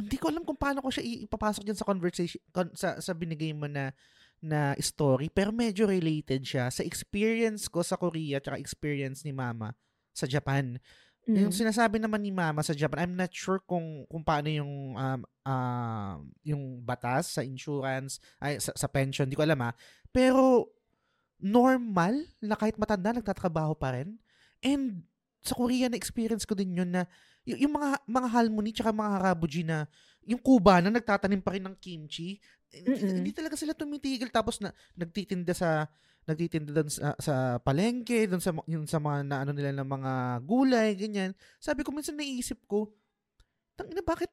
S1: hindi ko alam kung paano ko siya ipapasok dyan sa conversation, con- sa, sa binigay mo na na story, pero medyo related siya sa experience ko sa Korea at experience ni Mama sa Japan. Yung
S2: Mm.
S1: sinasabi naman ni Mama sa Japan, I'm not sure kung kung paano yung um, um, yung batas sa insurance, ay sa, sa pension, di ko alam ah. Pero normal na kahit matanda nagtatrabaho pa rin. And sa Korea na experience ko din yun na y- yung mga mga halmoni tsaka mga harabuji na yung Kuba na nagtatanim pa rin ng kimchi, hindi,
S2: Mm-mm.
S1: hindi talaga sila tumitigil tapos na nagtitinda sa nagtitinda doon sa, sa palengke, doon sa yung sa mga na ano nila ng mga gulay, ganyan. Sabi ko minsan naisip ko, tangina bakit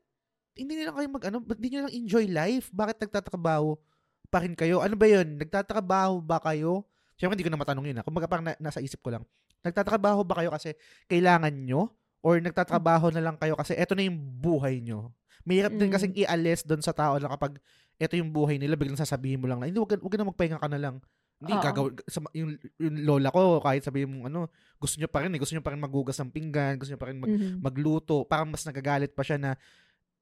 S1: hindi nila kayo mag ano, hindi nyo lang enjoy life? Bakit nagtatrabaho pa rin kayo? Ano ba 'yun? Nagtatrabaho ba kayo? Siyempre hindi ko na matanong yun. Ah. Kumbaga parang na, nasa isip ko lang. Nagtatrabaho ba kayo kasi kailangan nyo? Or nagtatrabaho na lang kayo kasi eto na yung buhay nyo? Mahirap din
S2: Mm.
S1: kasing i-alis doon sa tao na kapag eto yung buhay nila, biglang sasabihin mo lang na, hindi, wag, wag na magpahinga ka na lang. Hindi,
S2: Oo.
S1: gagawin, sa, yung, yung lola ko, kahit sabihin mo, ano, gusto nyo pa rin eh, gusto nyo pa rin magugas ng pinggan, gusto nyo pa rin mag,
S2: Mhm.
S1: magluto, parang mas nagagalit pa siya na,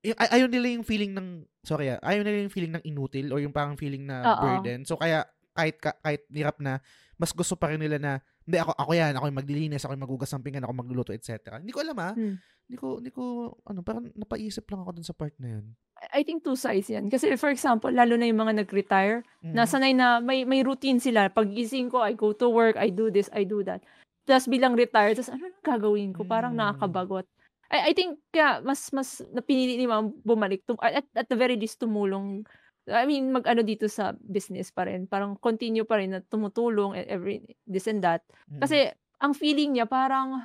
S1: y- ay- ayaw nila yung feeling ng, sorry ah, ayaw nila yung feeling ng inutil or yung parang feeling na
S2: Oo.
S1: burden. So, kaya, kahit, ka- kahit hirap na, mas gusto pa rin nila na, hindi, ako, ako yan, ako yung maglilinis, ako yung magugas ng pinggan, ako magluluto, etc. Hindi ko alam ah.
S2: Hmm.
S1: Hindi ko, hindi ko, ano, parang napaisip lang ako dun sa part na yun.
S2: I think two sides yan. Kasi for example, lalo na yung mga nag-retire,
S1: Mm.
S2: nasanay na may may routine sila. Pag gising ko, I go to work, I do this, I do that. Tapos bilang retired, tapos ano nang gagawin ko? Parang
S1: Mm.
S2: nakakabagot. I, I think kaya mas mas napinili ni ma'am bumalik tum- at, at the very least tumulong I mean mag-ano dito sa business pa rin. Parang continue pa rin na tumutulong and every this and that.
S1: Mm.
S2: kasi ang feeling niya parang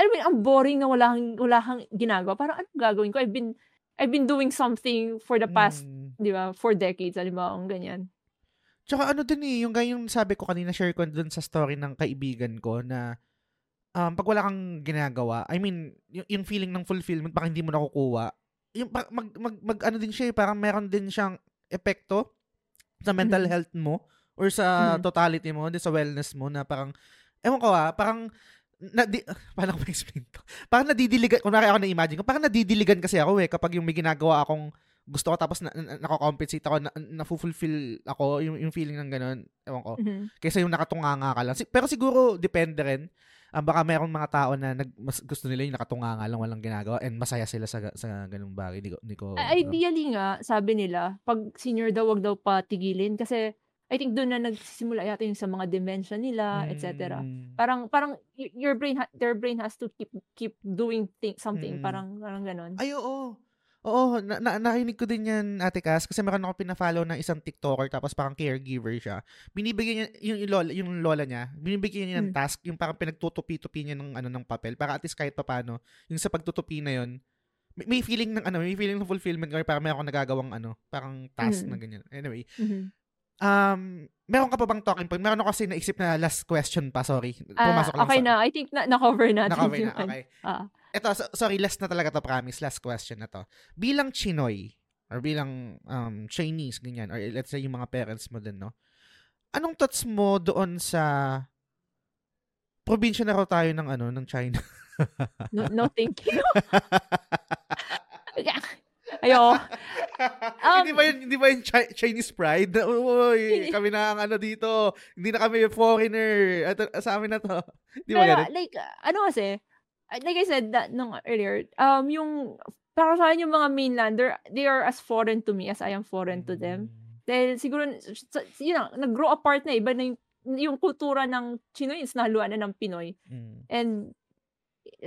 S2: mo yun, ang boring na wala kang, wala kang ginagawa. Parang anong gagawin ko? I've been I've been doing something for the past
S1: Mm.
S2: di ba for decades halimbawa ang ganyan.
S1: Tsaka ano din eh, yung yung sabi ko kanina, share ko dun sa story ng kaibigan ko na um, pag wala kang ginagawa, I mean, yung, yung feeling ng fulfillment, baka hindi mo nakukuha, yung mag, mag, mag, ano din siya eh, parang meron din siyang epekto sa mental
S2: Mhm.
S1: health mo or sa
S2: Mhm.
S1: totality mo, sa wellness mo na parang, ewan ko ah, parang na, di, (laughs) paano ko explain to? Parang nadidiligan, kunwari ako na-imagine ko, parang nadidiligan kasi ako eh, kapag yung may ginagawa akong gusto ko tapos na, na, nako-compensate ako, na, na-fulfill ako, yung, yung feeling ng ganun, ewan ko.
S2: Mhm.
S1: Kaysa yung nakatunganga ka lang. Si- Pero siguro, depende rin. Ah, baka mayroong mga tao na nag, mas, gusto nila yung nakatunganga lang, walang ginagawa, and masaya sila sa, sa ganung bagay. Hindi ko, hindi ko
S2: I- Ideally nga, sabi nila, pag senior daw, wag daw patigilin. Kasi, I think doon na nagsisimula yata yung sa mga dementia nila, etc.
S1: Mm.
S2: Parang, parang, y- your brain, ha- their brain has to keep, keep doing thing, something.
S1: Mm.
S2: Parang, parang ganon.
S1: Ay, oo. Oo, na, na, narinig ko din yan, Ate Cass, kasi meron ako pina-follow ng isang TikToker, tapos parang caregiver siya. Binibigyan niya, yung, yung, lola, yung lola niya, binibigyan niya ng
S2: Hmm.
S1: task, yung parang pinagtutupi-tupi niya ng, ano, ng papel, para at least kahit papano, yung sa pagtutupi na yun, may, may feeling ng, ano, may feeling ng fulfillment, or parang meron akong nagagawang, ano, parang task
S2: Mm.
S1: na ganyan. Anyway,
S2: Mhm.
S1: um, meron ka pa bang talking point? Meron ako kasi naisip na last question pa, sorry.
S2: Ah,
S1: Pumasok lang
S2: okay
S1: sa,
S2: na. I think na, na-cover natin
S1: Naka-cover
S2: yung
S1: na, okay.
S2: Ah.
S1: Ito, so- sorry, last na talaga to, promise. Last question na to. Bilang Chinoy, or bilang um, Chinese, ganyan, or let's say yung mga parents mo din, no? Anong thoughts mo doon sa probinsya na raw tayo ng ano, ng China? (laughs)
S2: No, no thank you. (laughs) Ayo. (laughs) Um,
S1: hindi ba yun, hindi ba yun Chi- Chinese pride? Uy, kami na ang ano dito. Hindi na kami foreigner. Ito, sa amin na to. Hindi ba ganun?
S2: like, ano kasi, like I said that nung earlier, um, yung, para sa akin yung mga mainlander, they are as foreign to me as I am foreign to them. Dahil siguro, yun na, nag-grow apart na, iba na yung, yung kultura ng Chinoy is nahaluan na ng Pinoy.
S1: Mm.
S2: And,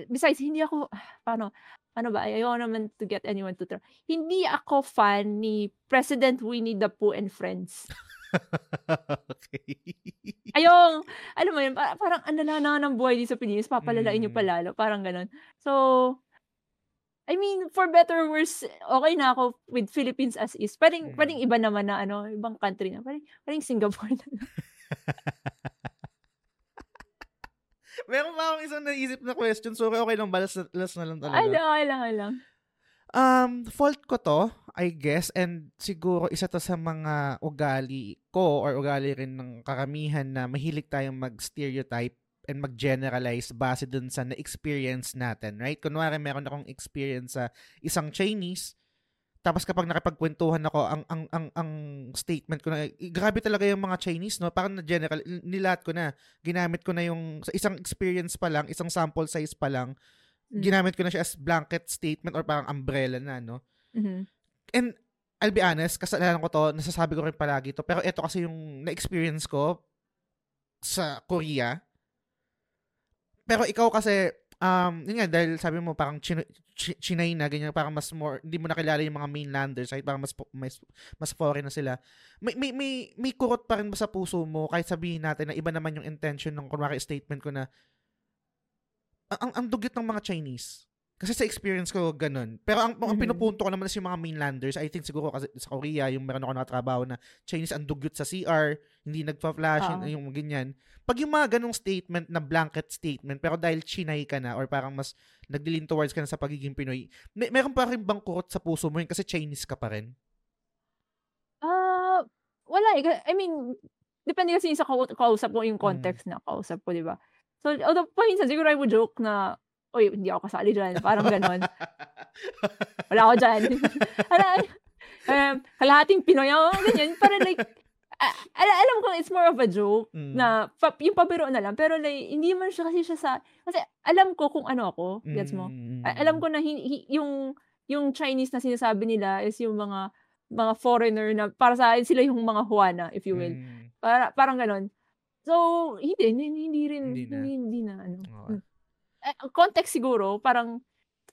S2: besides, hindi ako, paano, ano ba, ayaw naman to get anyone to try. Hindi ako fan ni President Winnie the Pooh and Friends. (laughs) (laughs)
S1: okay.
S2: Ayong, alam mo yun, para- parang ang lala na ng buhay dito sa Pilipinas, papalalain nyo
S1: Mm.
S2: palalo, parang ganun. So, I mean, for better or worse, okay na ako with Philippines as is. Pwedeng,
S1: Mm.
S2: pwedeng iba naman na, ano, ibang country na. Pwedeng, pwedeng Singapore na. (laughs)
S1: Meron pa akong isang naisip na question. Sorry, okay lang ba? Last, last na lang talaga.
S2: Ay, lang, ay lang, ay lang.
S1: Um, fault ko to, I guess, and siguro isa to sa mga ugali ko or ugali rin ng karamihan na mahilig tayong mag-stereotype and mag-generalize base dun sa na-experience natin, right? Kunwari, meron akong experience sa isang Chinese, tapos kapag nakipagkwentuhan ako, ang ang ang ang statement ko na, "Eh, grabe talaga yung mga Chinese, no? Parang na general, nilat ko na, ginamit ko na yung, sa isang experience pa lang, isang sample size pa lang,
S2: Mm.
S1: ginamit ko na siya as blanket statement or parang umbrella na, no?
S2: Mhm.
S1: And I'll be honest, kasalanan ko to, nasasabi ko rin palagi to, pero ito kasi yung na-experience ko sa Korea. Pero ikaw kasi, um, yun nga, dahil sabi mo parang Chino- Chi- Chinay na, ganyan, parang mas more, hindi mo nakilala yung mga mainlanders, kahit parang mas, mas, mas foreign na sila. May, may, may, may kurot pa rin ba sa puso mo, kahit sabihin natin na iba naman yung intention ng, kunwari, statement ko na, ang, ang, ang dugyot ng mga Chinese. Kasi sa experience ko, ganun. Pero ang, ang
S2: Mhm.
S1: pinupunto ko naman is yung mga mainlanders. I think siguro kasi sa Korea, yung meron ako nakatrabaho na Chinese ang dugyot sa CR, hindi nagpa-flash,
S2: Oo.
S1: yung, yung ganyan. Pag yung mga ganong statement na blanket statement, pero dahil Chinay ka na or parang mas nagdilin towards ka na sa pagiging Pinoy, may, meron pa rin bang kurot sa puso mo yun kasi Chinese ka pa rin?
S2: Ah, wala eh. I mean, depende kasi sa kau- kausap ko, yung
S1: Mm.
S2: context na kausap ko, di ba? So, although paminsan, siguro I would joke na, oy, hindi ako kasali dyan. Parang ganon. (laughs) Wala ako dyan. Ala, um, kalahating Pinoy ako, ganyan. Parang like, a- ala, alam ko, it's more of a joke
S1: Mm.
S2: na, pa, yung pabiro na lang. Pero like, hindi man siya kasi siya sa, kasi alam ko kung ano ako, gets mo?
S1: Mm.
S2: Alam ko na hin- hi- yung yung Chinese na sinasabi nila is yung mga mga foreigner na para sa akin sila yung mga Juana if you will.
S1: Mm.
S2: Para parang ganon. So, hindi hindi, hindi rin
S1: Hindi
S2: hindi
S1: na.
S2: hindi, na ano.
S1: Okay.
S2: Eh, context siguro parang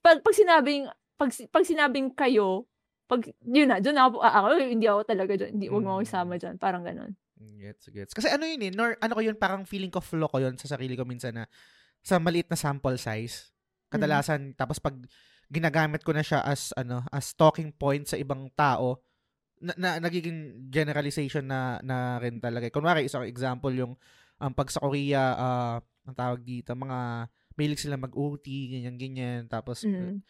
S2: pag, pag sinabing pag, pag sinabing kayo pag yun na, doon ako, ah, ako, "Uy, hindi ako talaga dyan, hindi, wag mo ako
S1: Mm.
S2: isama dyan, parang ganon.
S1: Gets, gets. Kasi ano yun eh, nor, ano ko yun, parang feeling ko flow ko yun sa sarili ko minsan na sa maliit na sample size. Kadalasan, tapos pag ginagamit ko na siya as, ano, as talking point sa ibang tao, na, na nagiging generalization na, na rin talaga. Kunwari, isang example yung, um, pag sa Korea, ah, ang tawag dito, mga, mahilig sila mag-OT, ganyan-ganyan, tapos,
S2: Mm.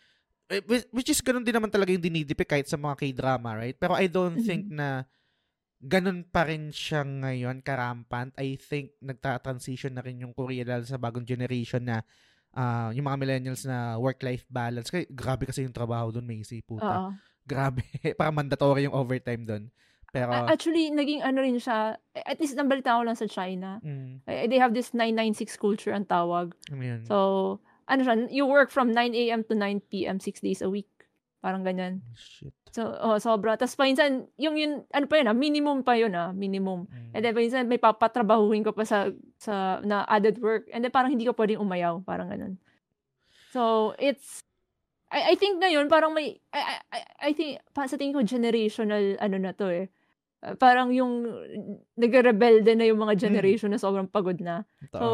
S1: eh, which is ganun din naman talaga yung dinidepict kahit sa mga K-drama, right? Pero I don't
S2: Mhm.
S1: think na ganun pa rin siya ngayon, karampant. I think nagta-transition na rin yung Korea dahil sa bagong generation na uh, yung mga millennials na work-life balance. Kaya, grabe kasi yung trabaho doon, Macy, puta.
S2: Oo.
S1: Grabe. (laughs) Para mandatory yung overtime doon. Pero,
S2: Actually, naging ano rin siya, at least nabalita ko lang sa China.
S1: mm,
S2: Eh, They have this 996 culture ang tawag.
S1: yun?
S2: So, ano siya, you work from 9 a.m. to 9 p.m. 6 days a week. Parang ganyan.
S1: Shit.
S2: So, oh, sobra. Tapos paminsan, yung yun, ano pa yun ah, minimum pa yun ah, minimum.
S1: Mm.
S2: And then paminsan may papatrabahuin ko pa sa, sa, na added work. And then parang hindi ka pwedeng umayaw. Parang ganun. So, it's, I, I think ngayon, parang may, I, I, I think, pa, sa tingin ko, generational, ano na to eh. Uh, parang yung, nagre-rebelde na yung mga generation na sobrang pagod na.
S1: Totoo.
S2: So,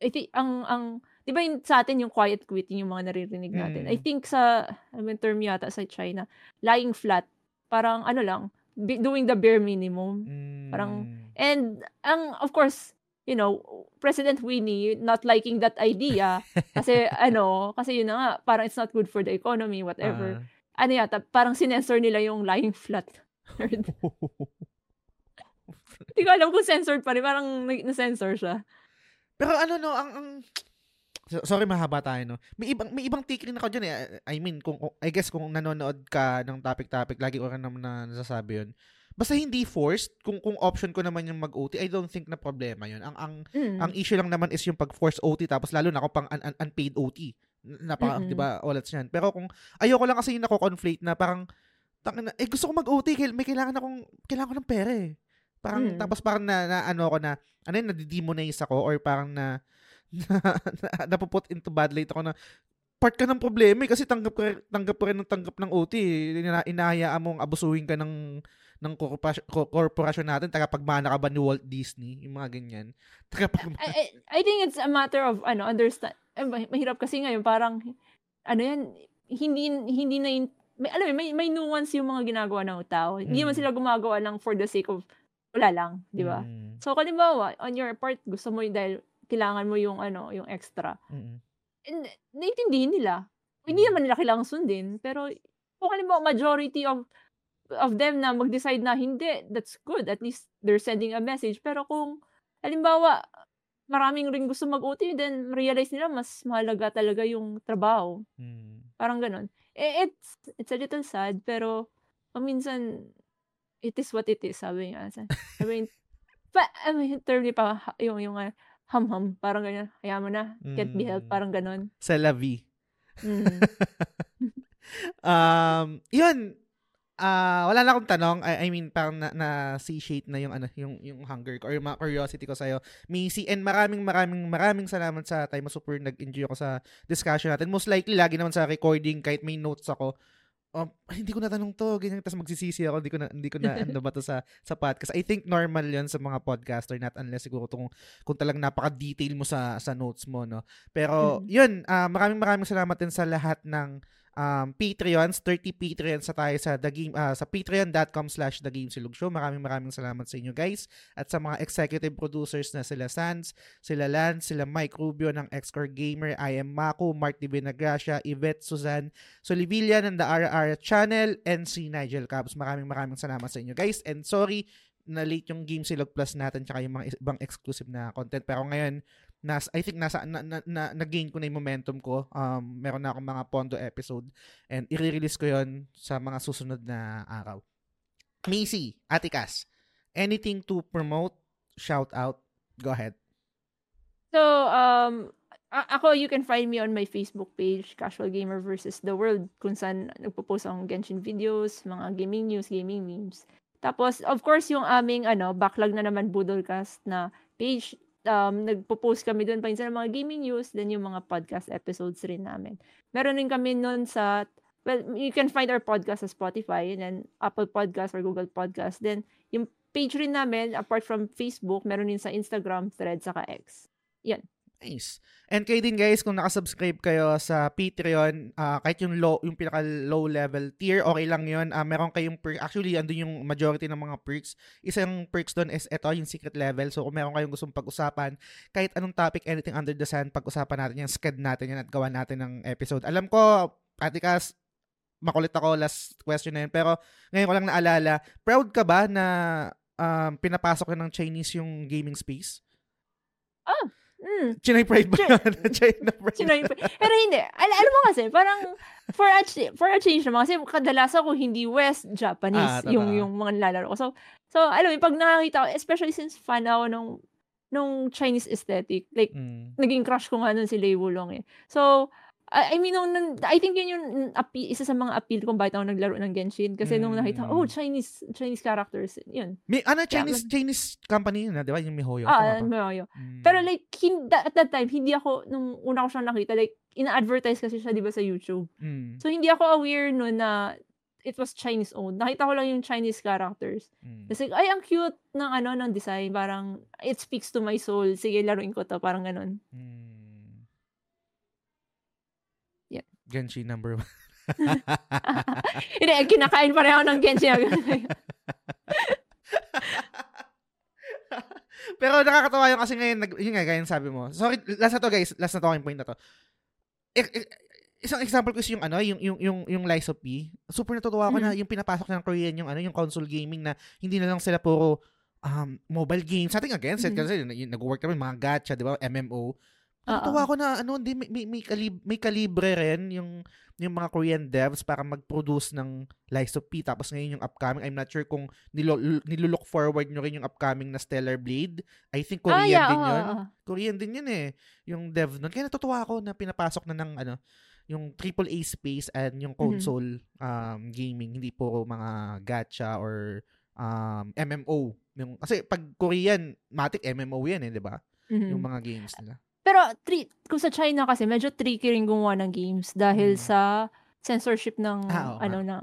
S2: I think, ang, ang, di ba yung, sa atin yung quiet quitting yung mga naririnig natin.
S1: Mm.
S2: I think sa, ano yung term yata sa China, lying flat, parang ano lang, be- doing the bare minimum.
S1: Mm.
S2: parang- And, ang, of course, you know, President Winnie not liking that idea kasi (laughs) ano, kasi yun na nga, parang it's not good for the economy, whatever.
S1: Ah.
S2: Ano yata, parang sinensor nila yung lying flat. (laughs) Hindi ko alam kung censored pa rin, parang na- na-censor siya.
S1: Pero ano no, ang, ang So- sorry mahaba tayo no. May ibang may ibang take rin ako diyan eh. I mean kung kung- I guess kung nanonood ka ng topic-topic, lagi ko rin naman na nasasabi 'yun. Basta hindi forced, kung kung option ko naman yung mag-OT, I don't think na problema 'yun. Ang ang
S2: Mm.
S1: ang issue lang naman is yung pag-force OT tapos lalo na kung pang un- un- unpaid OT. Napaka,
S2: Mm-mm.
S1: 'di ba? Ulats 'yan. Pero kung ayoko lang kasi yung nako-conflate na parang tangina, eh gusto ko mag-OT, kail- may kailangan akong kailangan ko ng pera eh. Parang
S2: Mm.
S1: tapos parang na, na ano ko na ano yun, nadidemonize ako or parang na (laughs) na, na napuput into bad light ako na part ka ng problema eh, kasi tanggap ka, tanggap ka rin ng tanggap ng OT. eh. Ina, inahayaan mong abusuhin ka ng ng korporasyon, ko- korporasyon natin, tagapagmana ka ba ni Walt Disney, yung mga ganyan. Tagapagmana.
S2: I, I, I think it's a matter of ano understand eh, ma- mahirap kasi ngayon parang ano yan hindi hindi na yun- may alam mo, may may nuance yung mga ginagawa ng tao. Hindi
S1: Mm.
S2: man sila gumagawa lang for the sake of wala lang, di ba?
S1: Mm,
S2: So kalimbawa, on your part gusto mo yung dahil kailangan mo yung ano, yung extra.
S1: mm,
S2: And naiintindihin nila. Hindi
S1: Mm.
S2: naman nila kailangan sundin, pero kung halimbawa majority of of them na mag-decide na hindi, that's good. At least they're sending a message. Pero kung halimbawa maraming ring gusto mag-OT, then realize nila mas mahalaga talaga yung trabaho.
S1: mm.
S2: Parang ganun. Eh, it's, it's a little sad, pero paminsan, it is what it is, sabi niya. I mean, pa, I mean, term pa, yung, yung, uh, ham-ham, parang ganyan. Hayaan mo na, can't be helped,
S1: Mm.
S2: parang ganun.
S1: C'est la vie.
S2: Mm. (laughs)
S1: um, yun. Ah, wala na akong tanong. I, I mean, parang na, na satiate na yung ano, yung yung hunger ko or yung curiosity ko sa Missy, and maraming maraming maraming salamat sa time mo. Super nag-enjoy ako sa discussion natin. Most likely lagi naman sa recording kahit may notes ako. Um, "Ay, hindi ko na tanong to, ganyan tapos magsisisi ako, hindi ko na hindi ko na (laughs) ano ba to sa sa podcast. I think normal 'yon sa mga podcaster not unless siguro kung kung talagang napaka-detail mo sa sa notes mo, no. Pero
S2: Mm.
S1: 'yun, ah, maraming maraming salamat din sa lahat ng um, Patreons, 30 Patreons sa tayo sa the game ah, sa patreon.com slash the. Maraming maraming salamat sa inyo guys at sa mga executive producers na sila Sans, sila Lance, sila Mike Rubio ng Xcore Gamer, I am Mako, Mark Di Benagracia, Yvette Suzanne, Solivilla ng The Ara Channel, and si Nigel Cabs. Maraming maraming salamat sa inyo guys and sorry na late yung Game Silog Plus natin tsaka yung mga ibang exclusive na content pero ngayon nas I think nasa na, na, na, na-gain ko na yung momentum ko. Um meron na akong mga Pondo episode and i-release ko 'yon sa mga susunod na araw. Macy, Ate Cass, anything to promote, shout out, go ahead.
S2: So, um, ako, you can find me on my Facebook page, Casual Gamer versus the World, kung saan nagpo-post akong Genshin videos, mga gaming news, gaming memes. Tapos, of course, yung aming ano, backlog na naman Budolcast na page, um, nagpo-post kami doon paminsan ng mga gaming news, then yung mga podcast episodes rin namin. Meron din kami noon sa, well, you can find our podcast sa Spotify, and then Apple Podcast or Google Podcast. Then, yung page rin namin, apart from Facebook, meron din sa Instagram, Threads, saka X.
S1: Nice. And kayo din guys, kung nakasubscribe kayo sa Patreon, ah, kahit yung low, yung pinaka low level tier, okay lang yun. Ah, meron kayong perk. Actually, andun yung majority ng mga perks. Isang perks doon is ito, yung secret level. So, kung meron kayong gustong pag-usapan, kahit anong topic, anything under the sun, pag-usapan natin yan, sked natin yan at gawa natin ng episode. Alam ko, Cass, makulit ako last question na yun. Pero ngayon ko lang naalala, proud ka ba na um, pinapasok na ng Chinese yung gaming space?
S2: Ah, mm.
S1: Chinay pride ba yun? (laughs) China pride.
S2: Sino yung, pero hindi. Al- alam mo kasi, parang for a, ch- for a change naman, kasi kadalasan ko hindi West, Japanese,
S1: Ah,
S2: yung, yung mga nilalaro ko. So, so, alam mo, pag nakakita ko, especially since fan ako nung, nung Chinese aesthetic, like,
S1: Mm.
S2: naging crush ko nga nun si Lei Wulong eh. So, I, I mean, nung, I think yun yung appeal, isa sa mga appeal kung bakit ako naglaro ng Genshin. Kasi nung nakita,
S1: Mm.
S2: oh, Chinese, Chinese characters, yun.
S1: May, ano,
S2: Kaya
S1: Chinese, Chinese company yun, di ba? Yung Mihoyo.
S2: Ah,
S1: ba?
S2: Mayo.
S1: Mm.
S2: Pero like, hin- at that time, hindi ako, nung una ko siyang nakita, like, ina-advertise kasi siya, di ba, sa YouTube.
S1: Mm.
S2: So, hindi ako aware nun na it was Chinese owned. Nakita ko lang yung Chinese characters.
S1: Mm.
S2: Kasi, ay, ang cute ng ano, ng design. Parang, it speaks to my soul. Sige, laruin ko to. Parang ganun.
S1: Mm.
S2: Yeah.
S1: Genshin number one. (laughs)
S2: Hindi, kinakain pareho ng Genshin. (laughs)
S1: Pero nakakatawa yung kasi ngayon, yun nga, gaya ng sabi mo. Sorry, last na to guys, last na talking point na to. I- i- isang example ko is yung ano, yung yung yung yung Lies of P. Super natutuwa ako na yung pinapasok ng Korean yung ano, yung console gaming na hindi na lang sila puro um, mobile games. Sa ating against it
S2: Mhm.
S1: kasi yung, nag-work kami mga gacha, 'di ba? MMO.
S2: Oo.
S1: Natutuwa ako na ano, hindi may may, may, kalib, may kalibre rin yung yung mga Korean devs para mag-produce ng Lies of P. Tapos ngayon yung upcoming, I'm not sure kung nilo, nilulook forward nyo rin yung upcoming na Stellar Blade. I think Korean
S2: ah, yeah,
S1: din
S2: oo,
S1: yun. Korean din yun eh. Yung dev nun. Kaya natutuwa ako na pinapasok na ng ano, yung AAA space and yung console um, gaming. Hindi puro mga gacha or um, MMO. Yung, kasi pag Korean, matik MMO yan eh, di ba?
S2: Mhm.
S1: Yung mga games nila.
S2: Pero tri- kung sa China kasi medyo tricky rin gumawa ng games dahil
S1: Mm.
S2: sa censorship ng
S1: Ah, nga.
S2: ano na.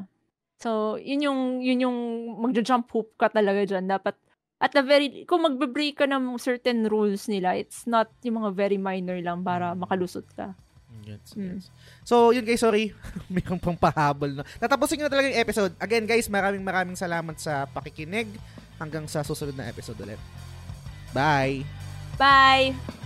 S2: So, yun yung yun yung magja-jump hoop ka talaga diyan. Dapat at the very kung magbe-break ka ng certain rules nila, it's not yung mga very minor lang para
S1: Mm.
S2: makalusot ka.
S1: Gets,
S2: Mm.
S1: gets. So, yun guys, sorry. (laughs) Mayroon pang pahabol. No? Tatapusin ko na talaga yung episode. Again, guys, maraming maraming salamat sa pakikinig. Hanggang sa susunod na episode ulit. Bye!
S2: Bye.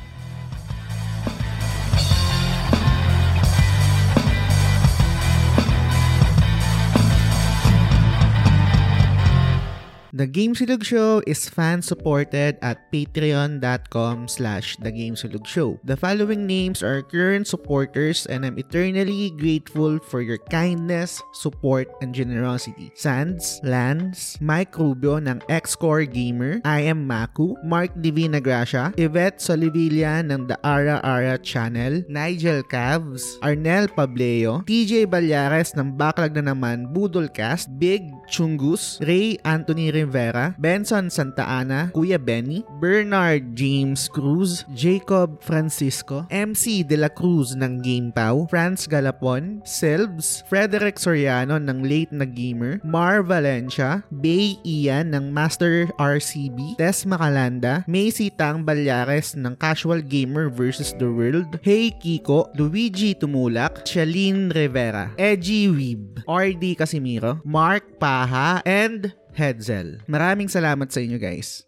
S1: The Game Silog Show is fan-supported at patreon.com slash The Game Silog Show. The following names are current supporters and I'm eternally grateful for your kindness, support, and generosity. Sands, Lance, Mike Rubio ng X-Core Gamer, I am Maku, Mark Divina Gracia, Yvette Solivilla ng The Ara Ara Channel, Nigel Cavs, Arnel Pableo, TJ Balyares ng Backlog na naman Budolcast, Big Chungus, Ray Anthony Rivera, Benson Santa Ana, Kuya Benny, Bernard James Cruz, Jacob Francisco, MC De La Cruz ng GamePow, Franz Galapon, Silbs, Frederick Soriano ng Late na Gamer, Mar Valencia, Bay Ian ng Master RCB, Tess Macalanda, Macy Tang Balyares ng Casual Gamer vs. The World, Hey Kiko, Luigi Tumulak, Shalene Rivera, Edgy Weeb, RD Casimiro, Mark Paha, and Hetzel. Maraming salamat sa inyo guys.